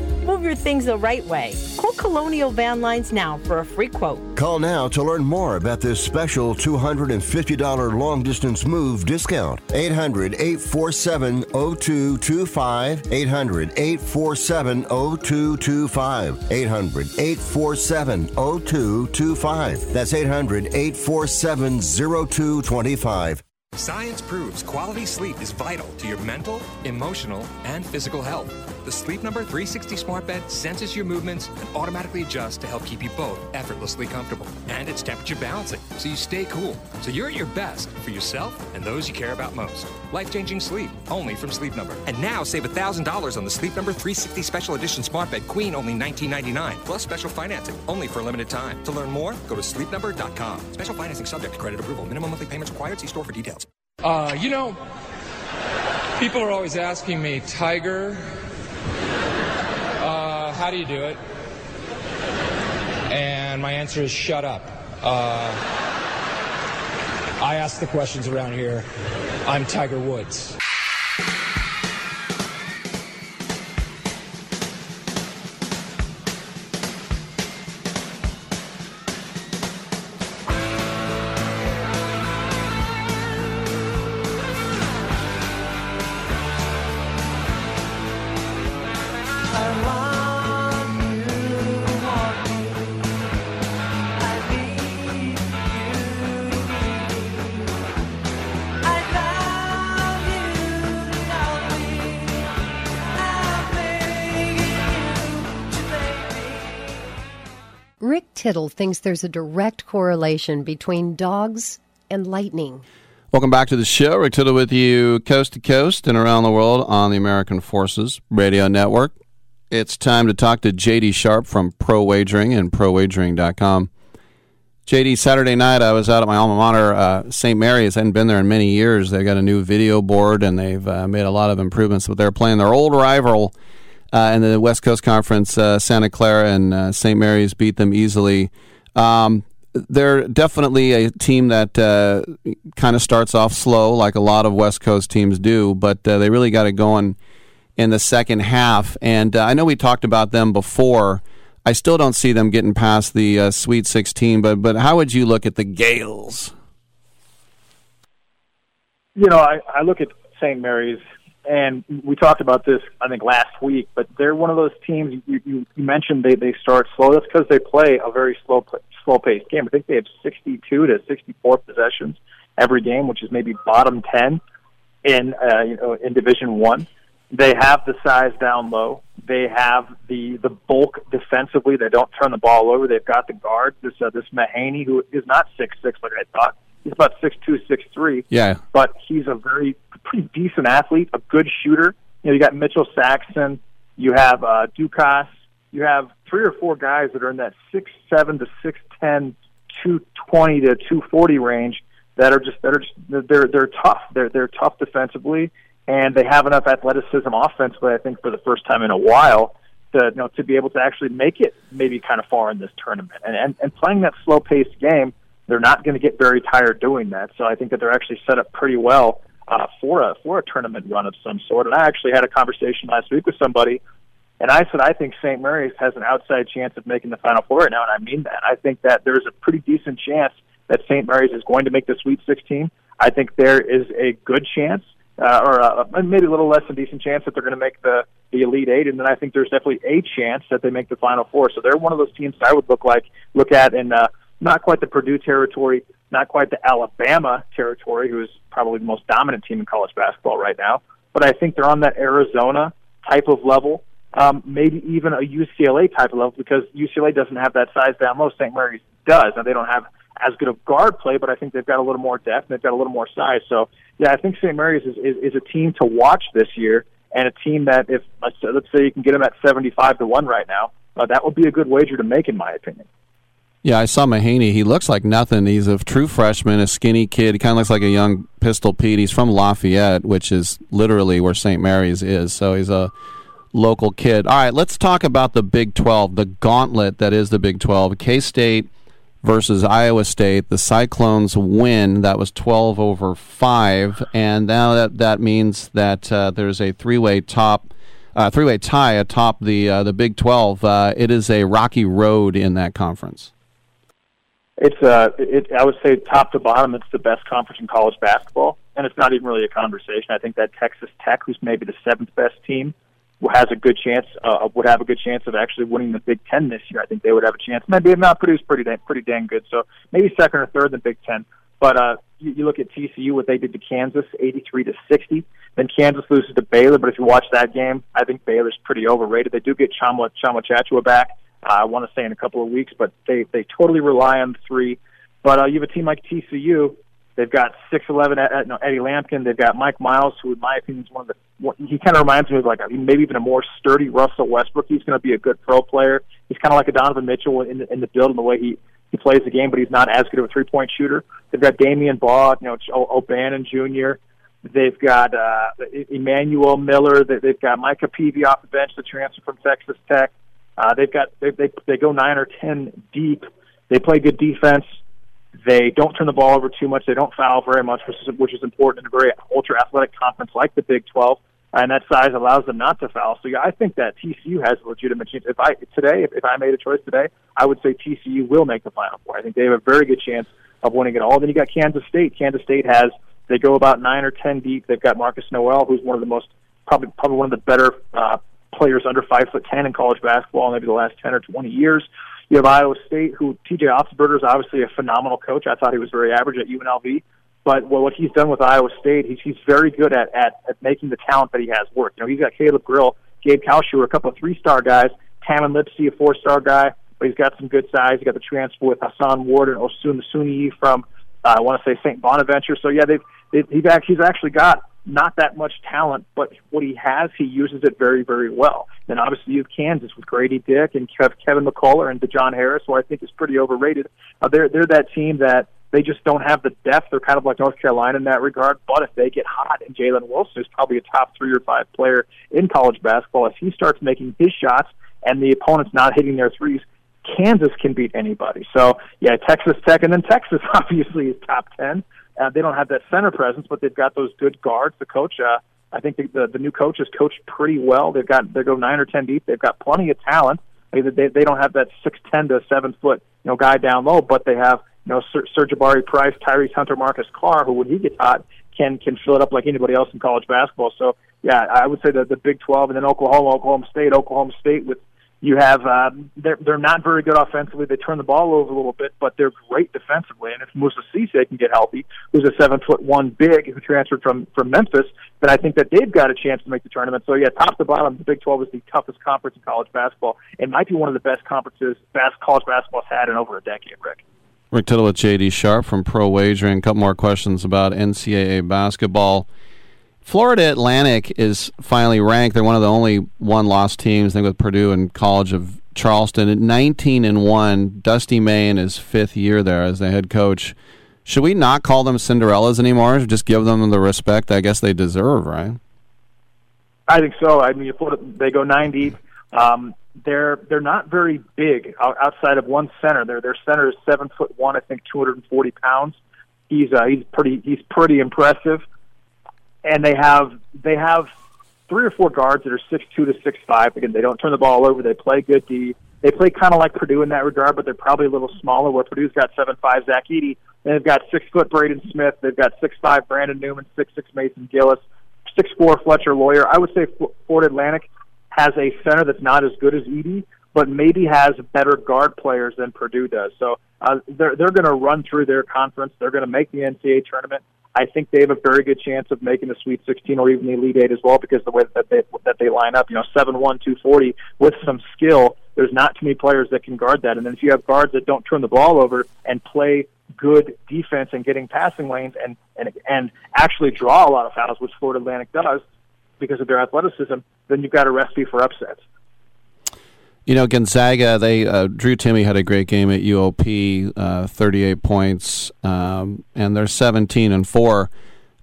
Move your things the right way. Call Colonial Van Lines now for a free quote. Call now to learn more about this special $250 long distance move discount. 800 847 0225. 800 847 0225. 800 847 0225. That's 800 847 0225. Science proves quality sleep is vital to your mental, emotional, and physical health. The Sleep Number 360 smart bed senses your movements and automatically adjusts to help keep you both effortlessly comfortable. And it's temperature balancing, so you stay cool. So you're at your best for yourself and those you care about most. Life-changing sleep, only from Sleep Number. And now save $1,000 on the Sleep Number 360 Special Edition smart bed Queen, only $19.99, plus special financing, only for a limited time. To learn more, go to sleepnumber.com. Special financing subject to credit approval. Minimum monthly payments required. See store for details. Uh, you know, people are always asking me, Tiger, uh, how do you do it? And my answer is shut up. Uh, I ask the questions around here. I'm Tiger Woods. Tittle thinks there's a direct correlation between dogs and lightning. Welcome back to the show. Rick Tittle with you coast to coast and around the world on the American Forces Radio Network. It's time to talk to JD Sharp from Pro Wagering and ProWagering.com. JD, Saturday night I was out at my alma mater, uh, St. Mary's. I hadn't been there in many years. They've got a new video board and they've uh, made a lot of improvements. But they're playing their old rival uh, in the West Coast Conference, uh, Santa Clara, and uh, St. Mary's beat them easily. Um, they're definitely a team that uh, kind of starts off slow, like a lot of West Coast teams do, but uh, they really got it going in the second half. And uh, I know we talked about them before. I still don't see them getting past the uh, Sweet 16, but but how would you look at the Gales? You know, I, I look at St. Mary's, and we talked about this, I think, last week, but they're one of those teams you, you, you mentioned they, they start slow. That's because they play a very slow slow paced game. I think they have 62 to 64 possessions every game, which is maybe bottom 10 in uh, you know in Division One. They have the size down low. They have the the bulk defensively. They don't turn the ball over. They've got the guard. This uh, this Mahaney who is not six six like I thought. He's about six two six three. Yeah, but he's a very pretty decent athlete, a good shooter. You know, you got Mitchell Saxen. You have uh, Dukas. You have three or four guys that are in that six seven to six ten, two twenty to two forty range that are just that are just they're they're tough. They're they're tough defensively and they have enough athleticism offensively. I think for the first time in a while to you know to be able to actually make it maybe kind of far in this tournament. And and, and playing that slow paced game, they're not going to get very tired doing that. So I think that they're actually set up pretty well uh, for a for a tournament run of some sort. And I actually had a conversation last week with somebody. And I said, I think St. Mary's has an outside chance of making the Final Four right now, and I mean that. I think that there's a pretty decent chance that St. Mary's is going to make the Sweet 16. I think there is a good chance uh, or uh, maybe a little less than decent chance that they're going to make the the Elite Eight, and then I think there's definitely a chance that they make the Final Four. So they're one of those teams that I would look like look at in uh, not quite the Purdue territory, not quite the Alabama territory, who is probably the most dominant team in college basketball right now, but I think they're on that Arizona type of level. Um, maybe even a UCLA type of level because UCLA doesn't have that size down low. St. Mary's does, and they don't have as good of guard play, but I think they've got a little more depth and they've got a little more size. So, yeah, I think St. Mary's is, is, is a team to watch this year and a team that if let's, say you can get them at 75 to 1 right now, uh, that would be a good wager to make, in my opinion. Yeah, I saw Mahaney. He looks like nothing. He's a true freshman, a skinny kid. He kind of looks like a young Pistol Pete. He's from Lafayette, which is literally where St. Mary's is. So he's a local kid. All right, let's talk about the Big 12, the gauntlet that is the Big 12. K State versus Iowa State. The Cyclones win. That was 12 over 5. And now that, that means that uh, there's a three way top. Uh, three-way tie atop the uh, the Big 12. Uh, it is a rocky road in that conference. It's uh, it, I would say top to bottom, it's the best conference in college basketball, and it's not even really a conversation. I think that Texas Tech, who's maybe the seventh best team, has a good chance, uh, would have a good chance of actually winning the Big Ten this year. I think they would have a chance. Maybe not Purdue's pretty dang, pretty dang good, so maybe second or third in the Big Ten. But uh, you, you look at TCU, what they did to Kansas, 83 to 60. Then Kansas loses to Baylor, but if you watch that game, I think Baylor's pretty overrated. They do get Tchamwa Tchamwa Tchatchoua back. Uh, I want to say in a couple of weeks, but they they totally rely on three. But uh, you have a team like TCU They've got six eleven no, Eddie Lampkin. They've got Mike Miles, who in my opinion is one of the. He kind of reminds me of like maybe even a more sturdy Russell Westbrook. He's going to be a good pro player. He's kind of like a Donovan Mitchell in the, in the build and the way he he plays the game, but he's not as good of a three point shooter. They've got Damion Baugh, you know, O'Bannon Jr. They've got uh, Emmanuel Miller. They've got Micah Peavy off the bench, the transfer from Texas Tech. Uh, they've got they, they they go nine or ten deep. They play good defense. They don't turn the ball over too much. They don't foul very much, which is, which is important in a very ultra athletic conference like the Big 12. And that size allows them not to foul. So yeah, I think that TCU has a legitimate chance. If I today, if, if I made a choice today, I would say TCU will make the Final Four. I think they have a very good chance of winning it all. Then you got Kansas State. Kansas State has they go about nine or ten deep. They've got Markquis Nowell, who's one of the most probably probably one of the better uh, players under five foot ten in college basketball, maybe the last ten or twenty years. You have Iowa State, who T.J. Otzelberger is obviously a phenomenal coach. I thought he was very average at UNLV, but what he's done with Iowa State, he's he's very good at, at at making the talent that he has work. You know, he's got Caleb Grill, Gabe Kalscheur, a couple of three star guys, Tamin Lipsey, a four star guy, but he's got some good size. He got the transfer with Hason Ward and Osun Suni from uh, I want to say St. Bonaventure. So yeah, they've, they've he's actually got not that much talent, but what he has, he uses it very, very well. Then obviously you have Kansas with Grady Dick and Kevin McCullar and Dajuan Harris, who I think is pretty overrated. Uh, they're they're that team that they just don't have the depth. They're kind of like North Carolina in that regard. But if they get hot, and Jalen Wilson is probably a top three or five player in college basketball, if he starts making his shots and the opponent's not hitting their threes, Kansas can beat anybody. So yeah, Texas Tech, and then Texas [laughs] obviously is top ten. Uh, they don't have that center presence, but they've got those good guards. The coach, uh, I think the, the the new coach has coached pretty well. They've got they go nine or ten deep. They've got plenty of talent. They they, they don't have that six ten to seven foot you know guy down low, but they have you know Sir, Sir'Jabari Rice, Tyrese Hunter, Marcus Carr, who when he gets hot can can fill it up like anybody else in college basketball. So yeah, I would say that the Big Twelve and then Oklahoma, Oklahoma State, Oklahoma State with you have um, they're they're not very good offensively. They turn the ball over a little bit, but they're great defensively. And if Moussa Cisse can get healthy, who's a seven foot one big who transferred from from Memphis, then I think that they've got a chance to make the tournament. So yeah, top to bottom, the Big Twelve is the toughest conference in college basketball. It might be one of the best conferences college basketball's had in over a decade. Rick. Rick Tittle with JD Sharp from Pro Wagering. A couple more questions about NCAA basketball. Florida Atlantic is finally ranked. They're one of the only one-loss teams. I think with Purdue and College of Charleston at 19 and one. Dusty May in his fifth year there as the head coach. Should we not call them Cinderellas anymore? Just give them the respect I guess they deserve, right? I think so. I mean, they go nine. Um, they're they're not very big outside of one center. Their their center is seven foot one. I think 240 pounds. He's uh, he's pretty he's pretty impressive and they have they have three or four guards that are six two to six five. Again, they don't turn the ball over. They play good D. They play kind of like Purdue in that regard, but they're probably a little smaller. Where Purdue's got seven five Zach and they've got six foot Braden Smith. They've got six five Brandon Newman, six six Mason Gillis. six four Fletcher Loyer. I would say Fort Atlantic has a center that's not as good as Edey, but maybe has better guard players than Purdue does. So uh, they're they're going to run through their conference. They're going to make the NCAA tournament. I think they have a very good chance of making the Sweet 16 or even the Elite Eight as well because the way that they that they line up, you know, seven one two forty with some skill. There's not too many players that can guard that, and then if you have guards that don't turn the ball over and play good defense and getting passing lanes and and and actually draw a lot of fouls, which Florida Atlantic does because of their athleticism, then you've got a recipe for upsets. You know, Gonzaga, they uh, Drew Timme had a great game at UOP, uh, 38 points, um, and they're 17 and four.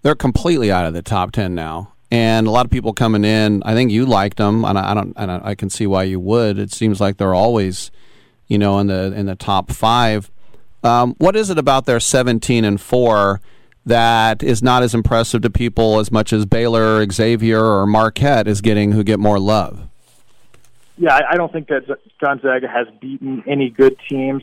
They're completely out of the top 10 now, and a lot of people coming in. I think you liked them, and I, I don't, and I can see why you would. It seems like they're always, you know, in the in the top five. Um, what is it about their 17 and four that is not as impressive to people as much as Baylor, Xavier, or Marquette is getting, who get more love? Yeah, I, I don't think that Gonzaga has beaten any good teams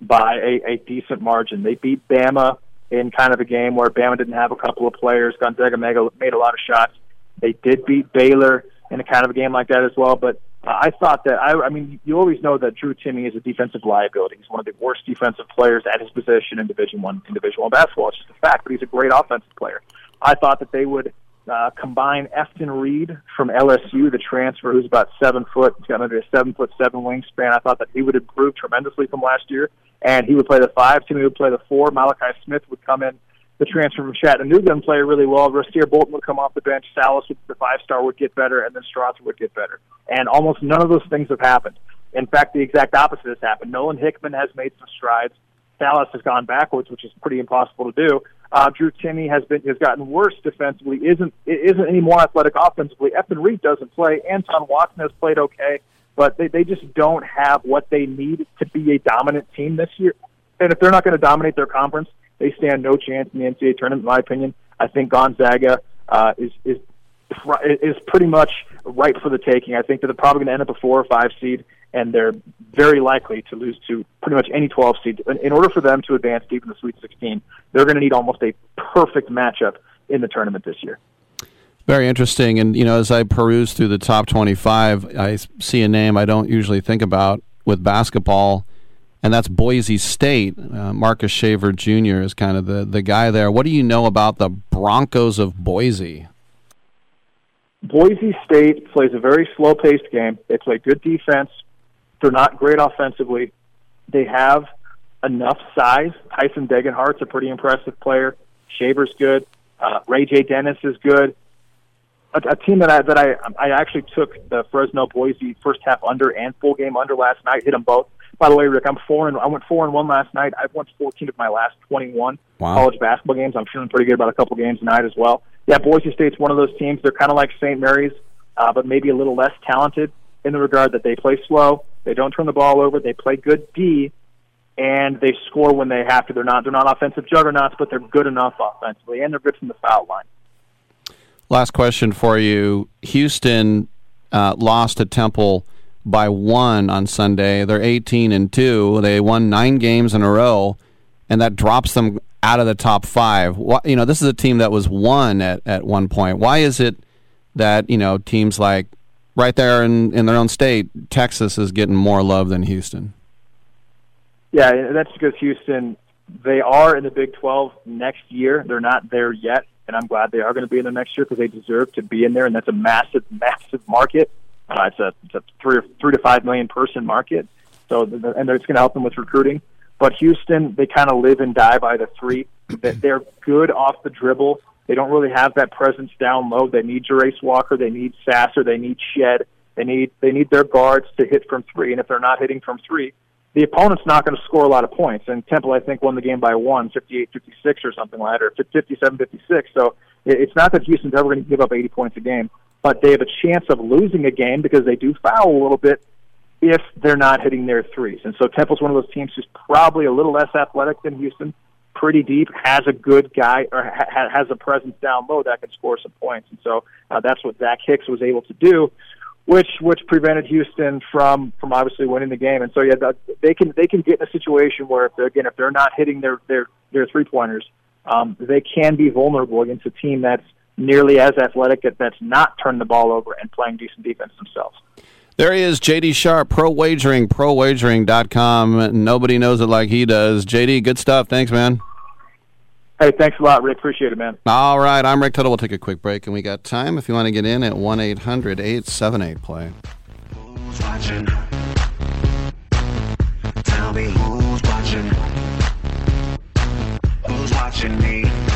by a, a decent margin. They beat Bama in kind of a game where Bama didn't have a couple of players. Gonzaga made a, made a lot of shots. They did beat Baylor in a kind of a game like that as well. But I thought that I, I mean, you always know that Drew Timme is a defensive liability. He's one of the worst defensive players at his position in Division One in Division One basketball. It's just a fact, but he's a great offensive player. I thought that they would uh, combine Efton Reid from LSU, the transfer, who's about seven foot, he's got under a seven foot seven wingspan. I thought that he would improve tremendously from last year, and he would play the five. Timme would play the four. Malachi Smith would come in, the transfer from Chattanooga, and play really well. Rasir Bolton would come off the bench. Sallis, the five star, would get better, and then Strawther would get better. And almost none of those things have happened. In fact, the exact opposite has happened. Nolan Hickman has made some strides. Sallis has gone backwards, which is pretty impossible to do. Uh, Drew Timme has been has gotten worse defensively. isn't isn't any more athletic offensively. Efton Reid doesn't play. Anton Watson has played okay, but they they just don't have what they need to be a dominant team this year. And if they're not going to dominate their conference, they stand no chance in the NCAA tournament. In my opinion, I think Gonzaga uh, is is is pretty much ripe for the taking. I think that they're probably going to end up a four or five seed and they're very likely to lose to pretty much any 12 seed. In order for them to advance deep in the Sweet 16, they're going to need almost a perfect matchup in the tournament this year. Very interesting. And, you know, as I peruse through the top 25, I see a name I don't usually think about with basketball, and that's Boise State. Uh, Marcus Shaver Jr. is kind of the, the guy there. What do you know about the Broncos of Boise? Boise State plays a very slow paced game. They play good defense, they're not great offensively. They have enough size. Tyson Degenhart's a pretty impressive player. Shaver's good. Uh, Ray J. Dennis is good. A, a team that I that I I actually took the Fresno Boise first half under and full game under last night. Hit them both. By the way, Rick, I'm four and I went four and one last night. I've won 14 of my last 21 wow. college basketball games. I'm feeling pretty good about a couple games tonight as well. Yeah, Boise State's one of those teams. They're kind of like St. Mary's, uh, but maybe a little less talented in the regard that they play slow. They don't turn the ball over. They play good D, and they score when they have to. They're not they're not offensive juggernauts, but they're good enough offensively, and they're good from the foul line. Last question for you: Houston uh, lost to Temple by one on Sunday. They're 18 and two. They won nine games in a row, and that drops them out of the top five. You know, this is a team that was one at, at one point. Why is it that you know teams like right there in, in their own state, Texas is getting more love than Houston. Yeah, that's because Houston, they are in the Big 12 next year. They're not there yet, and I'm glad they are going to be in the next year because they deserve to be in there, and that's a massive, massive market. Uh, it's a it's a three three to five million person market, so and it's going to help them with recruiting. But Houston, they kind of live and die by the three. [clears throat] That they're good off the dribble. They don't really have that presence down low. They need Jarace Walker. They need Sasser. They need Shead. They need they need their guards to hit from three. And if they're not hitting from three, the opponent's not going to score a lot of points. And Temple, I think, won the game by one, 58-56 or something like that, or 57-56. So it's not that Houston's ever going to give up 80 points a game, but they have a chance of losing a game because they do foul a little bit if they're not hitting their threes. And so Temple's one of those teams who's probably a little less athletic than Houston, pretty deep, has a good guy or ha- has a presence down low that can score some points. And so uh, that's what Zach Hicks was able to do, which which prevented Houston from from obviously winning the game. And so yeah, they can they can get in a situation where if they're again if they're not hitting their their their three pointers, um, they can be vulnerable against a team that's nearly as athletic that, that's not turning the ball over and playing decent defense themselves. There he is, JD Sharp, Pro Wagering, ProWagering.com. Nobody knows it like he does. JD, good stuff. Thanks, man. Hey, thanks a lot, Rick. Appreciate it, man. All right, I'm Rick Tittle. We'll take a quick break, and we got time if you want to get in at 1 800 878 play. Who's watching? Tell me who's watching? Who's watching me?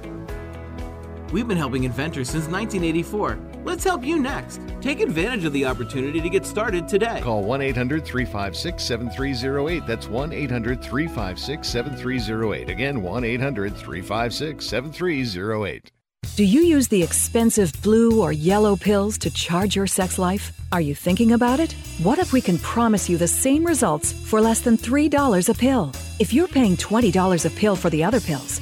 We've been helping inventors since 1984. Let's help you next. Take advantage of the opportunity to get started today. Call 1 800 356 7308. That's 1 800 356 7308. Again, 1 800 356 7308. Do you use the expensive blue or yellow pills to charge your sex life? Are you thinking about it? What if we can promise you the same results for less than $3 a pill? If you're paying $20 a pill for the other pills,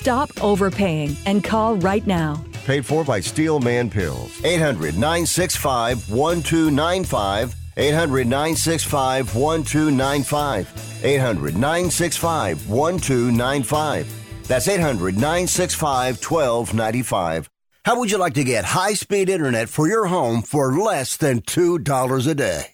Stop overpaying and call right now. Paid for by Steelman Pills. 800 965 1295. 800 965 1295. 800 965 1295. That's 800 965 1295. How would you like to get high speed internet for your home for less than $2 a day?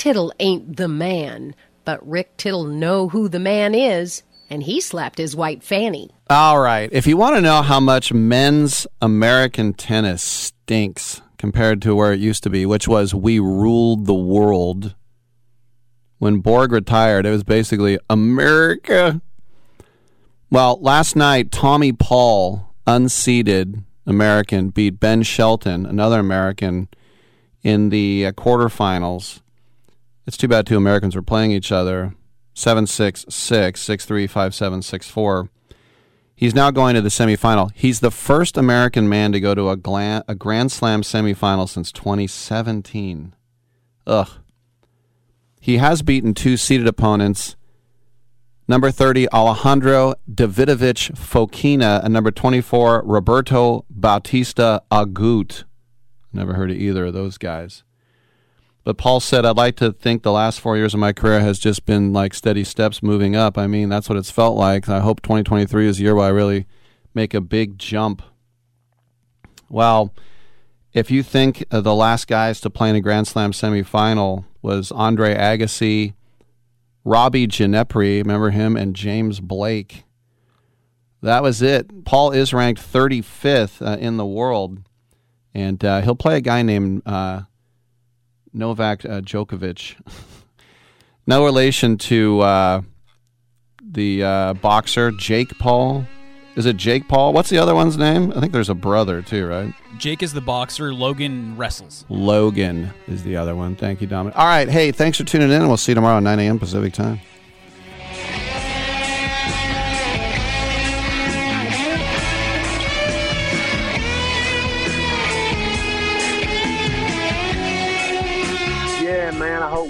Tittle ain't the man, but Rick Tittle know who the man is, and he slapped his white fanny. All right. If you want to know how much men's American tennis stinks compared to where it used to be, which was we ruled the world. When Borg retired, it was basically America. Well, last night, Tommy Paul, unseeded American, beat Ben Shelton, another American, in the uh, quarterfinals. It's too bad two Americans were playing each other. 7 6 6 6 3 5 7 6 4. He's now going to the semifinal. He's the first American man to go to a, gla- a Grand Slam semifinal since 2017. Ugh. He has beaten two seeded opponents. Number 30, Alejandro Davidovich Fokina, and number 24, Roberto Bautista Agut. Never heard of either of those guys. But Paul said, I'd like to think the last four years of my career has just been like steady steps moving up. I mean, that's what it's felt like. I hope 2023 is the year where I really make a big jump. Well, if you think uh, the last guys to play in a Grand Slam semifinal was Andre Agassi, Robbie Ginepri, remember him, and James Blake. That was it. Paul is ranked 35th uh, in the world, and uh, he'll play a guy named uh, Novak uh, Djokovic. [laughs] no relation to uh, the uh, boxer Jake Paul. Is it Jake Paul? What's the other one's name? I think there's a brother too, right? Jake is the boxer. Logan wrestles. Logan is the other one. Thank you, Dominic. All right. Hey, thanks for tuning in. And we'll see you tomorrow at 9 a.m. Pacific time.